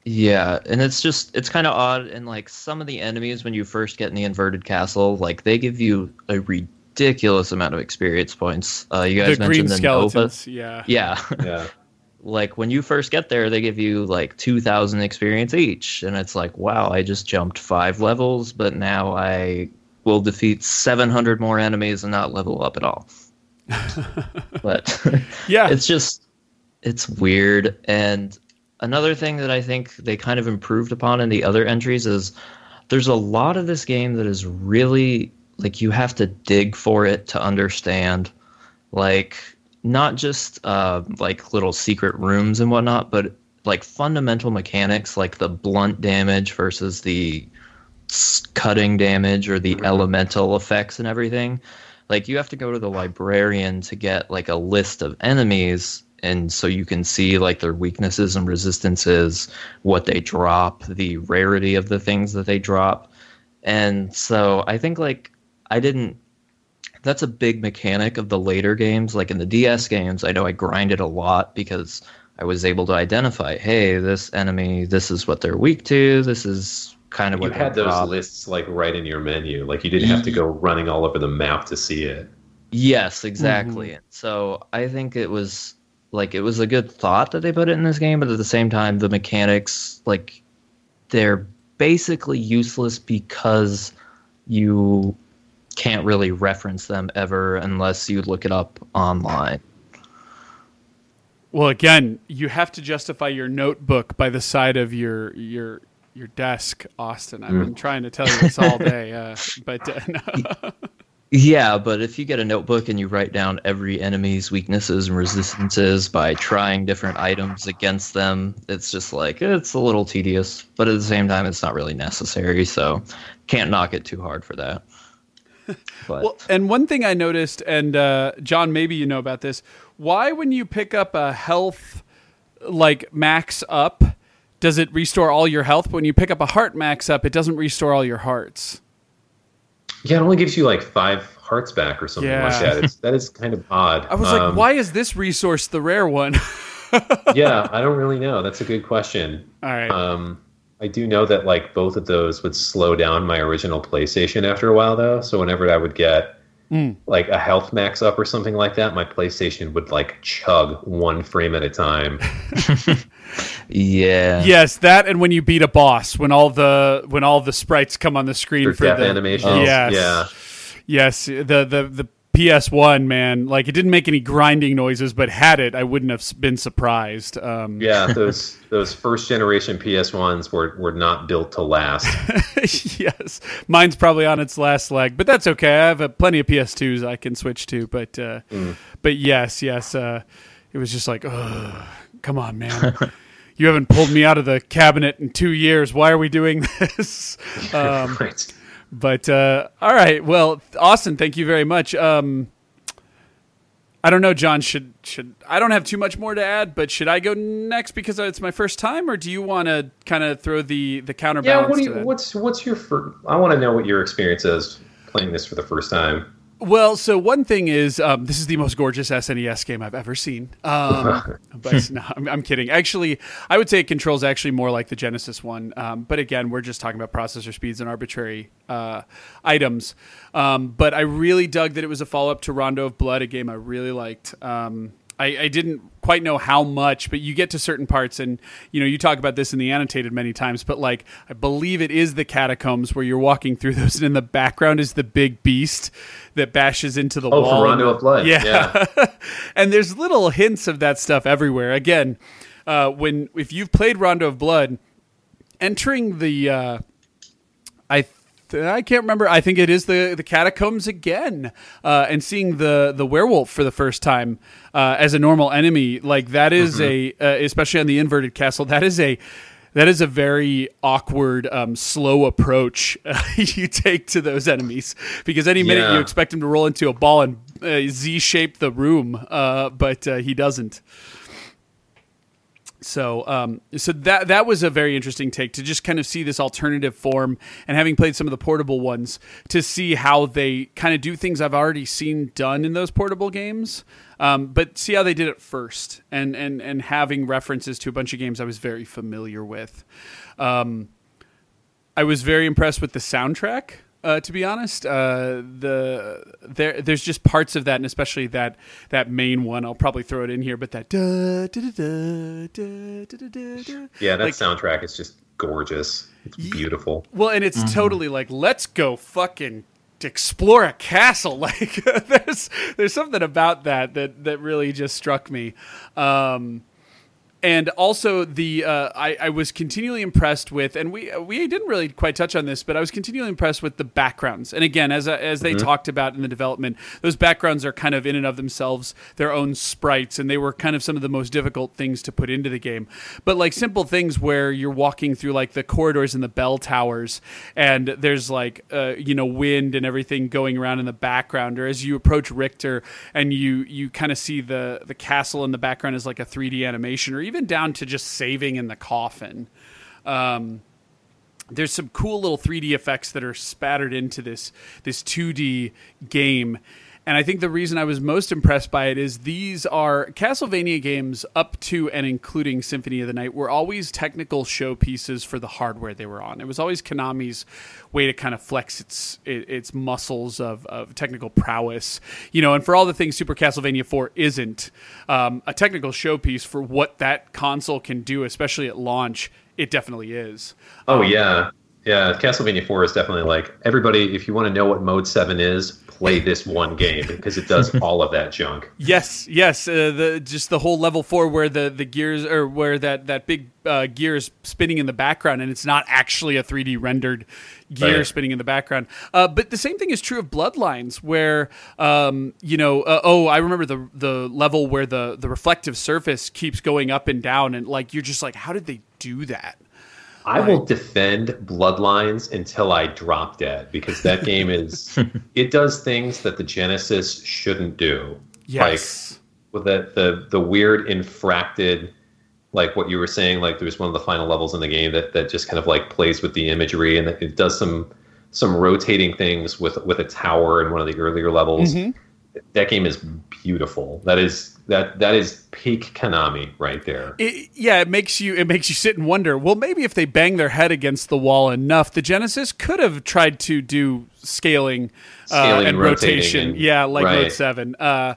yeah, and it's just it's kind of odd. And like some of the enemies, when you first get in the inverted castle, like they give you a ridiculous amount of experience points. Uh, you guys the green mentioned the Nova. skeletons. Yeah. Yeah, Yeah. like when you first get there, they give you like 2,000 experience each. And it's like, wow, I just jumped five levels, but now I will defeat 700 more enemies and not level up at all. but Yeah. it's just, it's weird. And another thing that I think they kind of improved upon in the other entries is there's a lot of this game that is really like you have to dig for it to understand. Like, not just uh, like little secret rooms and whatnot, but like fundamental mechanics like the blunt damage versus the cutting damage or the elemental effects and everything. Like you have to go to the librarian to get like a list of enemies and so you can see like their weaknesses and resistances, what they drop, the rarity of the things that they drop. And so I think like I didn't that's a big mechanic of the later games. Like in the DS games, I know I grinded a lot because I was able to identify, hey, this enemy, this is what they're weak to. This is kind of You what had those drop. lists like right in your menu. Like you didn't have to go running all over the map to see it. Yes, exactly. And So I think it was like it was a good thought that they put it in this game, but at the same time, the mechanics like they're basically useless because you can't really reference them ever unless you look it up online. Well, again, you have to justify your notebook by the side of your your your desk, Austin. I've Mm. been trying to tell you this all day, uh, but uh, no. Yeah, but if you get a notebook and you write down every enemy's weaknesses and resistances by trying different items against them, it's just like it's a little tedious, but at the same time it's not really necessary, so can't knock it too hard for that. But Well, and one thing I noticed, and uh, John, maybe you know about this. Why, when you pick up a health like max up, does it restore all your health? But when you pick up a heart max up, it doesn't restore all your hearts. Yeah, it only gives you like five hearts back or something Yeah. like that. It's, that is kind of odd. I was Um, like, why is this resource the rare one? yeah, I don't really know. That's a good question. all right. Um, I do know that like both of those would slow down my original PlayStation after a while, though. So whenever I would get Mm. like a health max up or something like that, my PlayStation would like chug one frame at a time. yeah. yes, that and when you beat a boss, when all the when all the sprites come on the screen For for, death the animations. Yes. Yeah. Yes, the the the PS1 man, like it didn't make any grinding noises, but had it, I wouldn't have been surprised. Um, Yeah, those those first generation PS ones were were not built to last. yes, mine's probably on its last leg, but that's okay. I have uh, plenty of PS2s I can switch to, but uh, but yes, yes, uh, it was just like, come on, man. You haven't pulled me out of the cabinet in two years. Why are we doing this? Um, right. But uh, all right, well, Austin, thank you very much. Um, I don't know, John. Should should I don't have too much more to add, but should I go next because it's my first time, or do you want to kind of throw the the Yeah, counterbalance? what do to you what's what's your fir- I want to know what your experience is playing this for the first time. Well, so one thing is, um, this is the most gorgeous SNES game I've ever seen. Um, but no, I'm, I'm kidding. Actually, I would say it controls actually more like the Genesis one. Um, but again, we're just talking about processor speeds and arbitrary uh, items. Um, but I really dug that it was a follow up to Rondo of Blood, a game I really liked. Um, I, I didn't quite know how much, but you get to certain parts, and you know you talk about this in the annotated many times. But like, I believe it is the catacombs where you're walking through those, and in the background is the big beast that bashes into the Oh, wall. for Rondo of Blood. Yeah, and there's little hints of that stuff everywhere. Again, uh, when if you've played Rondo of Blood, entering the uh, I th- I can't remember. I think it is the the catacombs again, uh, and seeing the the werewolf for the first time uh, as a normal enemy. Like that is a uh, especially on the inverted castle. That is a that is a very awkward, um, slow approach you take to those enemies because any minute Yeah. you expect him to roll into a ball and uh, Z shape the room, uh, but uh, he doesn't. So, um, so that that was a very interesting take to just kind of see this alternative form, and having played some of the portable ones, to see how they kind of do things I've already seen done in those portable games, um, but see how they did it first, and and and having references to a bunch of games I was very familiar with. Um, I was very impressed with the soundtrack. Uh, to be honest, uh, the there there's just parts of that, and especially that that main one. I'll probably throw it in here, but that da da da da da da da. Yeah, that like, soundtrack is just gorgeous. It's beautiful. Well, and it's mm-hmm. totally like let's go fucking explore a castle. Like there's there's something about that that that really just struck me. Um, and also the uh, I, I was continually impressed with, and we we didn't really quite touch on this, but I was continually impressed with the backgrounds. And again, as as they talked about in the development, those backgrounds are kind of in and of themselves their own sprites, and they were kind of some of the most difficult things to put into the game. But like simple things where you're walking through like the corridors and the bell towers, and there's like uh, you know wind and everything going around in the background, or as you approach Richter and you you kind of see the the castle in the background as like a 3D animation, or even down to just saving in the coffin. Um, there's some cool little 3D effects that are spattered into this this 2D game. And I think the reason I was most impressed by it is these are Castlevania games up to and including Symphony of the Night were always technical showpieces for the hardware they were on. It was always Konami's way to kind of flex its its muscles of, of technical prowess, you know. And for all the things Super Castlevania 4 isn't um, a technical showpiece for what that console can do, especially at launch, it definitely is. Oh yeah, yeah. Castlevania Four is definitely like everybody. If you want to know what Mode Seven is, play this one game because it does all of that junk. Yes, yes. Uh, the just the whole level four where the, the gears or where that that big uh, gear is spinning in the background, and it's not actually a 3D rendered gear Right. spinning in the background. Uh, but the same thing is true of Bloodlines, where um, you know, uh, oh, I remember the the level where the the reflective surface keeps going up and down, and like you're just like, how did they do that? I will defend Bloodlines until I drop dead because that game is it does things that the Genesis shouldn't do. Yes. Like with the the the weird infracted like what you were saying like there's one of the final levels in the game that that just kind of like plays with the imagery and it does some some rotating things with with a tower in one of the earlier levels. Mm-hmm. That game is beautiful. That is that that is peak Konami right there. it, yeah, it makes you it makes you sit and wonder. Well, maybe if they bang their head against the wall enough, the Genesis could have tried to do scaling, uh, Scaling and and rotation. and- yeah, like Mode right. Seven. Uh,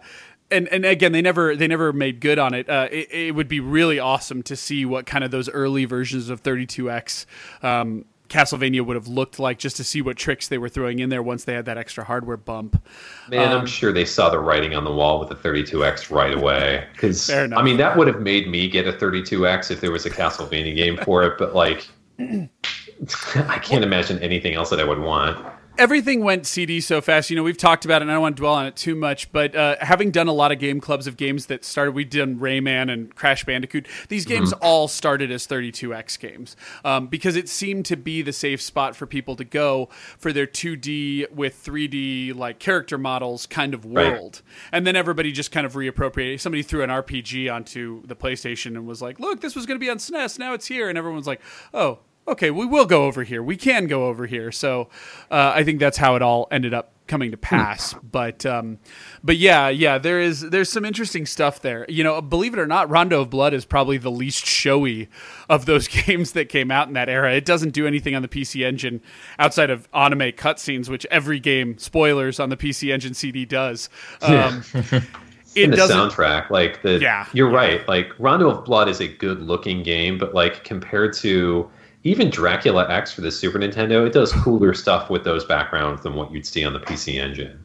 and and again, they never they never made good on it. Uh, it. It would be really awesome to see what kind of those early versions of 32x. Um, Castlevania would have looked like just to see what tricks they were throwing in there once they had that extra hardware bump. Man, Um, I'm sure they saw the writing on the wall with the 32X right away. Because I mean, that would have made me get a 32X if there was a Castlevania game for it. But like, I can't imagine anything else that I would want. Everything went CD so fast. You know, we've talked about it, and I don't want to dwell on it too much. But uh, having done a lot of game clubs of games that started, we've done Rayman and Crash Bandicoot. These games all started as 32x games um, because it seemed to be the safe spot for people to go for their 2D with 3D like character models kind of Right. world. And then everybody just kind of reappropriated. Somebody threw an RPG onto the PlayStation and was like, "Look, this was going to be on SNES. Now it's here." And everyone's like, "Oh." Okay, we will go over here. We can go over here. So uh, I think that's how it all ended up coming to pass. But um, but yeah, yeah, there is there's some interesting stuff there. You know, believe it or not, Rondo of Blood is probably the least showy of those games that came out in that era. It doesn't do anything on the PC Engine outside of anime cutscenes, which every game spoilers on the PC Engine CD does. Um, it in the doesn't. soundtrack like the Yeah. you're right like rondo of blood is a good looking game but like compared to even dracula x for the super nintendo it does cooler stuff with those backgrounds than what you'd see on the pc engine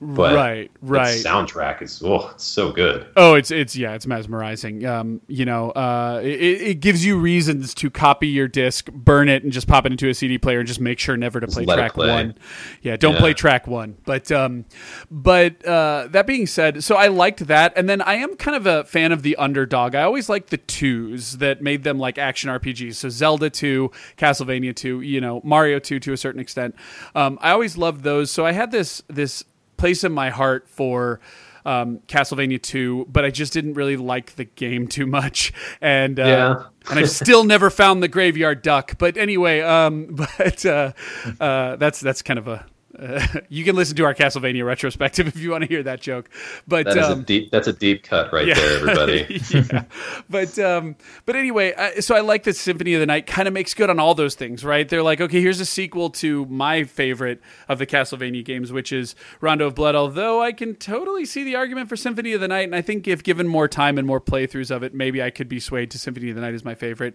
but right, the right. soundtrack is oh it's so good Oh, it's it's yeah, it's mesmerizing. Um, you know, uh, it, it gives you reasons to copy your disc, burn it, and just pop it into a CD player, and just make sure never to play track play. one. Yeah, don't Yeah. play track one. But um, but uh, that being said, so I liked that, and then I am kind of a fan of the underdog. I always liked the twos that made them like action RPGs. So Zelda two, Castlevania two, you know, Mario two to a certain extent. Um, I always loved those. So I had this this place in my heart for um, Castlevania 2, but I just didn't really like the game too much, and uh, Yeah. and I've still never found the graveyard duck. But anyway, um, but uh, uh, that's that's kind of a. Uh, you can listen to our Castlevania retrospective if you want to hear that joke, but that um, a deep that's a deep cut right there everybody yeah. But um, but anyway, I, so I like that Symphony of the Night kind of makes good on all those things, right? They're like, okay, here's a sequel to my favorite of the Castlevania games, which is Rondo of Blood. Although I can totally see the argument for Symphony of the Night, and I think if given more time and more playthroughs of it, maybe I could be swayed to Symphony of the Night as my favorite.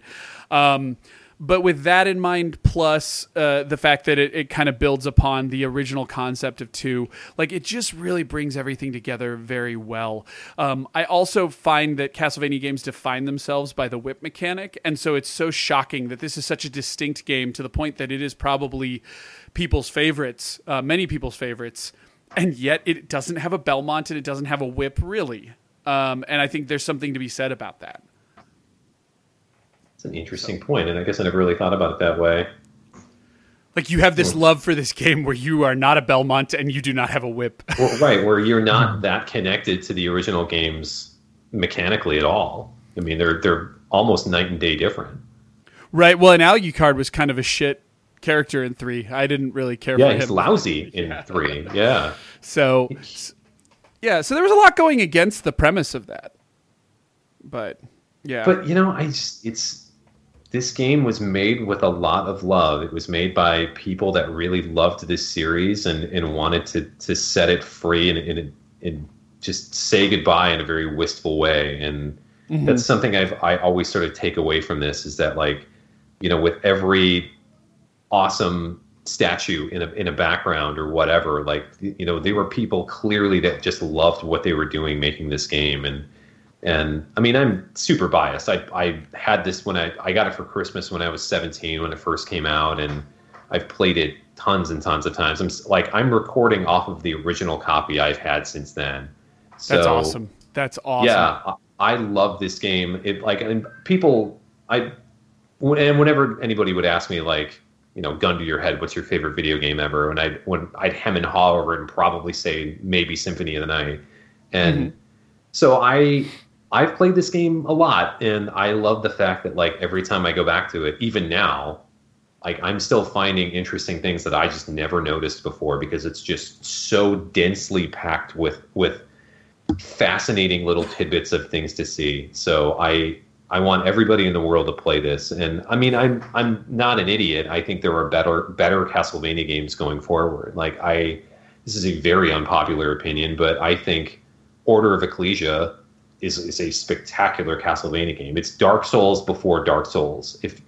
Um, but with that in mind, plus uh, the fact that it, it kind of builds upon the original concept of two, like it just really brings everything together very well. Um, I also find that Castlevania games define themselves by the whip mechanic, and so it's so shocking that this is such a distinct game to the point that it is probably people's favorites, uh, many people's favorites, and yet it doesn't have a Belmont and it doesn't have a whip really. Um, and I think there's something to be said about that. It's an interesting point and i guess i never really thought about it that way Like you have this love for this game where you are not a Belmont and you do not have a whip. well, right where you're not that connected to the original games mechanically at all i mean they're they're almost night and day different right. Well, and Alucard was kind of a shit character in three. I didn't really care yeah for he's him. lousy in three yeah So, yeah. So there was a lot going against the premise of that. But yeah, But you know, I just, it's this game was made with a lot of love. It was made by people that really loved this series and, and wanted to to set it free and, and and just say goodbye in a very wistful way. And mm-hmm. that's something I've I always sort of take away from this is that like, you know, with every awesome statue in a in a background or whatever, like you know, there were people clearly that just loved what they were doing making this game and and I mean, I'm super biased. I, I had this when I, I got it for Christmas when I was 17 when it first came out, and I've played it tons and tons of times. I'm like, I'm recording off of the original copy I've had since then. So, that's awesome. That's awesome. Yeah, I, I love this game. It like, and people, I, and whenever anybody would ask me, like, you know, gun to your head, what's your favorite video game ever? And I, when I'd hem and haw over it and probably say maybe Symphony of the Night, and mm-hmm. so I I've played this game a lot and I love the fact that like every time I go back to it, even now, like I'm still finding interesting things that I just never noticed before because it's just so densely packed with with fascinating little tidbits of things to see. So I I want everybody in the world to play this. And I mean I'm I'm not an idiot. I think there are better better Castlevania games going forward. Like I this is a very unpopular opinion, but I think Order of Ecclesia is, is a spectacular Castlevania game. It's Dark Souls before Dark Souls. If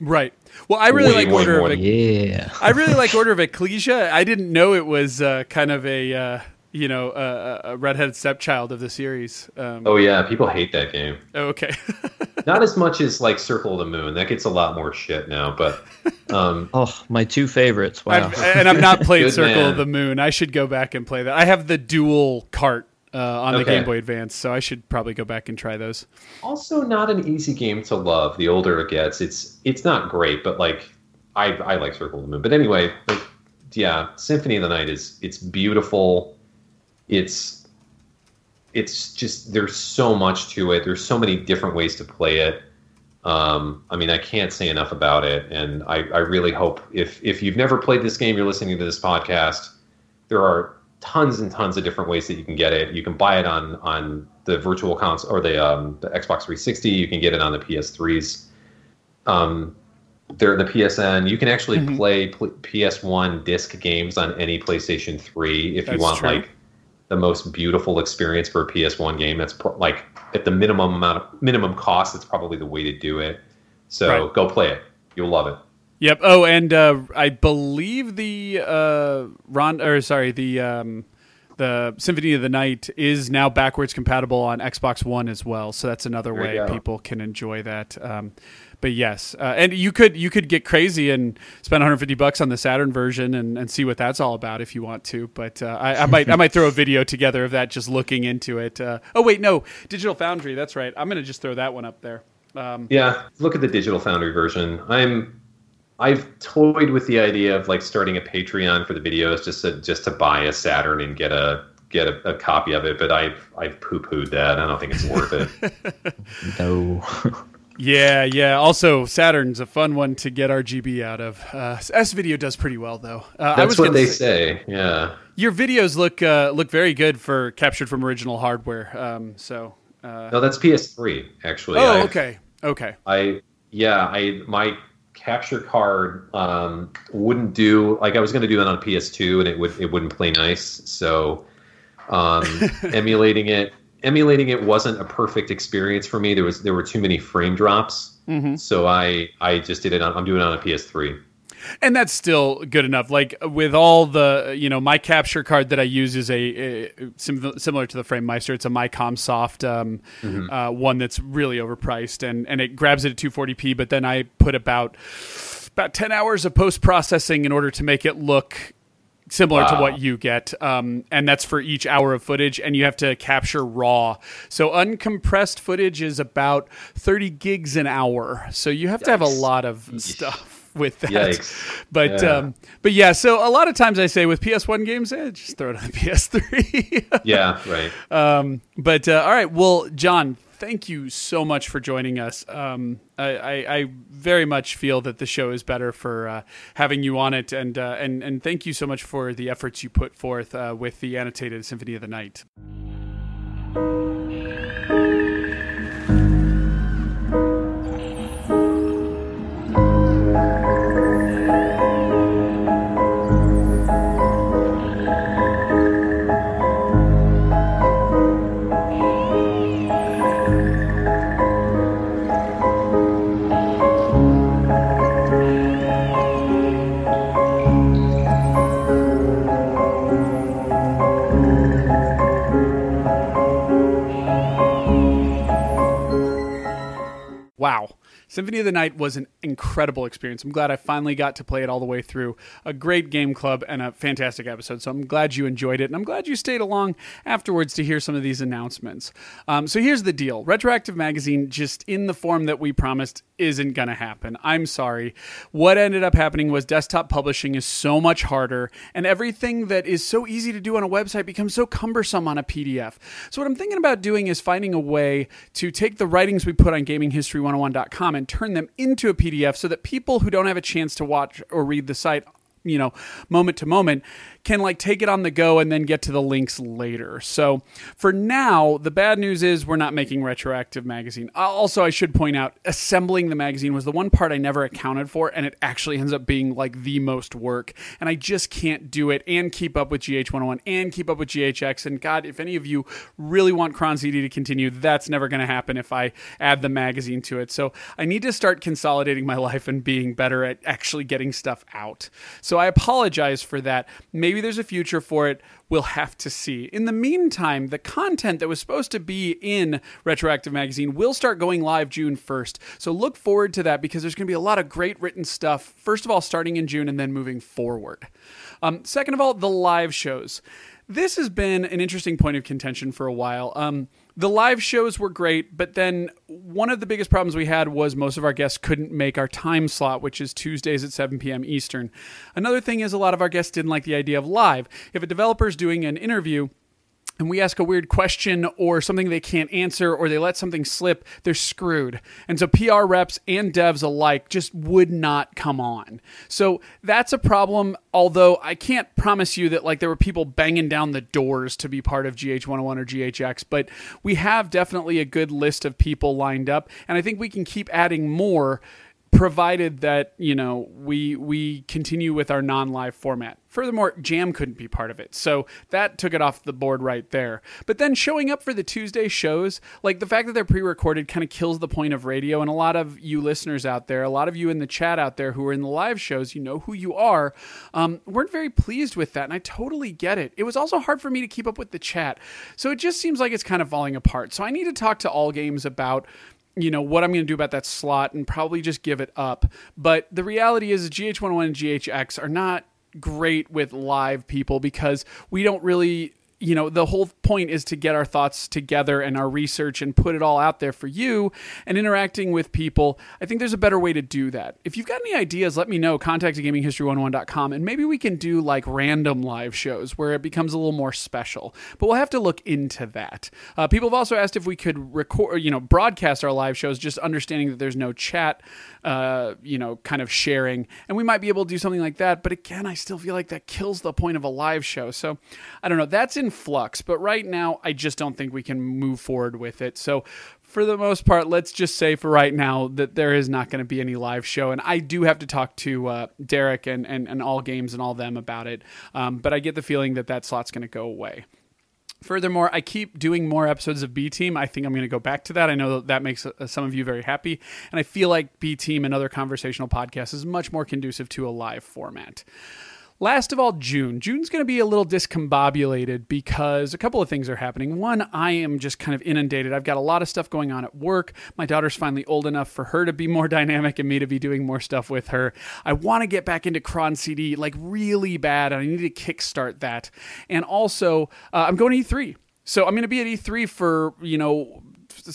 Right. Well, I really Way, like way Order more of than- Yeah. I really like Order of Ecclesia. I didn't know it was uh, kind of a uh, you know a, a redheaded stepchild of the series. Um, oh yeah, people hate that game. okay. Not as much as like Circle of the Moon. That gets a lot more shit now, but um, Oh, my two favorites. Wow. I've, and I've not played Circle man. of the Moon. I should go back and play that. I have the dual cart uh, on the Game Boy Advance, so I should probably go back and try those. also not an easy game to love. The older it gets, it's it's not great, but like I I like Circle of the Moon. But anyway, like yeah, Symphony of the Night is it's beautiful. It's it's just there's so much to it. There's so many different ways to play it. Um, I mean, I can't say enough about it, and I, I really hope if if you've never played this game, you're listening to this podcast. There are tons and tons of different ways that you can get it. You can buy it on on the virtual console or the um, the Xbox 360. You can get it on the PS3s. Um, they're the PSN. You can actually Mhm. play pl- PS1 disc games on any PlayStation 3 if That's you want true. like the most beautiful experience for a PS1 game. That's pro- like at the minimum amount of minimum cost. It's probably the way to do it. So Right. go play it. You'll love it. Yep. Oh, and uh, I believe the uh, Ron or sorry the um, the Symphony of the Night is now backwards compatible on Xbox One as well. So that's another There way people can enjoy that. Um, but yes, uh, and you could you could get crazy and spend 150 bucks on the Saturn version and, and see what that's all about if you want to. But uh, I, I might I might throw a video together of that just looking into it. Uh, oh wait, no, Digital Foundry. That's right. I'm gonna just throw that one up there. Um, Yeah, look at the Digital Foundry version. I'm I've toyed with the idea of like starting a Patreon for the videos just to just to buy a Saturn and get a get a, a copy of it, but I've I've poo pooed that. I don't think it's worth it. No. Yeah, yeah. Also, Saturn's a fun one to get RGB out of. Uh, S video does pretty well though. Uh, I was That's what they say- say. Yeah. Your videos look uh, look very good for captured from original hardware. Um, so. Uh, No, that's PS3 actually. oh, I've- okay, okay. I yeah, I my capture card um, wouldn't do like I was going to do it on PS2 and it would it wouldn't play nice. So um, emulating it emulating it wasn't a perfect experience for me. There was there were too many frame drops. Mhm. So I I just did it on I'm doing it on a PS3. And that's still good enough. Like with all the, you know, my capture card that I use is a, a sim- similar to the Framemeister. It's a Micomsoft um, uh, one that's really overpriced, and and it grabs it at 240p. But then I put about about 10 hours of post processing in order to make it look similar to what you get. Um, and that's for each hour of footage and you have to capture raw. So uncompressed footage is about 30 gigs an hour. So you have to have a lot of stuff with that Yikes. but Yeah. um, but yeah so a lot of times i say with ps1 games eh, just throw it on ps3 Yeah, right. um, but uh, all right, well, John, thank you so much for joining us. Um, I, I, I very much feel that the show is better for uh, having you on it, and uh, and and thank you so much for the efforts you put forth uh, with the annotated Symphony of the Night. Symphony of the Night was an incredible experience. I'm glad I finally got to play it all the way through. A great game club and a fantastic episode. So I'm glad you enjoyed it, and I'm glad you stayed along afterwards to hear some of these announcements. Um, so here's the deal Retroactive Magazine, just in the form that we promised, isn't going to happen. I'm sorry. What ended up happening was desktop publishing is so much harder, and everything that is so easy to do on a website becomes so cumbersome on a PDF. So, what I'm thinking about doing is finding a way to take the writings we put on gaminghistory101.com and turn them into a PDF so that people who don't have a chance to watch or read the site you know moment to moment can like take it on the go and then get to the links later. So for now the bad news is we're not making retroactive magazine. Also i should point out assembling the magazine was the one part i never accounted for and it actually ends up being like the most work. And i just can't do it and keep up with gh101 and keep up with ghx and god if any of you really want Chron CD to continue that's never going to happen if i add the magazine to it. So i need to start consolidating my life and being better at actually getting stuff out. So I apologize for that. Maybe there's a future for it. We'll have to see. In the meantime, the content that was supposed to be in Retroactive Magazine will start going live June 1st. So look forward to that because there's going to be a lot of great written stuff, first of all, starting in June and then moving forward. Um, second of all, the live shows. This has been an interesting point of contention for a while. Um, the live shows were great, but then one of the biggest problems we had was most of our guests couldn't make our time slot, which is Tuesdays at 7 p.m. Eastern. Another thing is a lot of our guests didn't like the idea of live. If a developer is doing an interview, and we ask a weird question or something they can't answer or they let something slip, they're screwed. And so PR reps and devs alike just would not come on. So that's a problem, although I can't promise you that like there were people banging down the doors to be part of GH101 or GHX, but we have definitely a good list of people lined up and I think we can keep adding more provided that you know we we continue with our non-live format. Furthermore jam couldn't be part of it. So that took it off the board right there. But then showing up for the tuesday shows like the fact that they're pre-recorded kind of kills the point of radio. And a lot of you listeners out there a lot of you in the chat out there who are in the live shows you know who you are um, weren't very pleased with that. And i totally get it. It was also hard for me to keep up with the chat. So it just seems like it's kind of falling apart. So i need to talk to all games about you know what I'm going to do about that slot and probably just give it up. But the reality is, GH101 and GHX are not great with live people because we don't really you know, the whole point is to get our thoughts together and our research and put it all out there for you and interacting with people. I think there's a better way to do that. If you've got any ideas, let me know. Contact gaminghistory101.com and maybe we can do like random live shows where it becomes a little more special. But we'll have to look into that. Uh, people have also asked if we could record, you know, broadcast our live shows, just understanding that there's no chat, uh, you know, kind of sharing. And we might be able to do something like that. But again, I still feel like that kills the point of a live show. So I don't know. That's in in flux, but right now I just don't think we can move forward with it. So for the most part, let's just say for right now that there is not going to be any live show. And I do have to talk to uh, Derek and, and, and all games and all them about it. Um, but I get the feeling that that slot's going to go away. Furthermore, I keep doing more episodes of B Team. I think I'm going to go back to that. I know that, that makes uh, some of you very happy. And I feel like B Team and other conversational podcasts is much more conducive to a live format. Last of all, June. June's going to be a little discombobulated because a couple of things are happening. One, I am just kind of inundated. I've got a lot of stuff going on at work. My daughter's finally old enough for her to be more dynamic and me to be doing more stuff with her. I want to get back into Chron CD like really bad, and I need to kickstart that. And also, uh, I'm going to E3. So I'm going to be at E3 for, you know,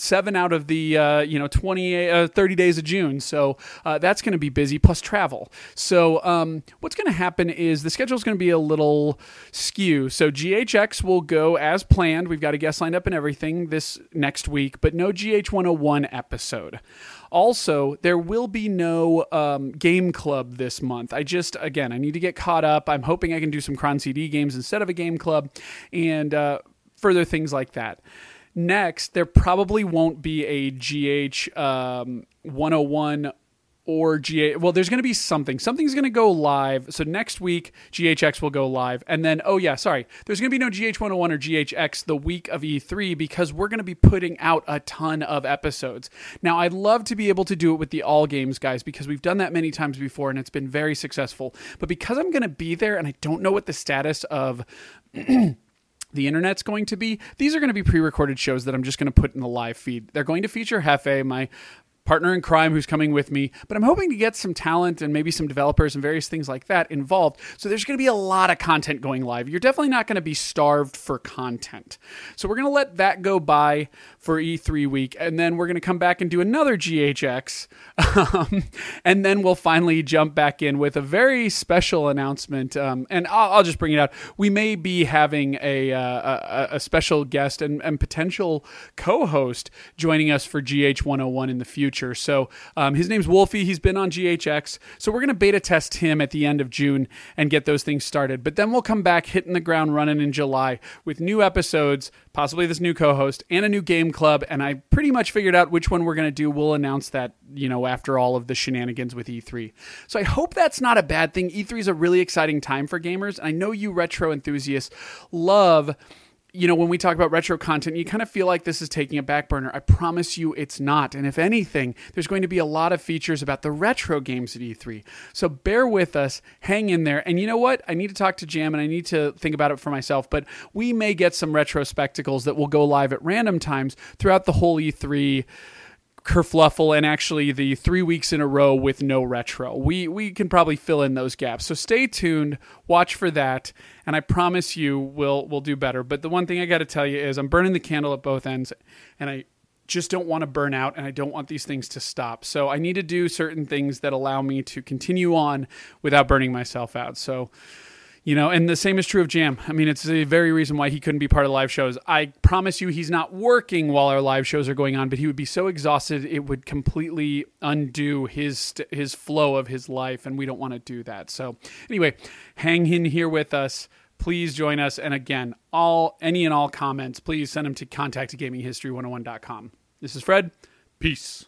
seven out of the uh, you know 20 uh, 30 days of June. So uh, that's going to be busy plus travel. So um, what's going to happen is the schedule is going to be a little skew. So GHX will go as planned. We've got a guest lined up and everything this next week, but no GH101 episode. Also, there will be no um, game club this month. I just, again, I need to get caught up. I'm hoping I can do some Chron CD games instead of a game club and uh, further things like that. Next, there probably won't be a GH um, 101 or GH. Well, there's going to be something. Something's going to go live. So next week, GHX will go live. And then, oh, yeah, sorry. There's going to be no GH 101 or GHX the week of E3 because we're going to be putting out a ton of episodes. Now, I'd love to be able to do it with the All Games guys because we've done that many times before and it's been very successful. But because I'm going to be there and I don't know what the status of. the internet's going to be. These are going to be pre-recorded shows that I'm just going to put in the live feed. They're going to feature Hefe, my partner in crime who's coming with me, but I'm hoping to get some talent and maybe some developers and various things like that involved. So there's going to be a lot of content going live. You're definitely not going to be starved for content. So we're going to let that go by for E3 week, and then we're going to come back and do another GHX, um, and then we'll finally jump back in with a very special announcement. Um, and I'll, I'll, just bring it out. We may be having a, uh, a, a, special guest and, and potential co-host joining us for GH 101 in the future future. So um, his name's Wolfie. He's been on GHX. So we're going to beta test him at the end of June and get those things started. But then we'll come back hitting the ground running in July with new episodes, possibly this new co-host and a new game club. And I pretty much figured out which one we're going to do. We'll announce that, you know, after all of the shenanigans with E3. So I hope that's not a bad thing. E3 is a really exciting time for gamers. I know you retro enthusiasts love you know, when we talk about retro content, you kind of feel like this is taking a back burner. I promise you it's not. And if anything, there's going to be a lot of features about the retro games at E3. So bear with us, hang in there. And you know what? I need to talk to Jam and I need to think about it for myself, but we may get some retro spectacles that will go live at random times throughout the whole E3 kerfluffle and actually the three weeks in a row with no retro. We we can probably fill in those gaps. So stay tuned, watch for that, and I promise you we'll we'll do better. But the one thing I got to tell you is I'm burning the candle at both ends, and I just don't want to burn out and I don't want these things to stop. So I need to do certain things that allow me to continue on without burning myself out. So You know, and the same is true of Jam. I mean, it's the very reason why he couldn't be part of live shows. I promise you, he's not working while our live shows are going on, but he would be so exhausted it would completely undo his his flow of his life, and we don't want to do that. So, anyway, hang in here with us. Please join us, and again, all any and all comments, please send them to contact at gaminghistory101.com. This is Fred. Peace.